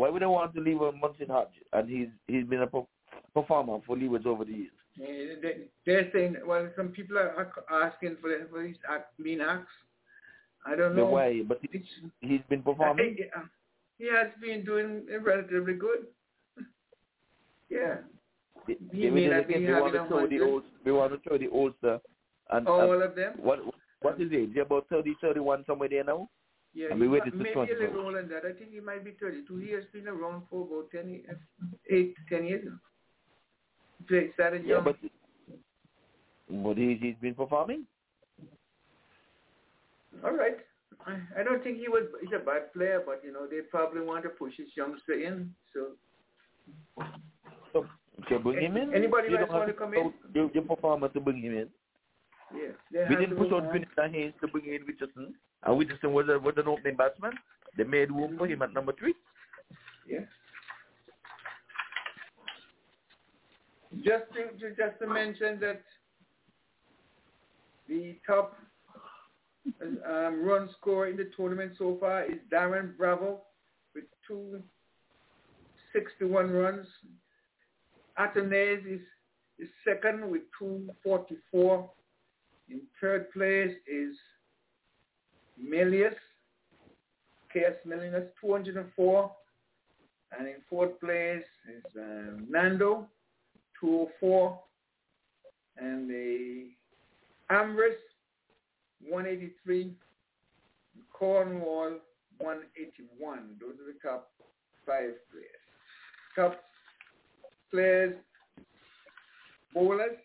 why would they want to leave on Montcin Hodge? And he's he's been a per- performer for Leewards over the years. They- They're saying, well, some people are asking for, the, for these act, being asked I don't know. why, but he, he's been performing. Uh, He has been doing relatively good. Yeah. They, He they, not be they want to a show the old. They want to show the old stuff. And, All and of them? What what is it? They're about 30, 31 somewhere there now. Yeah, he waited might- to maybe a little older than that. I think he might be 32. He has been around for about 10, years, 8, 10 years now. He started Yeah, young. but but he, he's been performing. All right. I, I don't think he was. He's a bad player, but you know they probably want to push his youngster in. So So you bring him in. Anybody you else want to come in? You, you performer to bring him in. Yeah, We didn't to push out on. Vincent Hayes to bring in Richardson. And Richardson was, a, was an opening batsman. They made room for him at number three. Yeah. Just to, to just to mention that the top um, run scorer in the tournament so far is Darren Bravo with two sixty-one runs. Athanaze is, is second with two forty-four. In third place is Melius, KS Melius, two hundred and four. And in fourth place is um, Nando, 204. And the Ambrose, 183. Cornwall, 181. Those are the top five players. Top players, bowlers.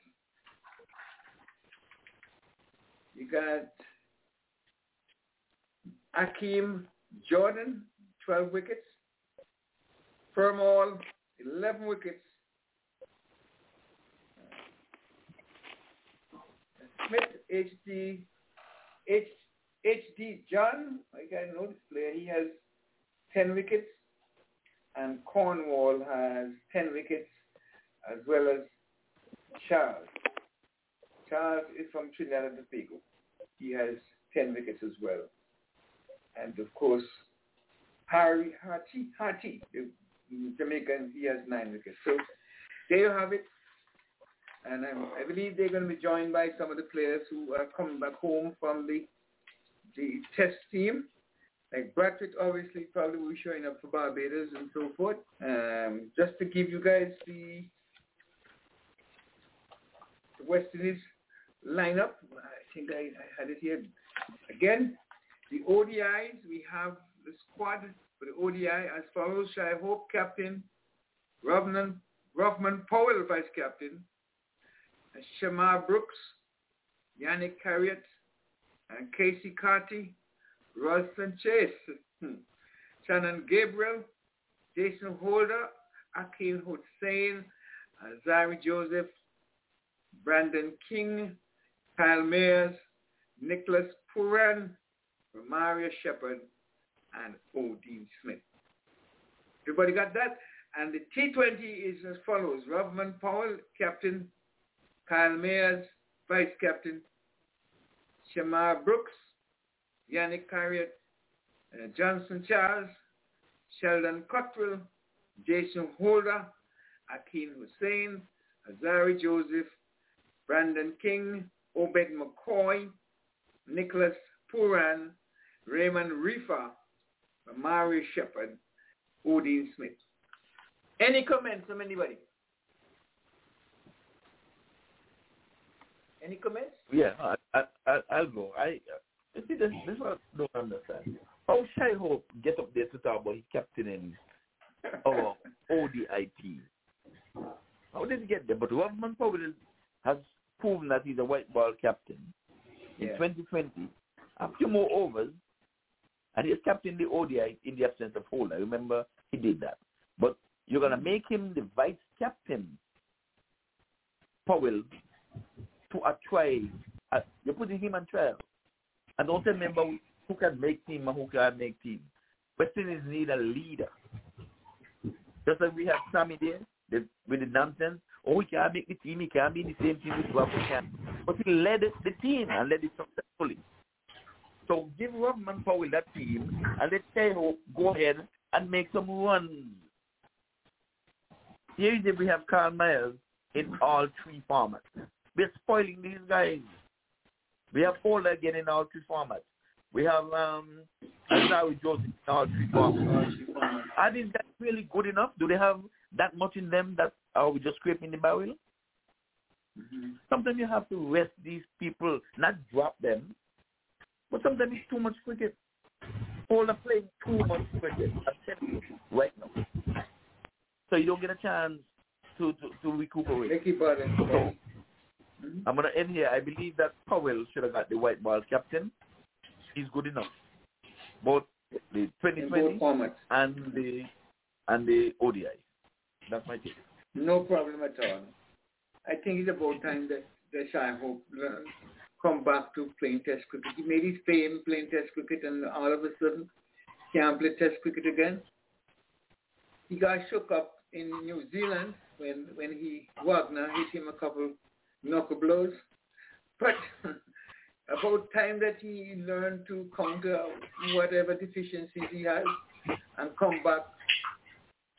You got Akeem Jordan, 12 wickets. Permaul, 11 wickets. Smith, HD, H, HD John, I got this player, he has 10 wickets. And Cornwall has 10 wickets, as well as Charles. Charles is from Trinidad and Tobago. He has 10 wickets as well. And of course, Harry Harty, Harty, the Jamaican, he has nine wickets. So there you have it. And um, I believe they're going to be joined by some of the players who are coming back home from the the test team. Like Bradford obviously probably will be showing up for Barbados and so forth. Um, just to give you guys the, the West Indies lineup. I think I, I had it here. Again, the ODIs, we have the squad for the ODI as follows. Shai Hope, captain. Rovman, Rovman Powell, vice captain. Shamarh Brooks, Yannic Cariah, and Keacy Carty, Roston Chase, hmm. Shannon Gabriel, Jason Holder, Akeal Hosein, Zari Joseph, Brandon King, Kyle Mayers, Nicholas Pooran, Maria Shepard, and Odean Smith. Everybody got that? And the T20 is as follows. Rovman Powell, captain. Kyle Mayers, vice captain. Shamarh Brooks, Yannic Cariah, uh, Johnson Charles, Sheldon Cottrell, Jason Holder, Akeal Hosein, Alzarri Joseph, Brandon King, Obed McCoy, Nicholas Pooran, Raymon Reifer, Mary Shepard, Odean Smith. Any comments from anybody? Any comments? Yeah, I, I, I, I'll go. I, see, this, this one I don't understand. How Shai Hope get up there to talk about his captaining our ODI team? How did he get there? But Rovman Powell has proven that he's a white ball captain in Yeah. 2020. A few more overs, and he's captain the ODI in the absence of Holder. Remember, he did that. But you're going to make him the vice captain, Powell, to a trial. Uh, you're putting him on trial. And don't remember who can make team and who can make team. West Indies need a leader. Just like we have Sammy there the, with the nonsense. Oh, he can't make the team. He can't be in the same team with Robert can. But he led the team and led it successfully. So give Rovman Powell that team and let Teho go ahead and make some runs. Here is if we have Carl Myers in all three formats. We're spoiling these guys. We have Holder again in all three formats. We have um, with Joseph uh, Are these guys really good enough? Do they have that much in them that are we just scraping the barrel? Mm-hmm. Sometimes you have to rest these people, not drop them, but sometimes it's too much cricket. All are playing too much cricket right now. So you don't get a chance to, to, to recuperate. So, I'm going to end here. I believe that Powell should have got the white ball captain. He's good enough. Both the 2020 and the and the ODI. That's my take. No problem at all. I think it's about time that, that Shai Hope uh, come back to playing Test cricket. He made his fame playing Test cricket, and all of a sudden, can't play Test cricket again. He got shook up in New Zealand when when he Wagner hit him a couple knuckle blows. But about time that he learned to conquer whatever deficiencies he has and come back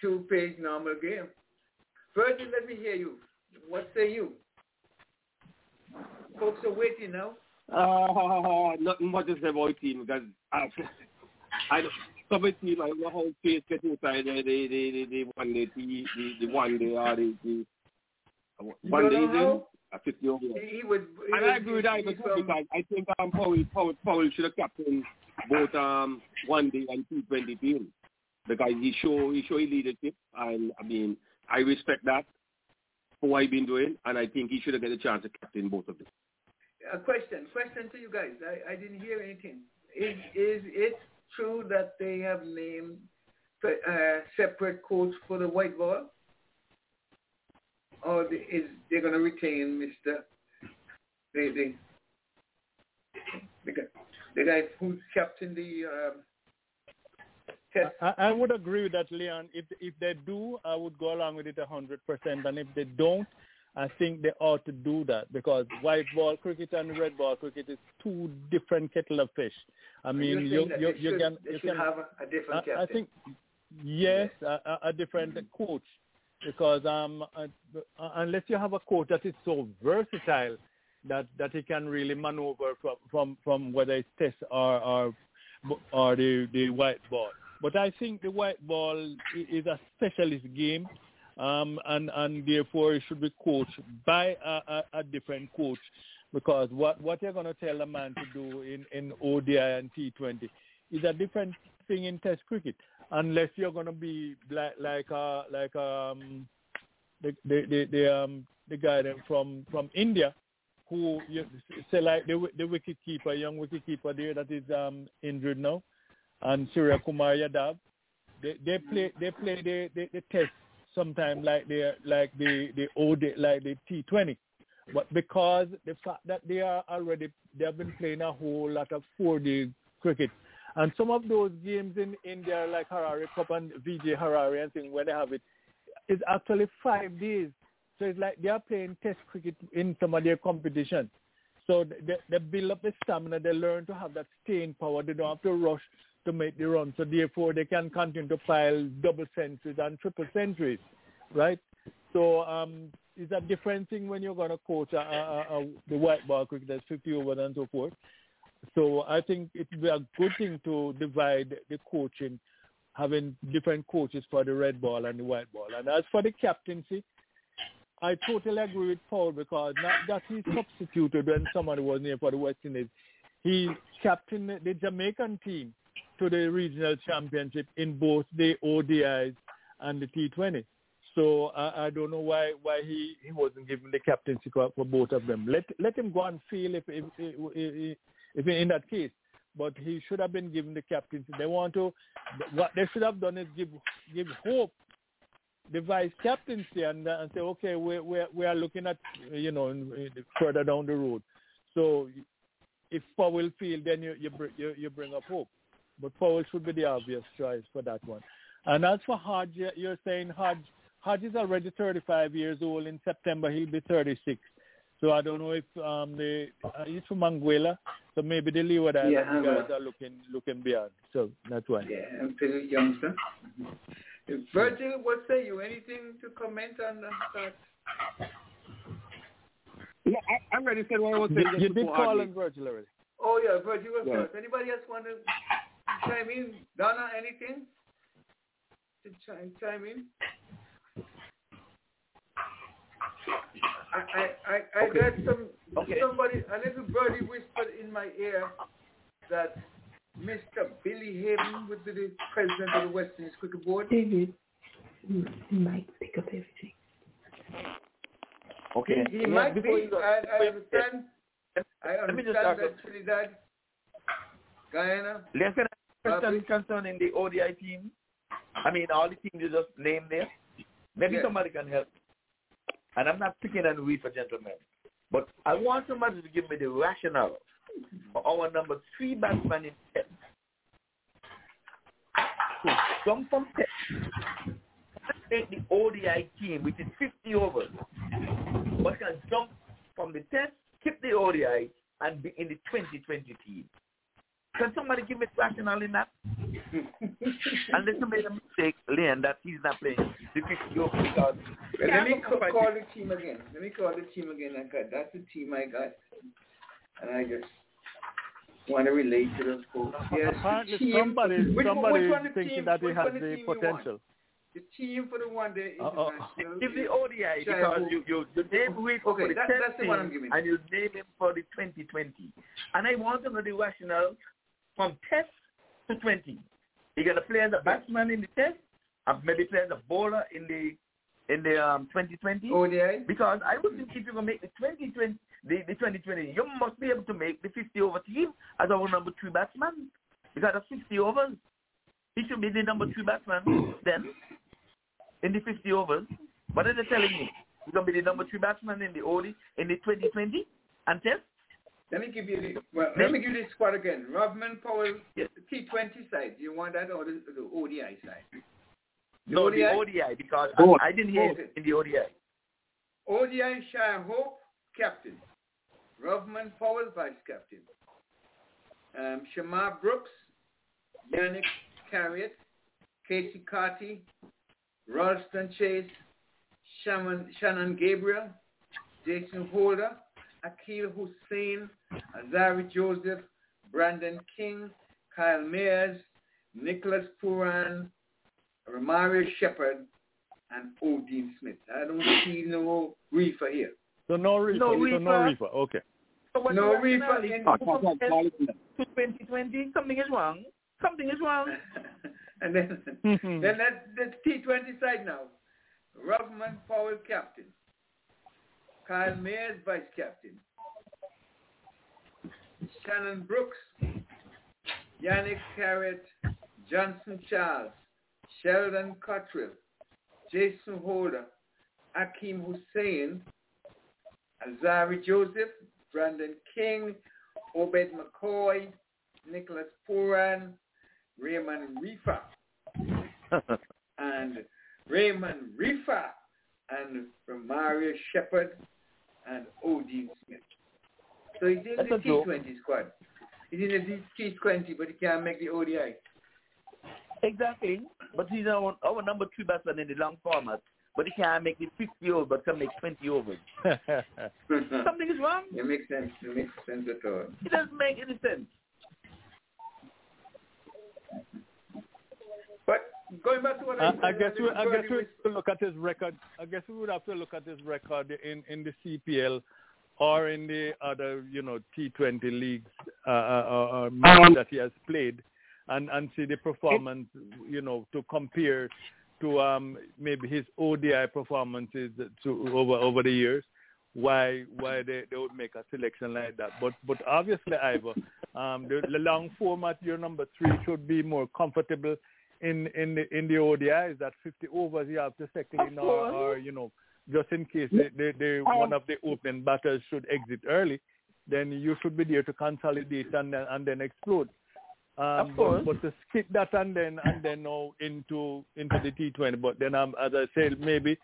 to play normal game. Virgil, let me hear you. What say you? Folks are waiting now. Uh, nothing much to say about team because I, I some the team I don't know how face get inside the the the the, the one the the the, the one the uh, the, the one day in I think you he would, he and I agree with that because I think um Powell Powell Powell should have captained both um one day and two twenty teams because he show he show leadership and I mean I respect that for what he's been doing and I think he should have get a chance to captain both of them. A question, question to you guys. I, I didn't hear anything. Is is it true that they have named a separate coach for the white ball? Or is they're going to retain Mr. The, the, the, guy, who's captain the um? I, I would agree with that, Leon. If if they do, I would go along with it a hundred percent. And if they don't, I think they ought to do that because white ball cricket and red ball cricket is two different kettle of fish. I mean, you you, you should, can you can have a different captain. I think yes, a, a different mm-hmm. coach because um uh, unless you have a coach that is so versatile that that he can really maneuver from from from whether it's test or or or the the white ball. But I think the white ball is a specialist game um, and and therefore it should be coached by a, a, a different coach. Because what what you're going to tell a man to do in in ODI and T20 is a different thing in Test cricket. Unless you're going to be like like like um the the the, the um the guy from from India who you say like the the wicket keeper young wicket keeper there that is um injured now and Surya Kumar Yadav they they play they play the the, the test sometimes like the like the the OD like the T20, but because the fact that they are already they have been playing a whole lot of 4D cricket, and some of those games in India like Harare Cup and Vijay Hazare and thing where they have it is actually five days. So it's like they are playing Test cricket in some of their competition. So they, they build up the stamina. They learn to have that staying power. They don't have to rush to make the run. So therefore, they can continue to pile double centuries and triple centuries, right? So um, it's a different thing when you're going to coach the white ball cricket that's 50 over and so forth. So I think it would be a good thing to divide the coaching, having different coaches for the red ball and the white ball. And as for the captaincy, I totally agree with Paul because not that he substituted when somebody was near for the West Indies. He captained the Jamaican team to the regional championship in both the ODIs and the T20. So I, I don't know why why he, he wasn't given the captaincy for, for both of them. Let let him go and feel if if, if if in that case. But he should have been given the captaincy. They want to what they should have done is give give hope the vice captaincy and, uh, and say okay we we we are looking at you know further down the road. So if Powell feel then you you you, you bring up hope. But Powell should be the obvious choice for that one. And as for Hodge, you're saying Hodge, Hodge is already 35 years old. In September, he'll be 36. So I don't know if um, the uh, he's from Anguilla, so maybe the Leeward Islands yeah, guys are looking looking beyond. So that's why. Yeah, I'm still youngster. Virgil, what say you? Anything to comment on that? Yeah, I, I already said what I was saying. You, you did call him on Virgil already. Oh yeah, Virgil was Yeah. first. Anybody else want to chime in? Donna, anything? To chime, chime in? I I I, I Okay. got some Okay. somebody a little birdie whispered in my ear that Mr. Billy Haven would be the president of the West Indies Cricket Board. David, you might pick up everything. Okay. He, he Yeah, might be. go- I, I understand. I Let me just understand that Trinidad, Guyana. Les, can Concerning the ODI team? I mean, all the teams you just named there. Maybe Yes. somebody can help. And I'm not picking on we for gentlemen. But I want somebody to give me the rationale for our number three batsman in test. To jump from test, take the ODI team, which is 50 overs, but can jump from the test, skip the ODI, and be in the 2020 team. Can somebody give me rationale in that? Unless you made a mistake, Leon, that he's not playing the 50 over because Well, let me call, call the team again. Let me call the team again. I got that's the team I got, and I just want to relate to those folks. Yes, the Apparently team. somebody, which, somebody which is one the thinking team, that he which has the the team you want? potential. The team for the one day Uh-oh. international. Give the is ODI Shai because you, you, you name Wade Okay, for the that- test that's the team one I'm giving. and you name him for the 2020. And I want to know the rationale from test to 20. You're going to play as a batsman in the test and maybe play as a bowler in the in the um, 2020. ODI? Because I would think if you're going to make the 2020, the, the 2020, you must be able to make the 50 over team as our number three batsman. Because of 50 overs. He should be the number three batsman then in the 50 overs. What are they telling me? He's going to be the number three batsman in the ODI in the 2020 and test? Let me give you the well. Let me give you the squad again. Rovman Powell, the T20 side. Do you want that or the, the ODI side? The No, ODI? the ODI because Both. I, I didn't hear Both. it in the ODI. ODI Shai Hope, captain. Rovman Powell, vice captain. Um, Shamarh Brooks, Yannic Cariah, Keacy Carty, Roston Chase, Shannon, Shannon Gabriel, Jason Holder, Akeal Hosein, Alzarri Joseph, Brandon King, Kyle Mayers, Nicholas Pooran, Romario Shepherd, and Odean Smith. I don't see no Reifer here. So no Reifer. No so no Reifer. Reifer. Okay. So No Reifer in- If you from test to 2020, something is wrong. Something is wrong. and then, then let's, let's T20 side now. Rovman Powell, captain. Kyle Mayers, vice captain. Shamarh Brooks, Yannic Cariah, Johnson Charles, Sheldon Cottrell, Jason Holder, Akeal Hosein, Alzarri Joseph, Brandon King, Obed McCoy, Nicholas Pooran, Raymon Reifer, and Raymon Reifer, and Romario Shepherd, and Odean Smith. So he's in That's the a. T20 squad. He's in the T20, but he can't make the ODI. Exactly. But he's our, our number two batsman in the long format. But he can't make the 50 overs, but can make 20 overs. Something is wrong. It makes sense. It makes sense at all. It doesn't make any sense. But going back to what I, I, said, I guess we, little I guess birdie we have to look at his record. I guess we would have to look at his record in in the CPL or in the other, you know, T20 leagues uh, uh, uh, matches that he has played, and and see the performance, you know, to compare to um maybe his ODI performances to over over the years. Why why they, they would make a selection like that? But but obviously, Ivor, um, the, the long format, your number three should be more comfortable in in the in the ODI. Is that 50 overs you have to settle Of in or, or you know just in case they, they, they, one of the opening batters should exit early, then you should be there to consolidate and then and then explode. Um, Of course. But, but to skip that and then and then now into into the T20. But then um, as I said, maybe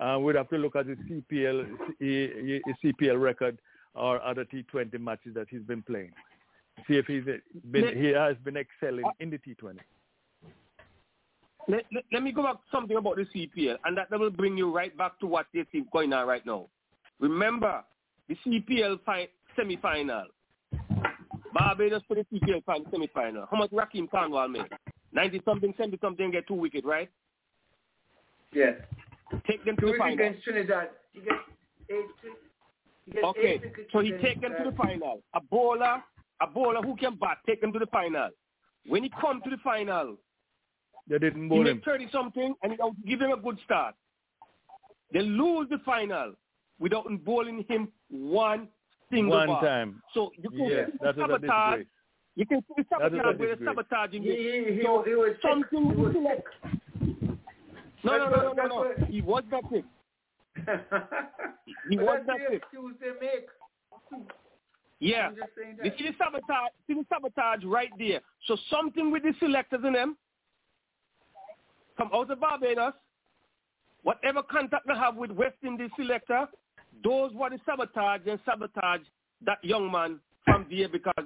uh, we'd have to look at the CPL C- CPL record or other T20 matches that he's been playing. See if he's been he has been excelling in the T20. Let, let, let me go back to something about the CPL, and that will bring you right back to what they think going on right now. Remember, the CPL fi- semi-final, Barbados for the TPL final semi-final. How much Rahkeem Cornwall made? 90 something, 70 something, get two wickets, right? Yes. Take them to the final. against Trinidad. You get eight. You get Okay, eight so he take them to the final. A bowler, a bowler who can bat, take them to the final. When he come to the final, They didn't he bowl him. make 30 something and he give him a good start. They lose the final without bowling him one single One ball. time. So you can Yeah, see the that sabotage. You can see the That was a sabotage where the disgrace. sabotaging He, he, he, so he was something He was like- No, no, no, no, no, That's no. He was not sick. He was that's not sick. excuse they make. Yeah. I'm You see the sabotage, see the sabotage right there. So something with the selectors in them come out of Barbados. Whatever contact they have with West Indies selector, those were the sabotage and sabotage that young man from there because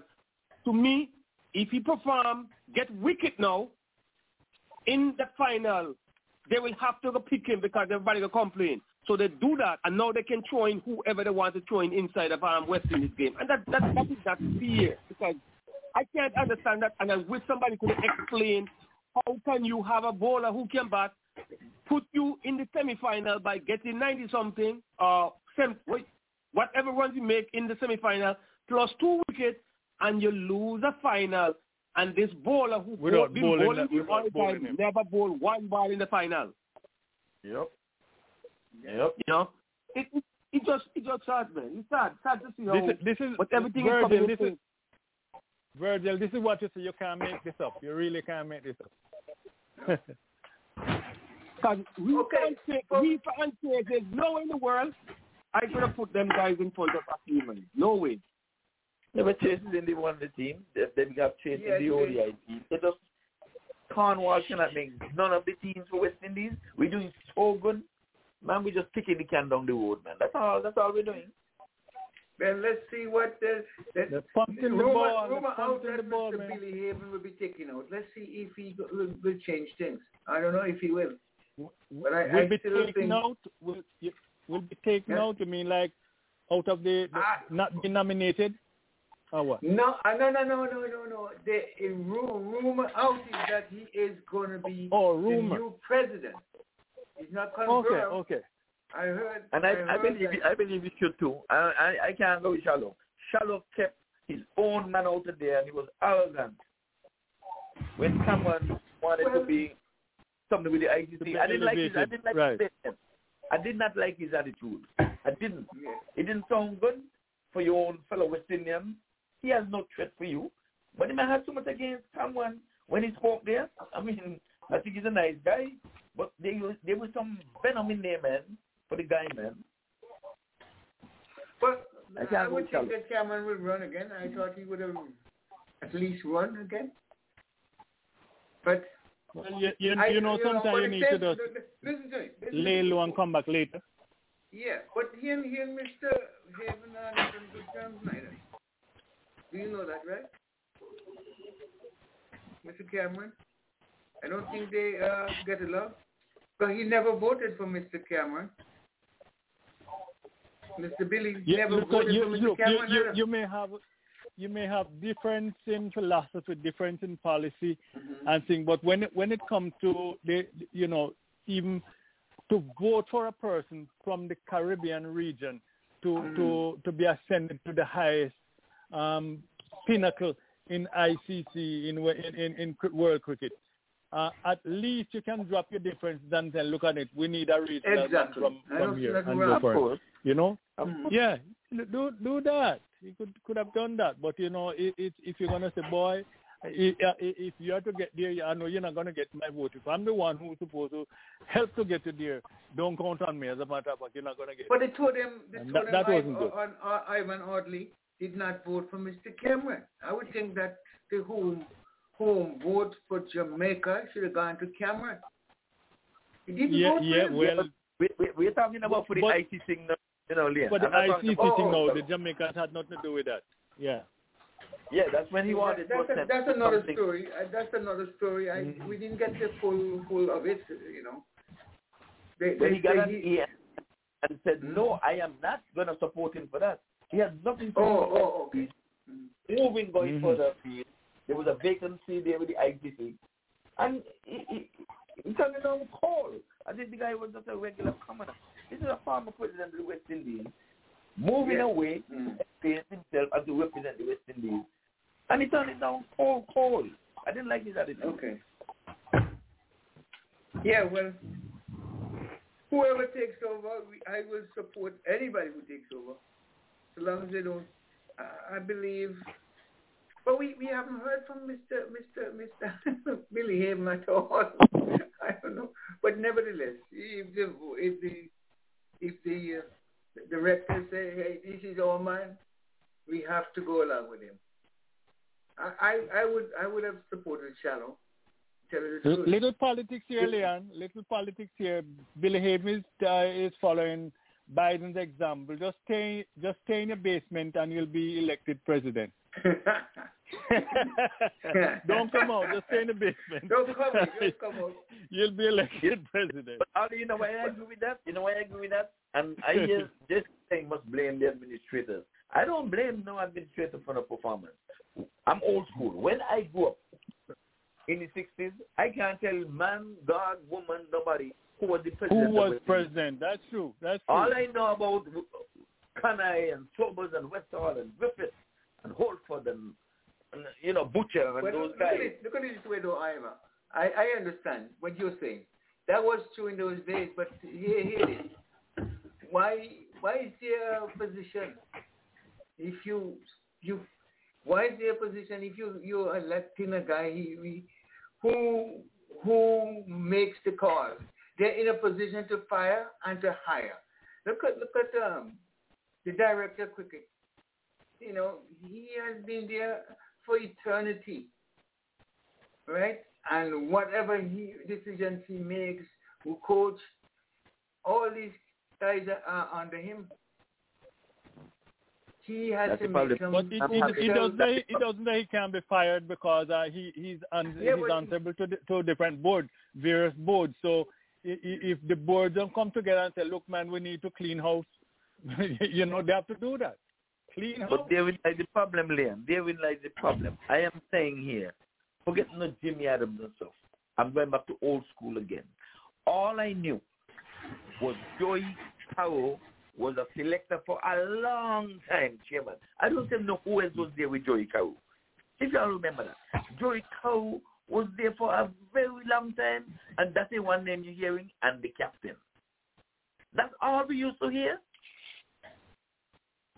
to me, if he perform, get wicket now, in the final, they will have to go pick him because everybody will complain. So they do that, and now they can throw in whoever they want to throw in inside of um, West Indies game. And that, that, that is that fear because I can't understand that, and I wish somebody could explain how can you have a bowler who came back, put you in the semi-final by getting 90-something, or uh, sem- whatever runs you make in the semi-final, plus two wickets, and you lose a final. And this bowler who Without been bowling bowling that- all the bowling time him. never bowled one ball in the final. Yep. Yep. You know, it it, it just it just sad, man. It's sad, sad to see how This is, this is but everything is Virgil, coming this is, Virgil, this is what you say. You can't make this up. You really can't make this up. Because Reifer and Chase, Reifer and Chase, there's no way in the world I could have put them guys in front of a man. No way. Never Chase is in the one the team. They, then we have Chase Yes, in the yes. ODI team. They just Cornwall cannot make none of the teams for West Indies. We're doing so good. Man, we just kicking the can down the road, man. That's all that's all we're doing. Then let's see what the, the, They're pumping the rumor, ball. Rumor out that the ball, Mr. man. Billy Heaven will be taking out. Let's see if he will, will change things. I don't know if he will. But I, will I be still taken think out. Will, will be taken Yeah. out. You mean like out of the, the not be nominated, or what? No, uh, no, no, no, no, no, no. The uh, ru- rumor out is that he is going to be Oh, the new president. He's not coming. Okay, okay. I heard. And I, I, heard believe that. I believe it should too. I, I I can't go with Shallow. Shallow kept his own man out of there and he was arrogant. When someone wanted to be something with the To be ICC, I didn't like his I didn't like right. his statement. I did not like his attitude. I didn't. It didn't sound good for your own fellow West Indian. He has no threat for you. But he might have too much against someone when he spoke there. I mean, I think he's a nice guy. But there was, there was some venom in there, man, for the guy, man. But I I, can't would think that Cameron would run again. I thought he would have at least run again. But Well, you, you, I- you know, you know, sometimes but you need says- to just listen to me. Listen lay low and come back later. Yeah, but he and, he and Mr. Heaven are not on good terms neither. Do you know that, right? Mr. Cameron? I don't think they uh, get along. But he never voted for Mr. Cameron. Mr. Billy Yeah, never look, voted you, for Mr. look, you, you, you may have you may have difference in philosophy, difference in policy, Mm-hmm. and thing. But when it, when it comes to the you know even to vote for a person from the Caribbean region to Mm-hmm. to to be ascended to the highest um, pinnacle in ICC in in in, in world cricket. Uh, at least you can drop your difference than then look at it. We need a regional Exactly. from, don't from see here and go Of for it. course. You know? Yeah, do do that. You could could have done that, but you know, it, it, if you're gonna say, boy, if, if you have to get there, I know you're not gonna get my vote. If I'm the one who's supposed to help to get you there, don't count on me. As a matter of fact, you're not gonna get. But they told him, they And told that- him that Ivan, wasn't good. on, on, Ivan Audley did not vote for Mr. Cameron. I would think that the home home vote for Jamaica should have gone to Cameron. He didn't Yeah, vote for yeah, him. well, we, we, we're talking about for the But- ICC thing, now, you know, Leon. but the I'm not talking ICC about- thing oh, now, the Jamaicans had nothing to do with that. Yeah. Yeah, that's when he wanted that's, a, that's another something. story. Uh, that's another story. I Mm-hmm. we didn't get the full full of it. You know. They, When they he got say an ear and said, no, I am not going to support him for that. He has nothing to do Oh, with oh, okay. moving going Mm-hmm. Mhm. further afield. There was a vacancy there with the ICC, and he, he, he turned it down call. I think the guy was just a regular commoner. This is a former president of the West Indies, moving Yeah. away, Mm. himself as to represent the West Indies, and he turned it down cold, cold. I didn't like his attitude. Okay. Yeah, well, whoever takes over, we, I will support anybody who takes over, so long as they don't. Uh, I believe, but we, we haven't heard from Mr. Mr. Mr. Billy Heaven at all. I don't know, but nevertheless, if the if the if the uh, director say, hey, this is our man, we have to go along with him. I I, I would I would have supported Shallow. Tell you the L- Little politics here, Leon. Little politics here. Billy Heaven is, uh, is following Biden's example. Just stay, just stay in your basement, and you'll be elected president. Don't come out. Just stay in the basement. Don't come out. Don't come out. You'll be elected president. But Ali, you know why I agree with that? You know why I agree with that? And I hear this thing must blame the administrators. I don't blame no administrator for the performance. I'm old school. When I grew up in the 60s, I can't tell man, God, woman, nobody who was the Who president. of was West Indies. president? That's true. That's true. All I know about Kanhai and Sobers and Wes Hall and Griffith and Holford and, and you know Butcher and But those look, guys. At it, look at it this way, though, Ira. I, I understand what you're saying. That was true in those days, but here, here it is. Why, why is there a position if you, you, why is there a position if you, you're a guy he, he, who, who makes the call? They're in a position to fire and to hire. Look at, look at um, the director of cricket. You know, he has been there for eternity, right? And whatever he decisions he makes, who coach, all these guys are under him. He has That's to the problem. make some But it, I'm it, it, doesn't say, it doesn't say he can be fired because uh, he he's un, Yeah, he's but- answerable to di- to different boards, various boards. So i- i- if the boards don't come together and say, "Look, man, we need to clean house," you know, they have to do that. Clean house. But there will lie the problem, Liam. There will lie the problem. I am saying here, forget no Jimmy Adams and stuff. I'm going back to old school again. All I knew was Joey Carew was a selector for a long time, Chairman. I don't even know who else was there with Joey Carew. If y'all remember that. Joey Carew was there for a very long time, and that's the one name you're hearing, and the captain. That's all we used to hear.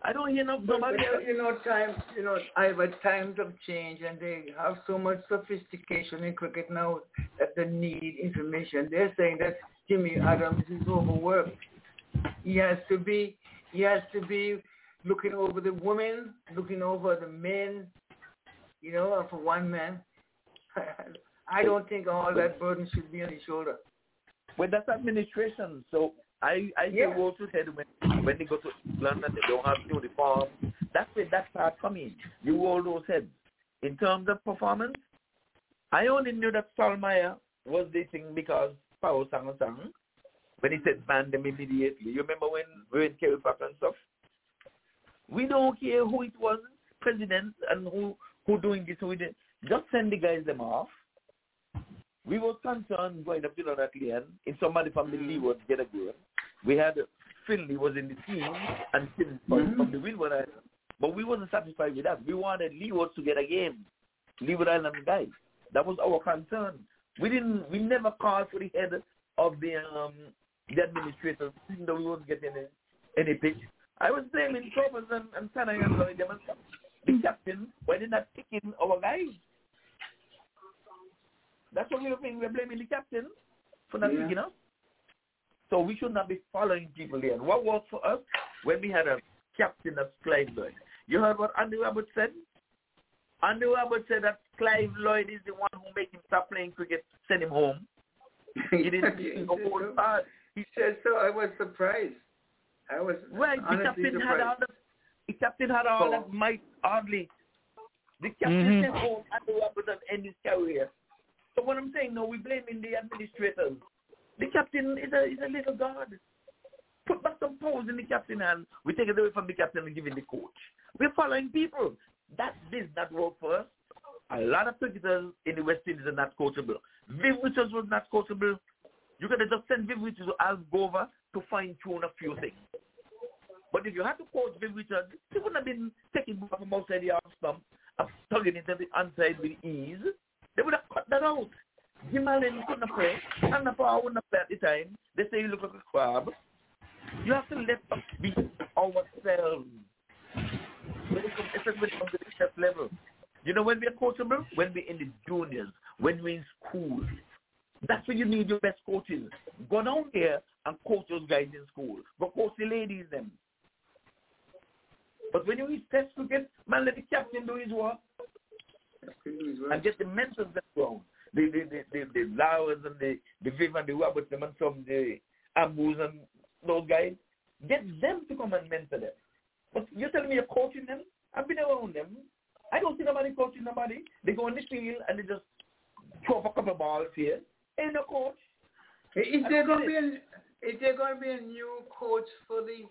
I don't hear no, But, nobody but, you know, times, you know, I Ivor, times have changed and they have so much sophistication in cricket now that they need information. They're saying that Jimmy Adams is overworked. He has to be, he has to be looking over the women, looking over the men, you know, for one man. I don't think all that burden should be on his shoulder. Well, that's administration. So I I Yeah. hear what you said when when they go to England and they don't have uniform. That's where that part come in. You all those heads. In terms of performance, I only knew that Stollmeyer was the thing because Power sang a song when he said ban them immediately. You remember when we went Kerry Pack and stuff? We don't care who it was, president and who who doing this, who did. Just send the guys them off. We were concerned going up to lane if somebody from the hmm. Leeward get a goal. We had Findlay was in the team and Findlay Mhm. from the Windward Island. But we wasn't satisfied with that. We wanted Leeward to get a game. Leeward Island guys. That was our concern. We didn't we never called for the head of the um the administrators even though we wasn't getting any, any pitch. I was blaming Trovers and, and Tanner and them and. The captain, why did not pick in our guys? That's what we were saying. We're blaming the captain for not Yeah. picking up. So we should not be following people there. And what worked for us when we had a captain of Clive Lloyd? You heard what Andy Roberts said? Andy Roberts said that Clive Lloyd is the one who made him stop playing cricket, send him home. He didn't He he said whole so. part. He said so. I was surprised. I was Right, the honestly captain had all the the captain had all Oh. that might hardly. The captain Mhm. sent home Andy Roberts and end his career. So what I'm saying no, we're blaming the administrators. The captain is a is a little god. Put back some powers in the captain and we take it away from the captain and give it the coach. We're following people. that did not work for us. A lot of cricketers in the West Indies are not coachable. Viv Richards was not coachable. You have just sent Viv Richards to Algova to fine tune a few things. But if you had to coach Viv Richards, he wouldn't have been taking ball from outside the arm stump and tugging it to the inside with ease. They would have cut that out. Jim Allen couldn't played. And the power wouldn't played at the time. They say you look like a crab. You have to let us be ourselves. When it comes, especially when it comes to the chef level. You know when we're coachable? When we're in the juniors, when we're in school. That's when you need your best coaches. Go down there and coach those guys in school. Go coach the ladies them. But when you reach test cricket, man, let the captain do his work. And get the mentors that ground. The the the the, the Lowers and the the Viv and the Roberts and some the Ambus and those guys. Get them to come and mentor them. But you're telling me you're coaching them? I've been around them. I don't see nobody coaching nobody. They go on the field and they just throw up a couple of balls here. Ain't no coach. Is there going to be a, is there going to be a new coach for the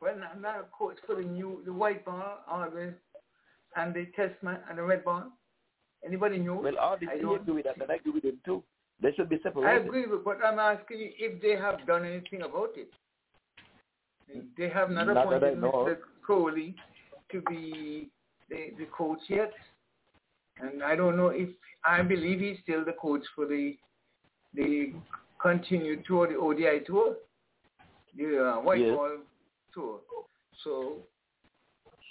well not, not a coach for the new the white ball always and the test man and the red ball? Anybody know? Well, all the I don't- it, and I do with them too. They should be separated. I agree, with, but I'm asking you if they have done anything about it. They have not, Not appointed Mr. Crowley to be the, the coach yet, and I don't know if I believe he's still the coach for the the continued tour, the ODI tour, the uh, white Yes. ball tour. So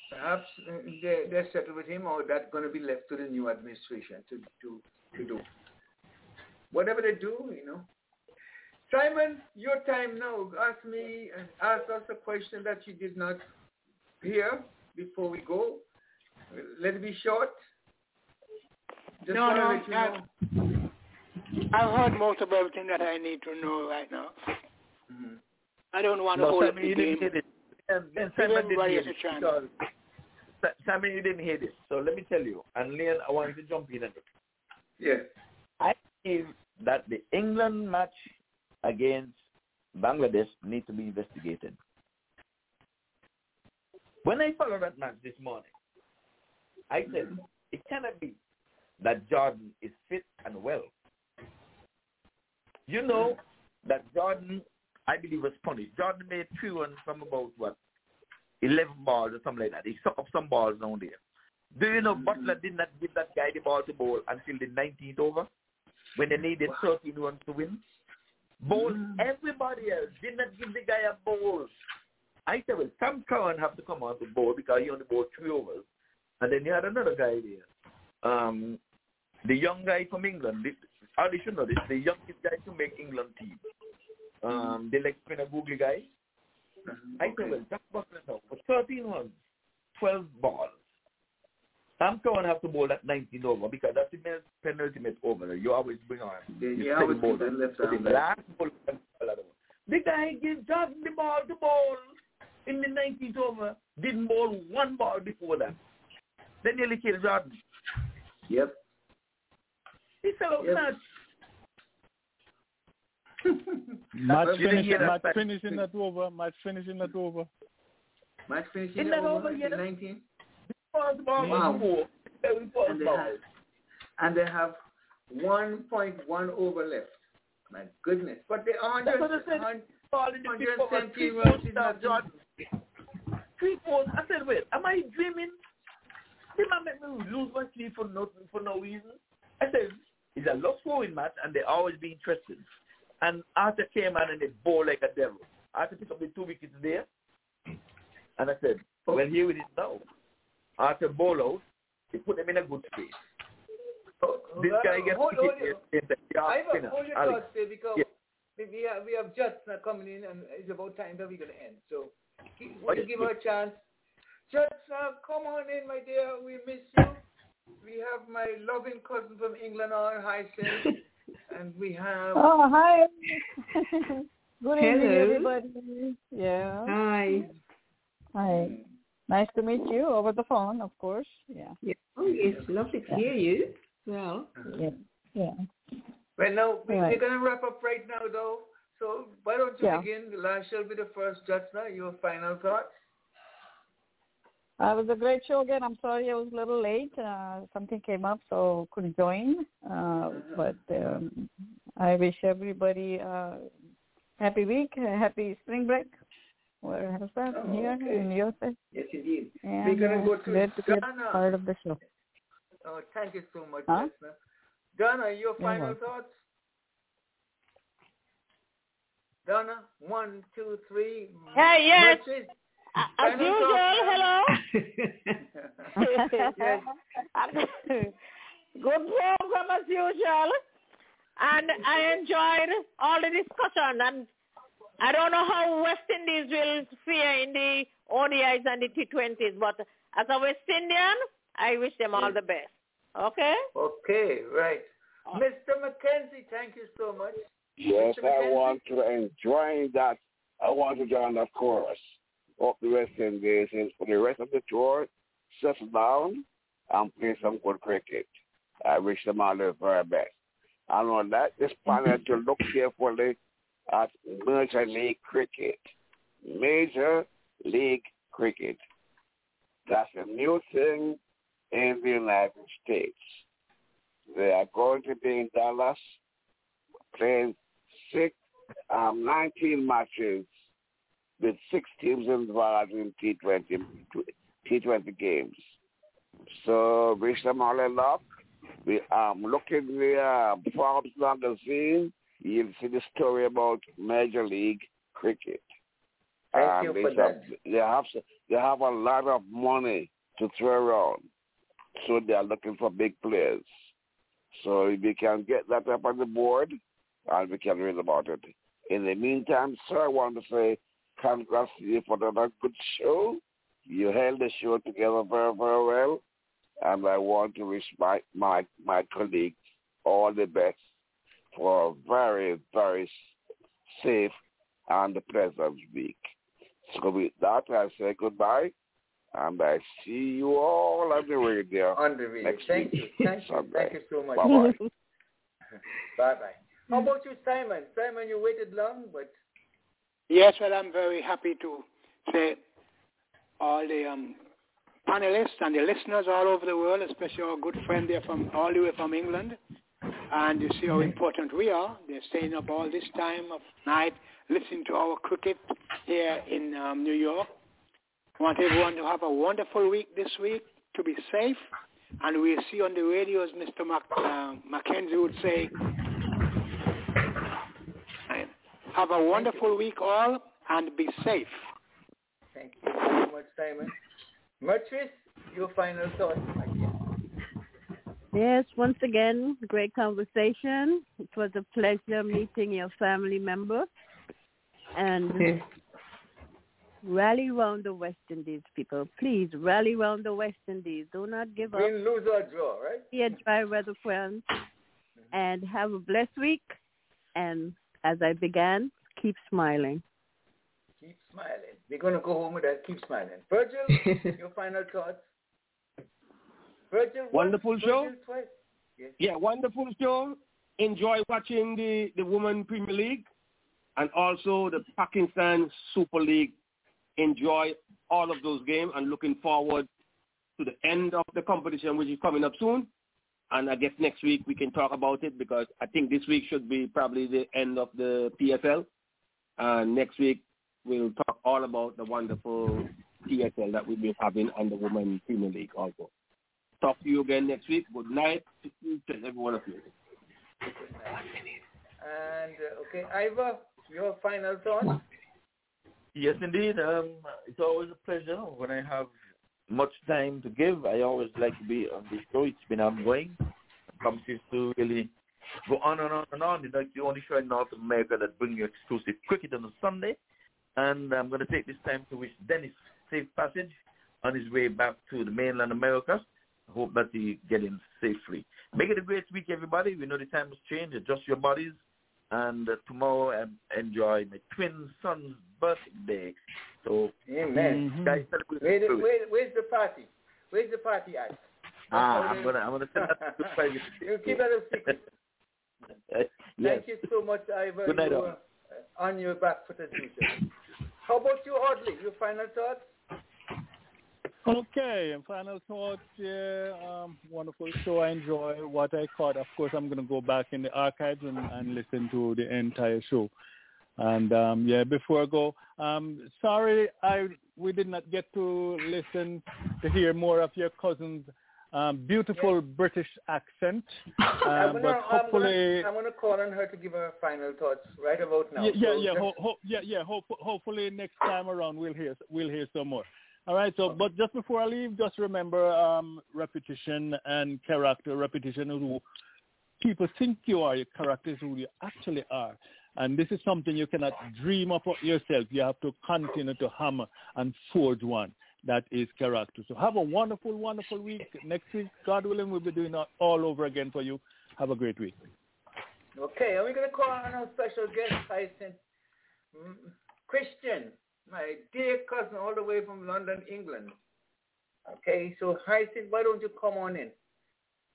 perhaps they they're settled with him, or that's going to be left to the new administration to to to do. Whatever they do, you know. Simon, your time now. Ask me, and ask us a question that you did not hear before we go. Let it be short. Just No, wanna no, let you I- know. I've heard most of everything that I need to know right now. Mm-hmm. I don't want to No, hold up the you game. Didn't. And, and Simon didn't everybody hit else it because Simon, you didn't hear it. So let me tell you, and Leon, I want you to jump in. And Yes. I believe that the England match against Bangladesh need to be investigated. When I followed that match this morning, I said it cannot be that Jordan is fit and well. You know that Jordan, I believe, was punished. Jordan made three runs from about what, eleven balls or something like that. He sucked up some balls down there. Do you know Buttler did not give that guy the ball to bowl until the 19th over when they needed 13 runs to win? Bowl everybody else did not give the guy a bowl. I said, well, Sam Curran have to come on to bowl because he only bowled three overs. And then you had another guy there. Um, the young guy from England. The, how they should know this, the youngest guy to make England team. Um, the spinner googly guy. I said, well, Jack Butler now for 13 runs, 12 balls. Sam Curran have to bowl that 19 over because that's the pen- penultimate over. You always bring on. Yeah, you yeah, I take always bowl that left arm the last ball, the guy gave Jordan the ball to bowl in the 19th over. Didn't bowl one ball before that. Then they nearly killed Jordan. Yep. He fell out Yep. nuts. Match finishing, didn't that match fact. finish that over. Match finish in that over. Match finishing Isn't that over, over yet? 19. Wow. four. Very first And they, have, and they have 1.1 over left. My goodness. But the That's what I 100, said. 100 Ball in the fifth over. 117 Three runs fours is down not Three fours. I said, wait, am I dreaming? Did man make me lose my sleep for no, for no reason? I said, it's a low in match and they always be interested. And Archer came out and they bowl like a devil. Archer picked up the two wickets there. And I said, well, here it is now. Archer bowl out. He put them in a good space. So this guy gets hold, to hold, hit the the yard I have spinner, hold your Alex. thoughts there because Yeah. we we have, we have Jets now coming in and it's about time that we're going to end. So gi- Oh, want to yes, give yes. her a chance. Jets, uh, come on in, my dear. We miss you. We have my loving cousin from England on, Hyacinth. and we have... Oh, hi. Good evening, everybody. Yeah. Hi. Hi. Nice to meet you over the phone, of course. Yeah. Yeah. Oh, it's lovely to hear you. Well, Yeah. Yeah. Well, now, we, Right. we're going to wrap up right now, though. So why don't you Yeah. begin? Last shall be the first, Jetsna. Your final thoughts? Uh, it was a great show again. I'm sorry I was a little late. Uh, something came up, so couldn't join. Uh, but um, I wish everybody uh, happy week, a happy spring break. Where has that? Oh, Here okay. in USA. Yes, indeed. And We're going uh, to go to glad to Ghana. part of the show. Oh, thank you so much, Huh? listener. Donna, your You're final welcome. thoughts? Donna, one, two, three. Hey, yes. Mercy. As Final usual, thoughts? hello. yes. Good program as usual. And I enjoyed all the discussion. And I don't know how West Indies will fare in the ODIs and the T20s, but as a West Indian, I wish them all the best. Okay? Okay, right. Oh. Mr. Mackenzie, thank you so much. Yes, I want to enjoy that. I want to join the chorus the for the rest of the tour, settle down and play some good cricket. I wish them all the very best. And on that, this panel to look carefully at Major League Cricket. Major League Cricket. That's a new thing in the United States. They are going to be in Dallas playing six, um, 19 matches with six teams involved in T20, T20 games. So wish them all a luck. We um look in the uh, Forbes magazine. You'll see the story about Major League Cricket. Thank Um, you they for have, that. They have they have a lot of money to throw around, so they are looking for big players. So if we can get that up on the board, and we can read about it. In the meantime, sir, I want to say congrats to you for another good show. You held the show together very, very well. And I want to wish my, my, my colleagues all the best for a very, very safe and pleasant week. So with that, I say goodbye. And I see you all on the radio On the radio. next Thank you. Thank you. Thank you so much. Bye-bye. Bye-bye. How about you, Simon? Simon, you waited long, but Yes, well, I'm very happy to say all the um, panelists and the listeners all over the world, especially our good friend there from all the way from England, and you see how important we are. They're staying up all this time of night listening to our cricket here in um, New York. I want everyone to have a wonderful week this week, to be safe, and we'll see on the radio, Mr. Mac, uh, Mackenzie would say, have a wonderful week all and be safe. thank you so much, Simon. Mertris, your final thoughts. Yes, once again, great conversation. It was a pleasure meeting your family member. And Yes. rally round the West Indies, people. Please rally round the West Indies. Do not give up. Win, lose, or draw, right? Be a dry weather friend. Mm-hmm. And have a blessed week. And as I began, keep smiling. Keep smiling. We're going to go home with that. Keep smiling. Virgil, your final thoughts. Virgil, once, Wonderful show. Virgil twice. Yes. Yeah, wonderful show. Enjoy watching the, the Women Premier League and also the Pakistan Super League. Enjoy all of those games and looking forward to the end of the competition, which is coming up soon. And I guess next week we can talk about it because I think this week should be probably the end of the PSL. And next week we'll talk all about the wonderful PSL that we've been having and the Women Premier League also. Talk to you again next week. Good night to every one of you. And, uh, okay, Ivor, your final thoughts. Yes, indeed. Um, it's always a pleasure when I have much time to give. I always like to be on this show. It's been ongoing. It promises to really go on and on and on. It's like the only show in North America that brings you exclusive cricket on a Sunday. And I'm going to take this time to wish Dennis safe passage on his way back to the mainland America. I hope that he get in safely. Make it a great week, everybody. We know the time has changed. Adjust your bodies. And uh, tomorrow, um, enjoy my twin son's birthday. So, Amen. guys, celebrate Where, the the, where, where's the party? Where's the party at? Ah, I'm gonna, I'm gonna send that to private. You keep that a secret. yes. Thank you so much, Ivor. Good night, you uh, on your back foot as usual. How about you, Audley? Your final thoughts? Okay, and final thoughts. Yeah, um, wonderful show. I enjoy what I caught. Of course, I'm going to go back in the archives and, and listen to the entire show. And um, yeah, before I go, um, sorry, I we did not get to listen to hear more of your cousin's um, beautiful Yeah. British accent. I'm Um, gonna, but hopefully, I'm gonna call on her to give her final thoughts right about now. yeah, yeah, So yeah, just- ho- ho- yeah, yeah. Hope, hopefully next time around we'll hear we'll hear some more. All right. So, but just before I leave, just remember um, repetition and character. Repetition is who people think you are. Your character is who you actually are. And this is something you cannot dream up yourself. You have to continue to hammer and forge one. That is character. So have a wonderful, wonderful week. Next week, God willing, we'll be doing it all over again for you. Have a great week. Okay, Are we're going to call on our special guest, Hyacinth mm, Christian, my dear cousin all the way from London, England. Okay, so Hyacinth, why don't you come on in?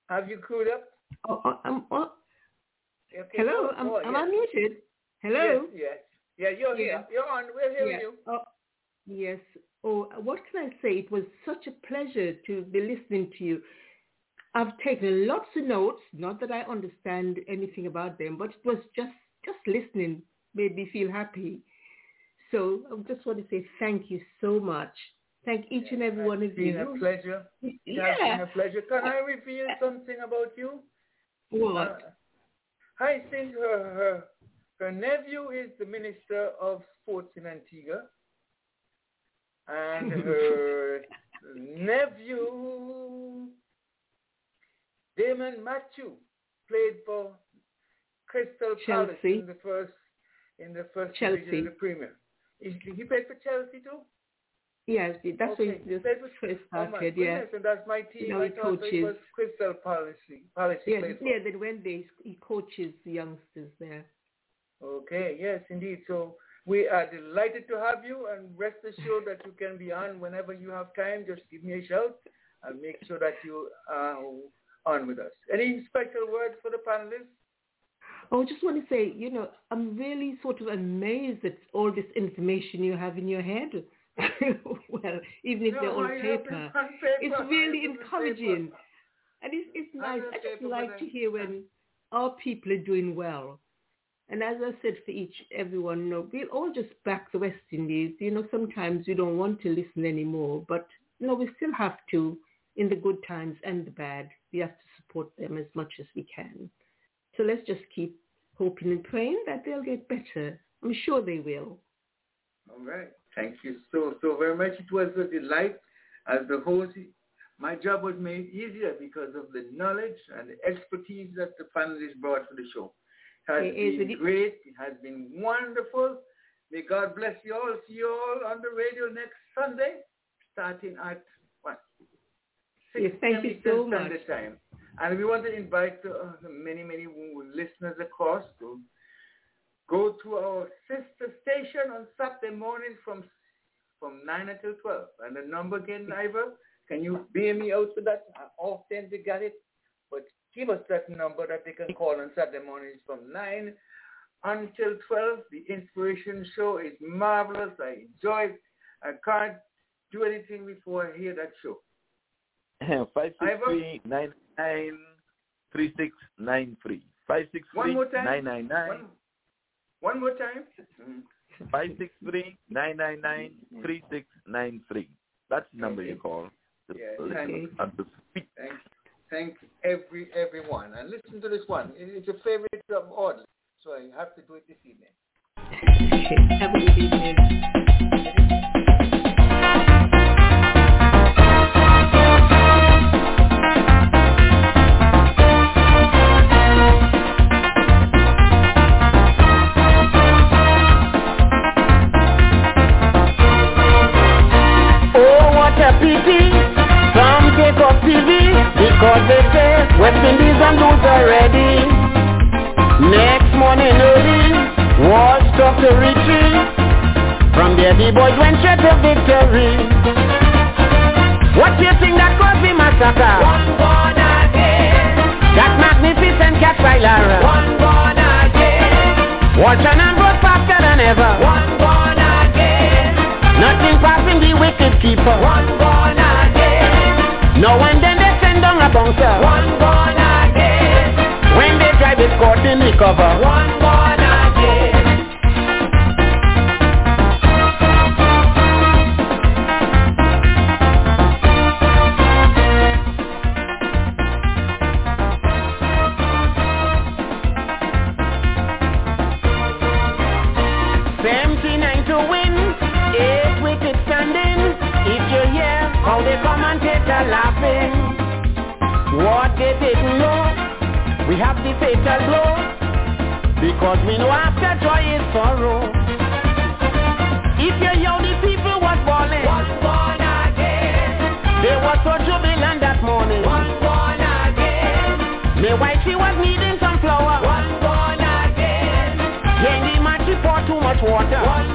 Have you queued up? Oh, uh, um, oh, I'm, oh, Okay, hello, go- I'm, go am ahead. I muted? Hello? Yes, yes. Yeah, you're Yeah. here. You're on. We're hearing Yeah. you. Oh, yes. Oh, what can I say? It was such a pleasure to be listening to you. I've taken lots of notes. Not that I understand anything about them, but it was just just listening made me feel happy. So I just want to say thank you so much. Thank each and every one of It's been you. a pleasure. It Yeah. been a pleasure. Can I reveal something about you? What? Uh, think her, her, her nephew is the Minister of Sports in Antigua. And her nephew, Damon Matthew, played for Crystal Palace in the first in the first Chelsea. division of the Premier. He, played for Chelsea too? Yes, that's Okay. where it just Played for- first Oh started. yeah. and that's my team. Now I he so it was. Crystal Palace. Yes, played yeah. Then when they he coaches the youngsters there. Okay, yes, indeed. So we are delighted to have you, and rest assured that you can be on whenever you have time. Just give me a shout. I'll make sure that you are on with us. Any special words for the panelists? Oh, I just want to say, you know, I'm really sort of amazed at all this information you have in your head. well, even if No, they're on paper. paper. It's really have it on encouraging. And it's, it's nice. I just paper, like to hear when our people are doing well. And as I said for each everyone, you know, we'll all just back the West Indies. You know, sometimes we don't want to listen anymore, but you know, we still have to in the good times and the bad. We have to support them as much as we can. So let's just keep hoping and praying that they'll get better. I'm sure they will. All right. Thank you so, so very much. It was a delight as the host. My job was made easier because of the knowledge and the expertise that the panelists brought to the show. It has It is been a- great. It has been wonderful. May God bless you all. See you all on the radio next Sunday, starting at what? Yes, thank you so much. Time. And we want to invite uh, many, many listeners across to go to our sister station on Saturday morning from from 9 until 12. And the number again, Ivor, can you bear me out with that? I often got it, but give us that number that they can call on Saturday mornings from 9 until 12. The Inspiration Show is marvelous. I enjoy it. I can't do anything before I hear that show. Five six three nine nine three six nine three. Five six One three more time. nine nine nine. One, one more time. Five six three nine nine nine three six nine three. That's the number you call. Yeah, thank- and to speak. Thank, thank every everyone. And listen to this one. It's a favorite of audience, so I have to do it this evening. Have evening. West Indies and those are ready. Next morning early, watch Dr. Richie. From the Eddie boys went straight to victory. What do you think that caused the massacre? One born again. That magnificent catch by Lara. One born again. Watching and growth faster than ever. One born again. Nothing passing the wicked keeper. One born again. No one then a bouncer. One born again. When they drive it caught in the cover. One born Cause we know after joy is sorrow If you hear the people was balling Was born again? They was so jubilant that morning Was born again? The wifey was needing some flour. Was born again? Then the match poured too much water. Was